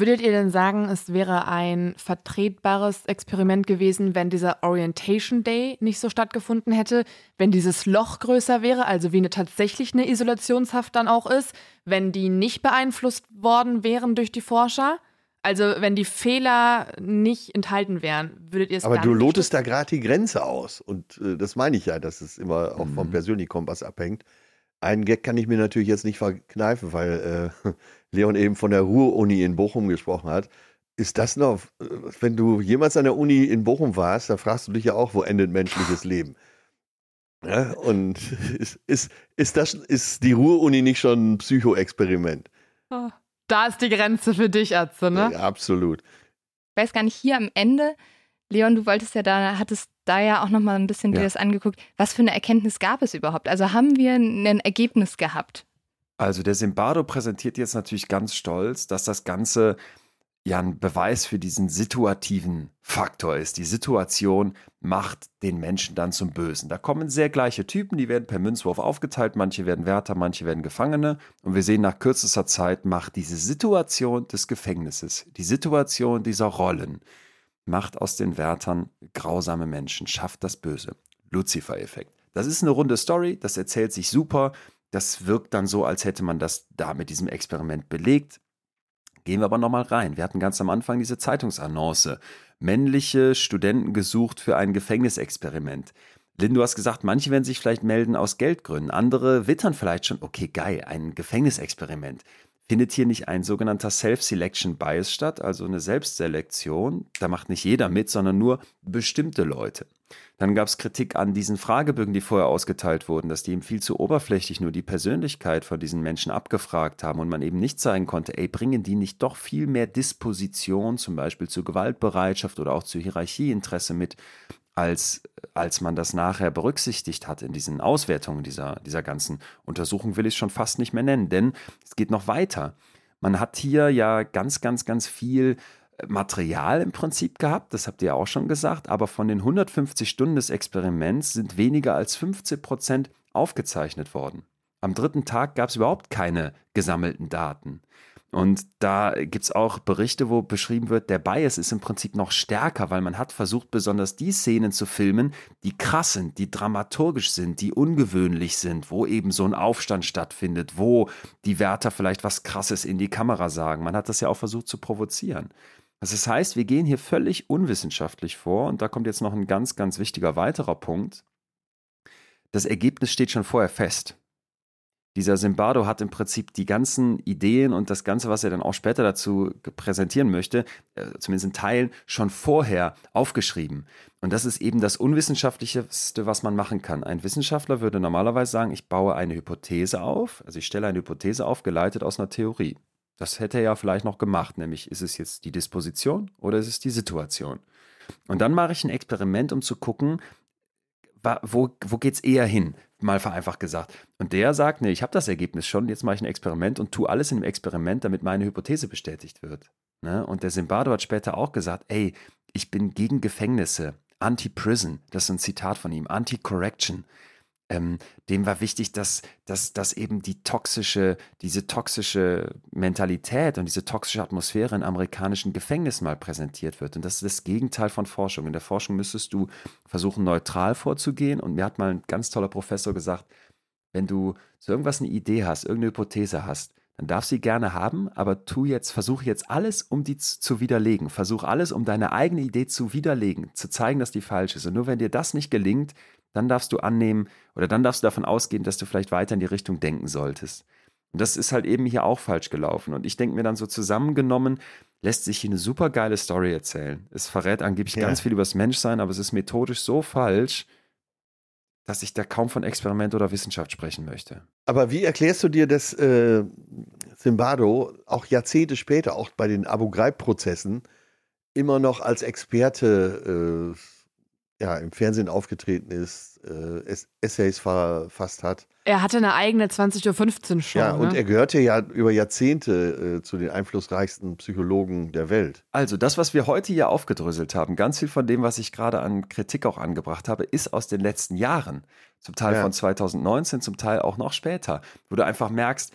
Würdet ihr denn sagen, es wäre ein vertretbares Experiment gewesen, wenn dieser Orientation Day nicht so stattgefunden hätte, wenn dieses Loch größer wäre, also wie eine tatsächlich eine Isolationshaft dann auch ist, wenn die nicht beeinflusst worden wären durch die Forscher? Also wenn die Fehler nicht enthalten wären, würdet ihr es Aber dann du lotest da gerade die Grenze aus. Und äh, das meine ich ja, dass es immer auch vom Mhm. persönlichen Kompass abhängt. Einen Gag kann ich mir natürlich jetzt nicht verkneifen, weil äh, [laughs] Leon eben von der Ruhr-Uni in Bochum gesprochen hat. Ist das noch, äh, wenn du jemals an der Uni in Bochum warst, da fragst du dich ja auch, wo endet menschliches Leben? Ja, und [laughs] ist, ist, ist, das, ist die Ruhr-Uni nicht schon ein Psychoexperiment? Da ist die Grenze für dich, Atze, ne? Ja, absolut. Ich weiß gar nicht, hier am Ende, Leon, du wolltest ja da, hattest da ja auch nochmal ein bisschen dir Ja. das angeguckt. Was für eine Erkenntnis gab es überhaupt? Also haben wir ein Ergebnis gehabt? Also der Simbardo präsentiert jetzt natürlich ganz stolz, dass das Ganze ja ein Beweis für diesen situativen Faktor ist. Die Situation macht den Menschen dann zum Bösen. Da kommen sehr gleiche Typen, die werden per Münzwurf aufgeteilt, manche werden Wärter, manche werden Gefangene. Und wir sehen nach kürzester Zeit macht diese Situation des Gefängnisses, die Situation dieser Rollen, macht aus den Wärtern grausame Menschen, schafft das Böse. Lucifer-Effekt. Das ist eine runde Story, das erzählt sich super. Das wirkt dann so, als hätte man das da mit diesem Experiment belegt. Gehen wir aber nochmal rein. Wir hatten ganz am Anfang diese Zeitungsannonce. Männliche Studenten gesucht für ein Gefängnisexperiment. Lynn, du hast gesagt, manche werden sich vielleicht melden aus Geldgründen. Andere wittern vielleicht schon, okay, geil, ein Gefängnisexperiment. Findet hier nicht ein sogenannter Self-Selection Bias statt, also eine Selbstselektion. Da macht nicht jeder mit, sondern nur bestimmte Leute. Dann gab es Kritik an diesen Fragebögen, die vorher ausgeteilt wurden, dass die eben viel zu oberflächlich nur die Persönlichkeit von diesen Menschen abgefragt haben und man eben nicht zeigen konnte, ey, bringen die nicht doch viel mehr Disposition, zum Beispiel zu Gewaltbereitschaft oder auch zu Hierarchieinteresse mit, als, als man das nachher berücksichtigt hat in diesen Auswertungen dieser, dieser ganzen Untersuchung, will ich es schon fast nicht mehr nennen, denn es geht noch weiter. Man hat hier ja ganz, ganz, ganz viel Material im Prinzip gehabt, das habt ihr auch schon gesagt, aber von den 150 Stunden des Experiments sind weniger als 15 Prozent aufgezeichnet worden. Am dritten Tag gab es überhaupt keine gesammelten Daten. Und da gibt es auch Berichte, wo beschrieben wird, der Bias ist im Prinzip noch stärker, weil man hat versucht, besonders die Szenen zu filmen, die krass sind, die dramaturgisch sind, die ungewöhnlich sind, wo eben so ein Aufstand stattfindet, wo die Wärter vielleicht was Krasses in die Kamera sagen. Man hat das ja auch versucht zu provozieren. Das heißt, wir gehen hier völlig unwissenschaftlich vor und da kommt jetzt noch ein ganz, ganz wichtiger weiterer Punkt. Das Ergebnis steht schon vorher fest. Dieser Simbardo hat im Prinzip die ganzen Ideen und das Ganze, was er dann auch später dazu präsentieren möchte, äh, zumindest in Teilen, schon vorher aufgeschrieben. Und das ist eben das Unwissenschaftlichste, was man machen kann. Ein Wissenschaftler würde normalerweise sagen, ich baue eine Hypothese auf, also ich stelle eine Hypothese auf, geleitet aus einer Theorie. Das hätte er ja vielleicht noch gemacht, nämlich ist es jetzt die Disposition oder ist es die Situation? Und dann mache ich ein Experiment, um zu gucken, wo, wo geht es eher hin? Mal vereinfacht gesagt. Und der sagt, nee, ich habe das Ergebnis schon, jetzt mache ich ein Experiment und tue alles in dem Experiment, damit meine Hypothese bestätigt wird. Ne? Und der Simbardo hat später auch gesagt, ey, ich bin gegen Gefängnisse, Anti-Prison, das ist ein Zitat von ihm, Anti-Correction ähm, dem war wichtig, dass, dass, dass eben die toxische, diese toxische Mentalität und diese toxische Atmosphäre in amerikanischen Gefängnissen mal präsentiert wird. Und das ist das Gegenteil von Forschung. In der Forschung müsstest du versuchen, neutral vorzugehen. Und mir hat mal ein ganz toller Professor gesagt, wenn du zu irgendwas eine Idee hast, irgendeine Hypothese hast, dann darfst du sie gerne haben, aber tu jetzt, versuch jetzt alles, um die zu, zu widerlegen. Versuch alles, um deine eigene Idee zu widerlegen, zu zeigen, dass die falsch ist. Und nur wenn dir das nicht gelingt, dann darfst du annehmen oder dann darfst du davon ausgehen, dass du vielleicht weiter in die Richtung denken solltest. Und das ist halt eben hier auch falsch gelaufen. Und ich denke mir dann so zusammengenommen, lässt sich hier eine super geile Story erzählen. Es verrät angeblich ja. ganz viel über das Menschsein, aber es ist methodisch so falsch, dass ich da kaum von Experiment oder Wissenschaft sprechen möchte. Aber wie erklärst du dir, dass äh, Zimbardo auch Jahrzehnte später, auch bei den Abu Ghraib-Prozessen, immer noch als Experte äh, ja, im Fernsehen aufgetreten ist, äh, Essays verfasst hat. Er hatte eine eigene 20.15 Uhr Show. Ja, und ne? er gehörte ja über Jahrzehnte äh, zu den einflussreichsten Psychologen der Welt. Also, das, was wir heute hier aufgedröselt haben, ganz viel von dem, was ich gerade an Kritik auch angebracht habe, ist aus den letzten Jahren. Zum Teil ja. von 2019, zum Teil auch noch später. Wo du einfach merkst,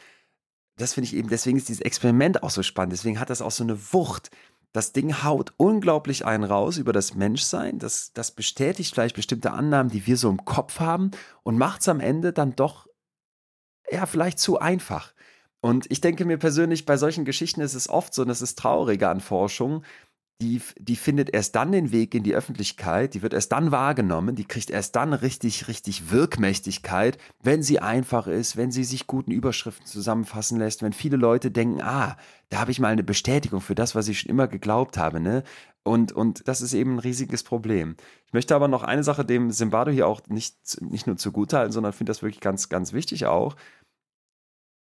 das finde ich eben, deswegen ist dieses Experiment auch so spannend, deswegen hat das auch so eine Wucht das Ding haut unglaublich einen raus über das Menschsein. Das, das bestätigt vielleicht bestimmte Annahmen, die wir so im Kopf haben und macht es am Ende dann doch, ja, vielleicht zu einfach. Und ich denke mir persönlich, bei solchen Geschichten ist es oft so, und das ist trauriger an Forschung, die, die findet erst dann den Weg in die Öffentlichkeit, die wird erst dann wahrgenommen, die kriegt erst dann richtig, richtig Wirkmächtigkeit, wenn sie einfach ist, wenn sie sich guten Überschriften zusammenfassen lässt, wenn viele Leute denken, ah, da habe ich mal eine Bestätigung für das, was ich schon immer geglaubt habe, ne? Und, und das ist eben ein riesiges Problem. Ich möchte aber noch eine Sache dem Simbardo hier auch nicht, nicht nur zugutehalten, sondern finde das wirklich ganz, ganz wichtig auch.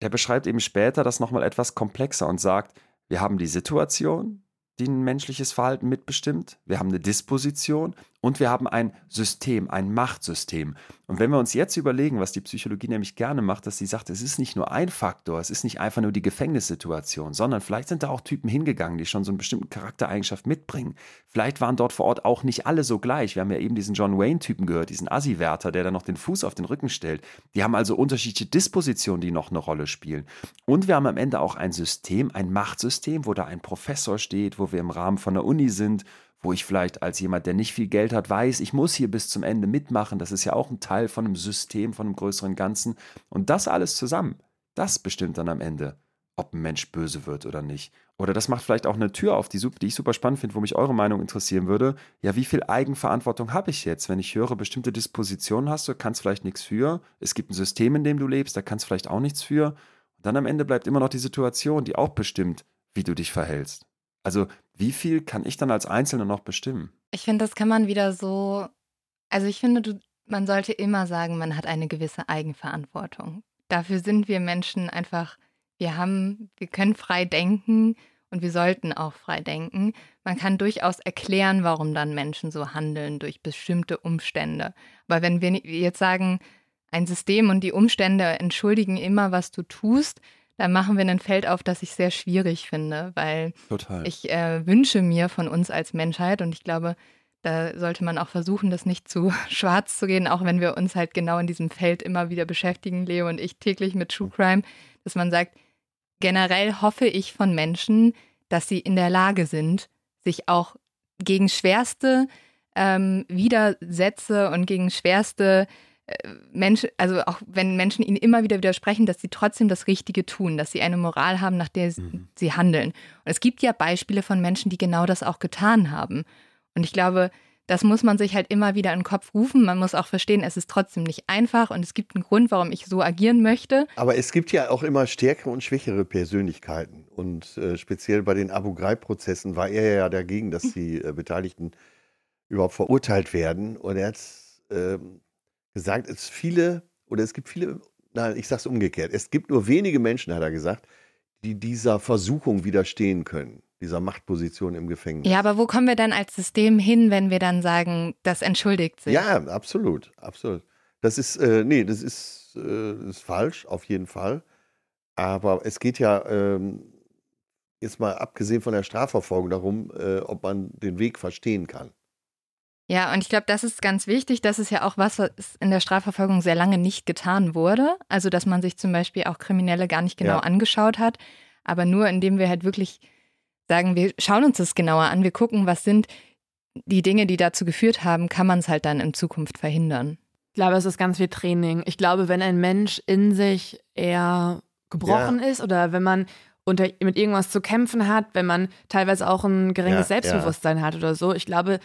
Er beschreibt eben später das nochmal etwas komplexer und sagt, wir haben die Situation, die ein menschliches Verhalten mitbestimmt. Wir haben eine Disposition und wir haben ein System, ein Machtsystem. Und wenn wir uns jetzt überlegen, was die Psychologie nämlich gerne macht, dass sie sagt, es ist nicht nur ein Faktor, es ist nicht einfach nur die Gefängnissituation, sondern vielleicht sind da auch Typen hingegangen, die schon so einen bestimmten Charaktereigenschaft mitbringen. Vielleicht waren dort vor Ort auch nicht alle so gleich. Wir haben ja eben diesen John Wayne-Typen gehört, diesen Assi-Wärter, der dann noch den Fuß auf den Rücken stellt. Die haben also unterschiedliche Dispositionen, die noch eine Rolle spielen. Und wir haben am Ende auch ein System, ein Machtsystem, wo da ein Professor steht, wo wir im Rahmen von der Uni sind wo ich vielleicht als jemand, der nicht viel Geld hat, weiß, ich muss hier bis zum Ende mitmachen. Das ist ja auch ein Teil von einem System, von einem größeren Ganzen. Und das alles zusammen, das bestimmt dann am Ende, ob ein Mensch böse wird oder nicht. Oder das macht vielleicht auch eine Tür auf, die, die ich super spannend finde, wo mich eure Meinung interessieren würde. Ja, wie viel Eigenverantwortung habe ich jetzt? Wenn ich höre, bestimmte Dispositionen hast du, kannst vielleicht nichts für. Es gibt ein System, in dem du lebst, da kannst vielleicht auch nichts für. Und dann am Ende bleibt immer noch die Situation, die auch bestimmt, wie du dich verhältst. Also wie viel kann ich dann als Einzelner noch bestimmen? Ich finde, das kann man wieder so. Also ich finde, du, man sollte immer sagen, man hat eine gewisse Eigenverantwortung. Dafür sind wir Menschen einfach, wir haben, wir können frei denken und wir sollten auch frei denken. Man kann durchaus erklären, warum dann Menschen so handeln durch bestimmte Umstände. Aber wenn wir jetzt sagen, ein System und die Umstände entschuldigen immer, was du tust, dann machen wir ein Feld auf, das ich sehr schwierig finde, weil Total. ich äh, wünsche mir von uns als Menschheit und ich glaube, da sollte man auch versuchen, das nicht zu [laughs] schwarz zu gehen, auch wenn wir uns halt genau in diesem Feld immer wieder beschäftigen, Leo und ich täglich mit True Crime, dass man sagt, generell hoffe ich von Menschen, dass sie in der Lage sind, sich auch gegen schwerste ähm, Widersätze und gegen schwerste Menschen, also auch wenn Menschen ihnen immer wieder widersprechen, dass sie trotzdem das Richtige tun, dass sie eine Moral haben, nach der mhm. sie handeln. Und es gibt ja Beispiele von Menschen, die genau das auch getan haben. Und ich glaube, das muss man sich halt immer wieder in den Kopf rufen. Man muss auch verstehen, es ist trotzdem nicht einfach und es gibt einen Grund, warum ich so agieren möchte. Aber es gibt ja auch immer stärkere und schwächere Persönlichkeiten. Und äh, speziell bei den Abu Ghraib-Prozessen war er ja dagegen, dass die äh, Beteiligten überhaupt verurteilt werden. Und er hat äh, gesagt, es viele, oder es gibt viele, nein, ich sage es umgekehrt, es gibt nur wenige Menschen, hat er gesagt, die dieser Versuchung widerstehen können, dieser Machtposition im Gefängnis. Ja, aber wo kommen wir dann als System hin, wenn wir dann sagen, das entschuldigt sich? Ja, absolut, absolut. Das ist, äh, nee, das ist, äh, ist falsch, auf jeden Fall. Aber es geht ja ähm, jetzt mal abgesehen von der Strafverfolgung darum, äh, ob man den Weg verstehen kann. Ja, und ich glaube, das ist ganz wichtig. Das ist ja auch was, was in der Strafverfolgung sehr lange nicht getan wurde. Also, dass man sich zum Beispiel auch Kriminelle gar nicht genau ja. angeschaut hat. Aber nur indem wir halt wirklich sagen, wir schauen uns das genauer an, wir gucken, was sind die Dinge, die dazu geführt haben, kann man es halt dann in Zukunft verhindern. Ich glaube, es ist ganz viel Training. Ich glaube, wenn ein Mensch in sich eher gebrochen ja. ist oder wenn man unter, mit irgendwas zu kämpfen hat, wenn man teilweise auch ein geringes ja, Selbstbewusstsein hat oder so, ich glaube,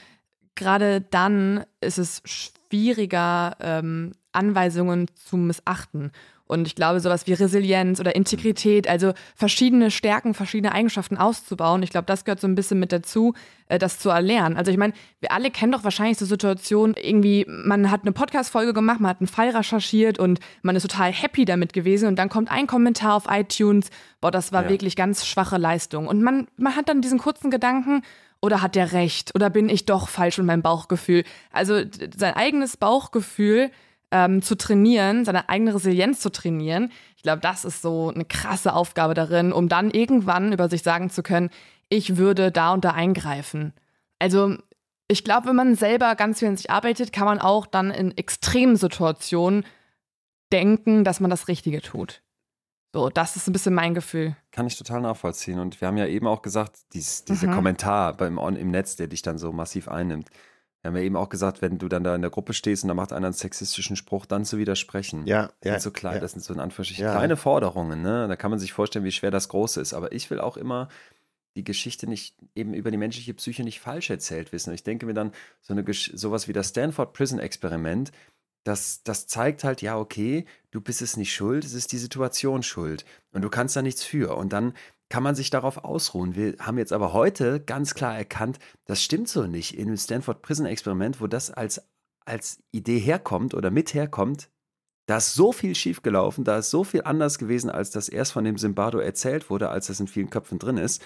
gerade dann ist es schwieriger, ähm, Anweisungen zu missachten. Und ich glaube, sowas wie Resilienz oder Integrität, also verschiedene Stärken, verschiedene Eigenschaften auszubauen, ich glaube, das gehört so ein bisschen mit dazu, äh, das zu erlernen. Also ich meine, wir alle kennen doch wahrscheinlich so Situationen, irgendwie, man hat eine Podcast-Folge gemacht, man hat einen Fall recherchiert und man ist total happy damit gewesen und dann kommt ein Kommentar auf iTunes, boah, das war ja. wirklich ganz schwache Leistung. Und man, man hat dann diesen kurzen Gedanken, oder hat der recht? Oder bin ich doch falsch mit meinem Bauchgefühl? Also sein eigenes Bauchgefühl ähm, zu trainieren, seine eigene Resilienz zu trainieren, ich glaube, das ist so eine krasse Aufgabe darin, um dann irgendwann über sich sagen zu können, ich würde da und da eingreifen. Also ich glaube, wenn man selber ganz viel in sich arbeitet, kann man auch dann in extremen Situationen denken, dass man das Richtige tut. So, das ist ein bisschen mein Gefühl. Kann ich total nachvollziehen. Und wir haben ja eben auch gesagt, dies, dieser mhm. Kommentar beim im Netz, der dich dann so massiv einnimmt. Wir haben ja eben auch gesagt, wenn du dann da in der Gruppe stehst und da macht einer einen sexistischen Spruch, dann zu widersprechen. Ja, ja. so klein, ja. Das sind so in Anführungsstrichen ja. kleine Forderungen. Ne? Da kann man sich vorstellen, wie schwer das Große ist. Aber ich will auch immer die Geschichte nicht eben über die menschliche Psyche nicht falsch erzählt wissen. Und ich denke mir dann, so eine sowas wie das Stanford Prison Experiment, das, das zeigt halt, ja, okay, du bist es nicht schuld, es ist die Situation schuld. Und du kannst da nichts für. Und dann kann man sich darauf ausruhen. Wir haben jetzt aber heute ganz klar erkannt, das stimmt so nicht. In dem Stanford Prison Experiment, wo das als, als Idee herkommt oder mit herkommt, da ist so viel schiefgelaufen, da ist so viel anders gewesen, als das erst von dem Zimbardo erzählt wurde, als das in vielen Köpfen drin ist.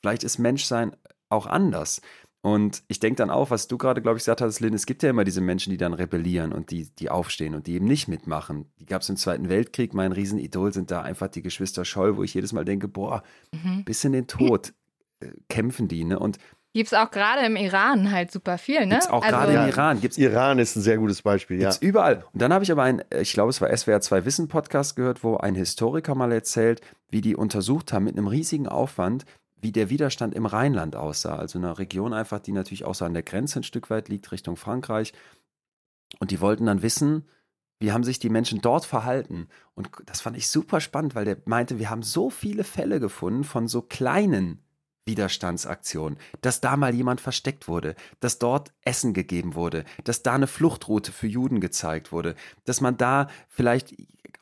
Vielleicht ist Menschsein auch anders. Und ich denke dann auch, was du gerade, glaube ich, gesagt hast, Lynn, es gibt ja immer diese Menschen, die dann rebellieren und die, die aufstehen und die eben nicht mitmachen. Die gab es im Zweiten Weltkrieg. Mein Riesenidol sind da einfach die Geschwister Scholl, wo ich jedes Mal denke, boah, mhm. bis in den Tod äh, kämpfen die. Ne? Und Gibt es auch gerade im Iran halt super viel, ne? Gibt's auch also, gerade im Iran. Gibt's, Iran ist ein sehr gutes Beispiel, ja. Gibt's überall. Und dann habe ich aber ein, ich glaube, es war SWR 2 Wissen Podcast gehört, wo ein Historiker mal erzählt, wie die untersucht haben mit einem riesigen Aufwand, wie der Widerstand im Rheinland aussah. Also eine Region einfach, die natürlich auch so an der Grenze ein Stück weit liegt, Richtung Frankreich. Und die wollten dann wissen, wie haben sich die Menschen dort verhalten. Und das fand ich super spannend, weil der meinte, wir haben so viele Fälle gefunden von so kleinen Widerstandsaktionen, dass da mal jemand versteckt wurde, dass dort Essen gegeben wurde, dass da eine Fluchtroute für Juden gezeigt wurde, dass man da vielleicht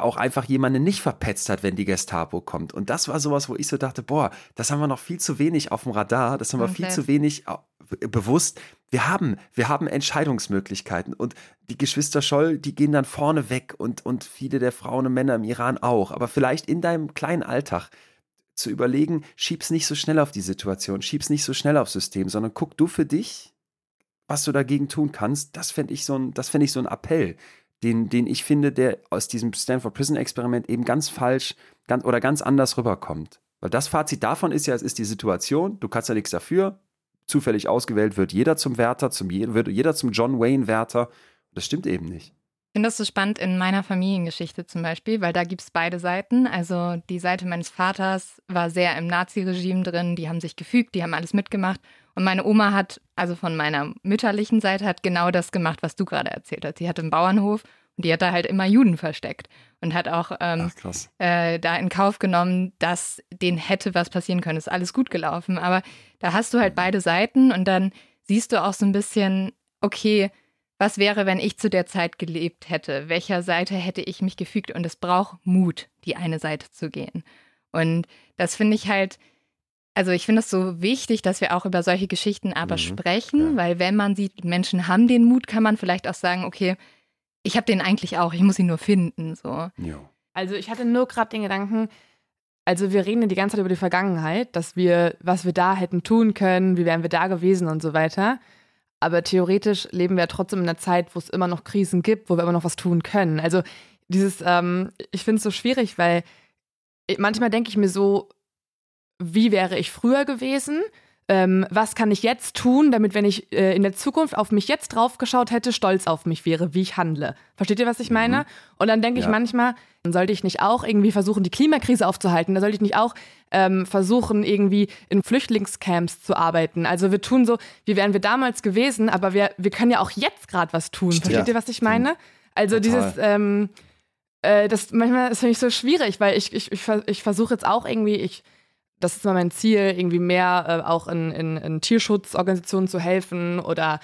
auch einfach jemanden nicht verpetzt hat, wenn die Gestapo kommt. Und das war sowas, wo ich so dachte, boah, das haben wir noch viel zu wenig auf dem Radar, das haben wir viel Komplett. zu wenig äh, bewusst. Wir haben, wir haben Entscheidungsmöglichkeiten und die Geschwister Scholl, die gehen dann vorne weg und, und viele der Frauen und Männer im Iran auch. Aber vielleicht in deinem kleinen Alltag zu überlegen, schieb's nicht so schnell auf die Situation, schieb's nicht so schnell aufs System, sondern guck du für dich, was du dagegen tun kannst. Das fände ich so ein, das fände ich so ein Appell, den, den ich finde, der aus diesem Stanford Prison Experiment eben ganz falsch ganz, oder ganz anders rüberkommt. Weil das Fazit davon ist ja, es ist die Situation, du kannst ja nichts dafür. Zufällig ausgewählt wird jeder zum Wärter, zum, wird jeder zum John Wayne Wärter. Das stimmt eben nicht. Ich finde das so spannend in meiner Familiengeschichte zum Beispiel, weil da gibt es beide Seiten. Also die Seite meines Vaters war sehr im Nazi-Regime drin, die haben sich gefügt, die haben alles mitgemacht. Und meine Oma hat, also von meiner mütterlichen Seite, hat genau das gemacht, was du gerade erzählt hast. Sie hatte einen Bauernhof und die hat da halt immer Juden versteckt und hat auch ähm, Ach, äh, da in Kauf genommen, dass denen hätte was passieren können. Ist alles gut gelaufen. Aber da hast du halt beide Seiten und dann siehst du auch so ein bisschen, okay, was wäre, wenn ich zu der Zeit gelebt hätte? Welcher Seite hätte ich mich gefügt? Und es braucht Mut, die eine Seite zu gehen. Und das finde ich halt, also ich finde es so wichtig, dass wir auch über solche Geschichten aber Mhm, sprechen, ja. weil wenn man sieht, Menschen haben den Mut, kann man vielleicht auch sagen, okay, ich habe den eigentlich auch, ich muss ihn nur finden. So. Jo. Also ich hatte nur gerade den Gedanken, also wir reden ja die ganze Zeit über die Vergangenheit, dass wir, was wir da hätten tun können, wie wären wir da gewesen und so weiter. Aber theoretisch leben wir ja trotzdem in einer Zeit, wo es immer noch Krisen gibt, wo wir immer noch was tun können. Also dieses, ähm, ich finde es so schwierig, weil ich- manchmal denke ich mir so, wie wäre ich früher gewesen? Ähm, was kann ich jetzt tun, damit, wenn ich äh, in der Zukunft auf mich jetzt draufgeschaut hätte, stolz auf mich wäre, wie ich handle? Versteht ihr, was ich meine? Und dann denke ich Ja. manchmal, sollte ich nicht auch irgendwie versuchen, die Klimakrise aufzuhalten? Da sollte ich nicht auch ähm, versuchen, irgendwie in Flüchtlingscamps zu arbeiten? Also wir tun so, wie wären wir damals gewesen, aber wir, wir können ja auch jetzt gerade was tun. Versteht ihr, was ich meine? Also Total. dieses, ähm, äh, das manchmal ist finde ich so schwierig, weil ich, ich, ich, ich versuche jetzt auch irgendwie, ich, das ist mal mein Ziel, irgendwie mehr äh, auch in, in, in Tierschutzorganisationen zu helfen oder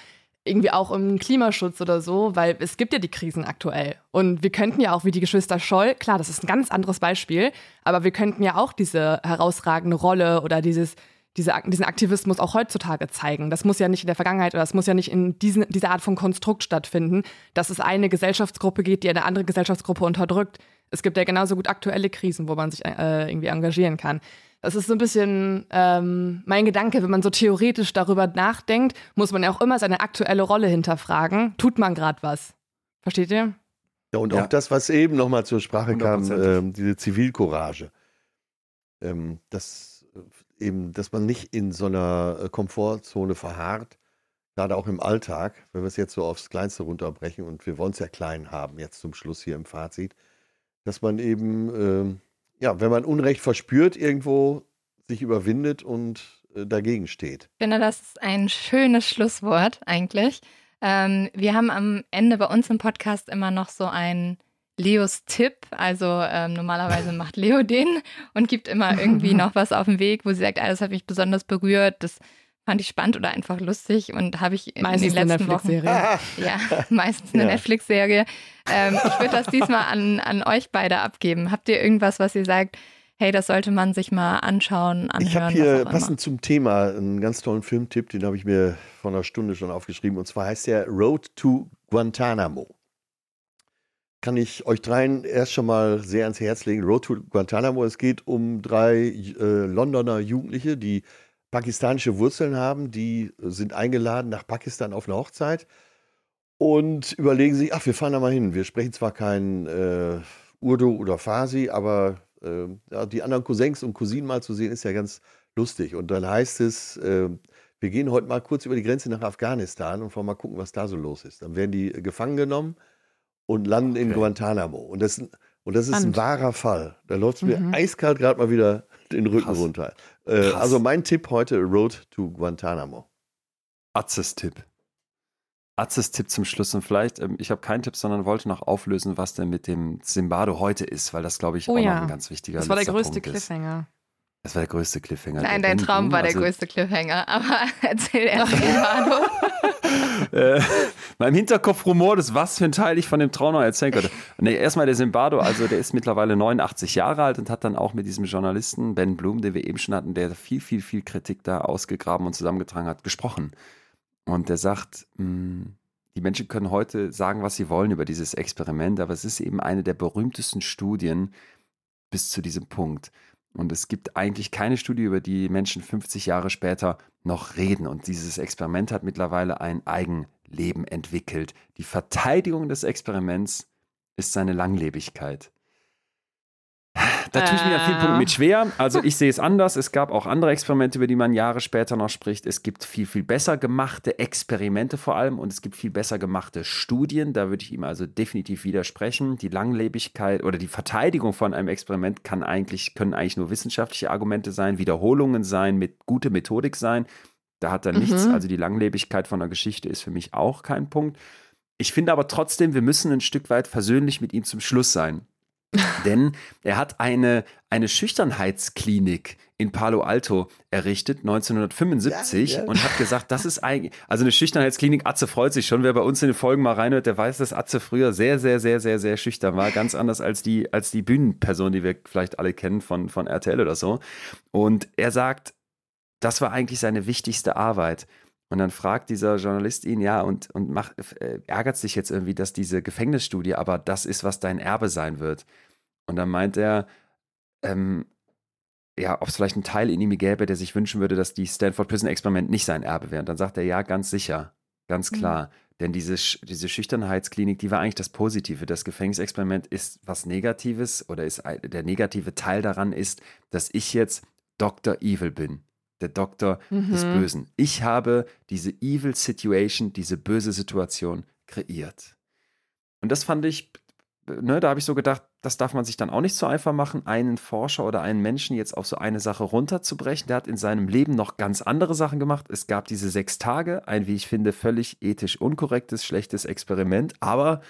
irgendwie auch im Klimaschutz oder so, weil es gibt ja die Krisen aktuell. Und wir könnten ja auch wie die Geschwister Scholl, klar, das ist ein ganz anderes Beispiel, aber wir könnten ja auch diese herausragende Rolle oder dieses, diese, diesen Aktivismus auch heutzutage zeigen. Das muss ja nicht in der Vergangenheit oder das muss ja nicht in diesen, dieser Art von Konstrukt stattfinden, dass es eine Gesellschaftsgruppe gibt, die eine andere Gesellschaftsgruppe unterdrückt. Es gibt ja genauso gut aktuelle Krisen, wo man sich äh, irgendwie engagieren kann. Das ist so ein bisschen ähm, mein Gedanke, wenn man so theoretisch darüber nachdenkt, muss man ja auch immer seine aktuelle Rolle hinterfragen. Tut man gerade was? Versteht ihr? Ja, und Ja. auch das, was eben nochmal zur Sprache kam, Hundertprozentig. ähm, diese Zivilcourage. Ähm, das äh, eben, dass man nicht in so einer äh, Komfortzone verharrt, gerade auch im Alltag, wenn wir es jetzt so aufs Kleinste runterbrechen und wir wollen es ja klein haben, jetzt zum Schluss hier im Fazit, dass man eben, ähm, ja, wenn man Unrecht verspürt, irgendwo sich überwindet und äh, dagegen steht. Ich finde, das ist ein schönes Schlusswort eigentlich. Ähm, wir haben am Ende bei uns im Podcast immer noch so einen Leos Tipp. Also ähm, normalerweise [laughs] macht Leo den und gibt immer irgendwie [laughs] noch was auf den Weg, wo sie sagt, ah, das hat mich besonders berührt, das fand ich spannend oder einfach lustig und habe ich in Meistens den letzten Wochen Netflix-Serie. [laughs] ja, meistens eine Ja. Netflix-Serie. Ähm, ich würde das diesmal an, an euch beide abgeben. Habt ihr irgendwas, was ihr sagt, hey, das sollte man sich mal anschauen, anhören? Ich habe hier passend zum Thema einen ganz tollen Filmtipp, den habe ich mir vor einer Stunde schon aufgeschrieben. Und zwar heißt der Road to Guantanamo. Kann ich euch dreien erst schon mal sehr ans Herz legen. Road to Guantanamo. Es geht um drei äh, Londoner Jugendliche, die pakistanische Wurzeln haben. Die sind eingeladen nach Pakistan auf eine Hochzeit und überlegen sich, ach, wir fahren da mal hin. Wir sprechen zwar kein äh, Urdu oder Farsi, aber äh, die anderen Cousins und Cousinen mal zu sehen, ist ja ganz lustig. Und dann heißt es, äh, wir gehen heute mal kurz über die Grenze nach Afghanistan und wollen mal gucken, was da so los ist. Dann werden die äh, gefangen genommen und landen in Okay. Guantanamo. Und das, und das ist ein Spannend. wahrer Fall. Da läuft es mir Mhm. eiskalt gerade mal wieder den Rücken Krass. runter. Äh, Krass. also mein Tipp heute, Road to Guantanamo. Atzes Tipp. Atzes Tipp zum Schluss und vielleicht, ähm, ich habe keinen Tipp, sondern wollte noch auflösen, was denn mit dem Zimbardo heute ist, weil das, glaube ich, Oh auch ja. noch ein ganz wichtiger Das war der größte Punkt ist. Cliffhanger. Das war der größte Cliffhanger. Nein, Der dein Traum war der also- größte Cliffhanger. Aber [laughs] erzähl erst [laughs] den Manu. Äh, meinem Hinterkopf rumort ist, was für ein Teil ich von dem Traum noch erzählen könnte. Nee, erstmal der Zimbardo, also der ist mittlerweile 89 Jahre alt und hat dann auch mit diesem Journalisten Ben Bloom, den wir eben schon hatten, der viel, viel, viel Kritik da ausgegraben und zusammengetragen hat, gesprochen. Und der sagt, mh, die Menschen können heute sagen, was sie wollen über dieses Experiment, aber es ist eben eine der berühmtesten Studien bis zu diesem Punkt. Und es gibt eigentlich keine Studie, über die Menschen 50 Jahre später noch reden. Und dieses Experiment hat mittlerweile ein Eigenleben entwickelt. Die Verteidigung des Experiments ist seine Langlebigkeit. Da tue ich mir an vielen Punkten mit schwer. Also ich sehe es anders. Es gab auch andere Experimente, über die man Jahre später noch spricht. Es gibt viel, viel besser gemachte Experimente vor allem und es gibt viel besser gemachte Studien. Da würde ich ihm also definitiv widersprechen. Die Langlebigkeit oder die Verteidigung von einem Experiment kann eigentlich, können eigentlich nur wissenschaftliche Argumente sein, Wiederholungen sein, mit gute Methodik sein. Da hat er Mhm. nichts. Also die Langlebigkeit von der Geschichte ist für mich auch kein Punkt. Ich finde aber trotzdem, wir müssen ein Stück weit versöhnlich mit ihm zum Schluss sein. [laughs] Denn er hat eine, eine Schüchternheitsklinik in Palo Alto errichtet, 1975, Ja, ja. und hat gesagt, das ist eigentlich, also eine Schüchternheitsklinik, Atze freut sich schon, wer bei uns in den Folgen mal reinhört, der weiß, dass Atze früher sehr, sehr, sehr, sehr, sehr schüchtern war, ganz anders als die, als die Bühnenperson, die wir vielleicht alle kennen von, von RTL oder so. Und er sagt, das war eigentlich seine wichtigste Arbeit. Und dann fragt dieser Journalist ihn, ja, und, und macht, äh, ärgert sich jetzt irgendwie, dass diese Gefängnisstudie aber das ist, was dein Erbe sein wird. Und dann meint er, ähm, ja, ob es vielleicht einen Teil in ihm gäbe, der sich wünschen würde, dass die Stanford Prison Experiment nicht sein Erbe wäre. Und dann sagt er, ja, ganz sicher, ganz klar. Denn diese, diese Schüchternheitsklinik, die war eigentlich das Positive. Das Gefängnisexperiment ist was Negatives oder ist der negative Teil daran ist, dass ich jetzt Dr. Evil bin. Der Doktor des Mhm. Bösen. Ich habe diese Evil Situation, diese böse Situation kreiert. Und das fand ich, ne, da habe ich so gedacht, das darf man sich dann auch nicht so einfach machen, einen Forscher oder einen Menschen jetzt auf so eine Sache runterzubrechen. Der hat in seinem Leben noch ganz andere Sachen gemacht. Es gab diese sechs Tage, ein, wie ich finde, völlig ethisch unkorrektes, schlechtes Experiment. Aber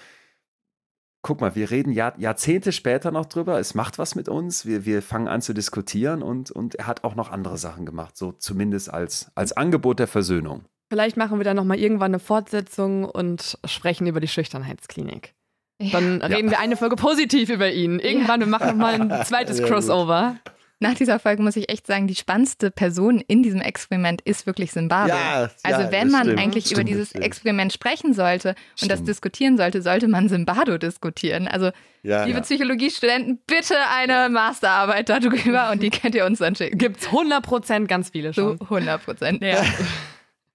guck mal, wir reden Jahr, Jahrzehnte später noch drüber. Es macht was mit uns. Wir, wir fangen an zu diskutieren und, und er hat auch noch andere Sachen gemacht. So zumindest als, als Angebot der Versöhnung. Vielleicht machen wir dann nochmal irgendwann eine Fortsetzung und sprechen über die Schüchternheitsklinik. Dann reden wir eine Folge positiv über ihn. Irgendwann, wir machen nochmal ein zweites [laughs] Ja, gut. Crossover. Nach dieser Folge muss ich echt sagen, die spannendste Person in diesem Experiment ist wirklich Simbabwe. Ja, also ja, wenn man stimmt. eigentlich über Stimmt, dieses das stimmt. Experiment sprechen sollte und das Stimmt. diskutieren sollte, sollte man Simbardo diskutieren. Also Ja, liebe ja. Psychologiestudenten, bitte eine Masterarbeit darüber und die könnt ihr uns dann schicken. Gibt's 100% ganz viele schon. 100 Prozent. Ja.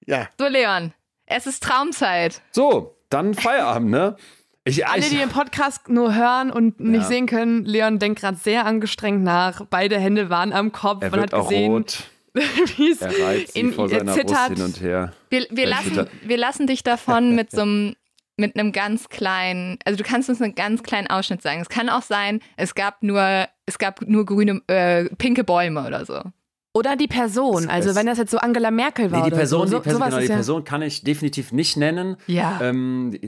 ja. So, Leon, es ist Traumzeit. So, dann Feierabend, ne? Ich, Alle, ich, die den Podcast nur hören und nicht Ja. sehen können, Leon denkt gerade sehr angestrengt nach. Beide Hände waren am Kopf. er Man wird hat auch gesehen, rot. [laughs] wie es Er in vor seiner Brust zittert. hin und her. Wir, wir, lassen, wir lassen dich davon mit so einem mit einem ganz kleinen, also du kannst uns einen ganz kleinen Ausschnitt sagen. Es kann auch sein, es gab nur, es gab nur grüne, äh, pinke Bäume oder so. Oder die Person. Also wenn das jetzt so Angela Merkel war Nee, die oder Person, so. die, Person, genau, die ja, Person kann ich definitiv nicht nennen. Ja. Ähm, [laughs]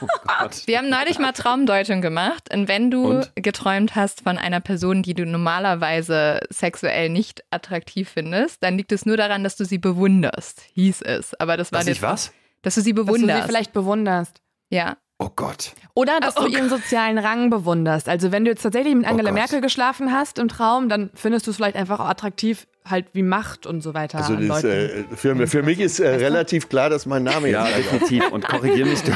oh Gott. [laughs] Wir haben neulich mal Traumdeutung gemacht und wenn du Und? geträumt hast von einer Person, die du normalerweise sexuell nicht attraktiv findest, dann liegt es nur daran, dass du sie bewunderst, hieß es. Aber das war Dass ich was? Dass du sie dass du sie bewunderst. vielleicht bewunderst. ja. Oh Gott. Oder dass Oh du ihren sozialen Rang bewunderst. Also wenn du jetzt tatsächlich mit Oh Angela Gott. Merkel geschlafen hast im Traum, dann findest du es vielleicht einfach auch attraktiv, halt wie Macht und so weiter. Also an das, Leuten. äh, für, für mich ist äh, relativ klar, dass mein Name Ja, jetzt definitiv. [laughs] Und korrigier mich. Du,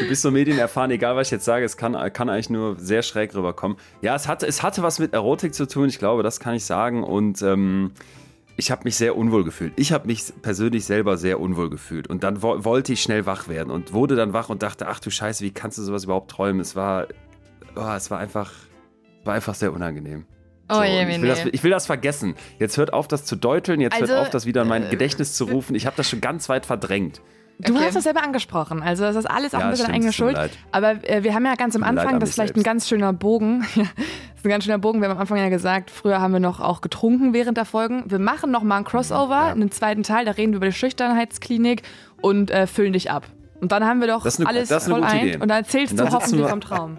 du bist so medienerfahren, egal was ich jetzt sage, es kann, kann eigentlich nur sehr schräg rüberkommen. Ja, es hatte, es hatte was mit Erotik zu tun, ich glaube, das kann ich sagen. Und ähm, ich habe mich sehr unwohl gefühlt. Ich habe mich persönlich selber sehr unwohl gefühlt. Und dann wo wollte ich schnell wach werden und wurde dann wach und dachte, ach du Scheiße, wie kannst du sowas überhaupt träumen? Es war, oh, es war einfach, war einfach sehr unangenehm. Oh So, je, und ich, will das, ich will das vergessen. Jetzt hört auf, das zu deuteln. Jetzt Also, hört auf, das wieder in mein Gedächtnis zu rufen. Ich habe das schon ganz weit verdrängt. Du Okay. hast das selber angesprochen. Also das ist alles auch Ja, ein bisschen stimmt, eigene Schuld. leid. Aber äh, wir haben ja ganz am Anfang, an das ist vielleicht ein selbst. ganz schöner Bogen. Ja, [laughs] das ist ein ganz schöner Bogen. Wir haben am Anfang ja gesagt, früher haben wir noch auch getrunken während der Folgen. Wir machen noch mal ein Crossover, einen zweiten Teil. Da reden wir über die Schüchternheitsklinik und äh, füllen dich ab. Und dann haben wir doch Das ist eine- alles das ist eine voll gute ein. Idee. Und dann erzählst Und du dann sitzen hoffentlich vom Traum.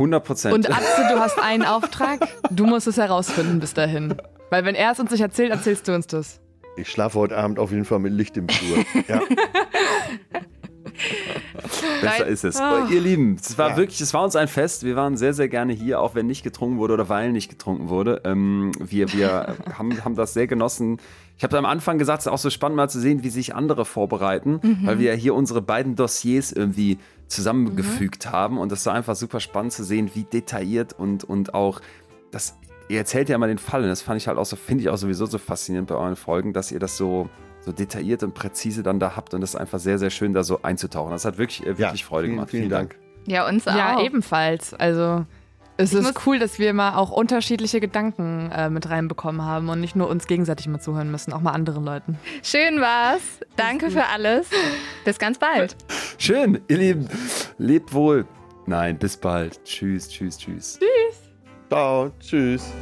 100 Prozent. Und Atze, du hast einen Auftrag. Du musst es herausfinden bis dahin. Weil wenn er es uns nicht erzählt, erzählst du uns das. Ich schlafe heute Abend auf jeden Fall mit Licht im Flur. Ja. [laughs] Besser ist es. Ah. Ihr Lieben, es war Ja. wirklich, es war uns ein Fest. Wir waren sehr, sehr gerne hier, auch wenn nicht getrunken wurde oder weil nicht getrunken wurde. Ähm, wir wir [laughs] haben, haben das sehr genossen. Ich habe am Anfang gesagt, es ist auch so spannend mal zu sehen, wie sich andere vorbereiten, weil wir ja hier unsere beiden Dossiers irgendwie zusammengefügt haben. Und das war einfach super spannend zu sehen, wie detailliert und, und auch das. Ihr erzählt ja immer den Fall und das fand ich halt auch so, finde ich auch sowieso so faszinierend bei euren Folgen, dass ihr das so, so detailliert und präzise dann da habt und das ist einfach sehr, sehr schön, da so einzutauchen. Das hat wirklich, äh, wirklich Freude vielen, gemacht. Vielen Dank. Ja, uns auch. Ja, ebenfalls. Also es Ich ist cool, dass wir mal auch unterschiedliche Gedanken äh, mit reinbekommen haben und nicht nur uns gegenseitig mal zuhören müssen, auch mal anderen Leuten. Schön war's. Danke für alles. Bis ganz bald. Schön, ihr Lieben. Lebt wohl. Nein, bis bald. Tschüss, tschüss, tschüss. Ciao. Tschüss.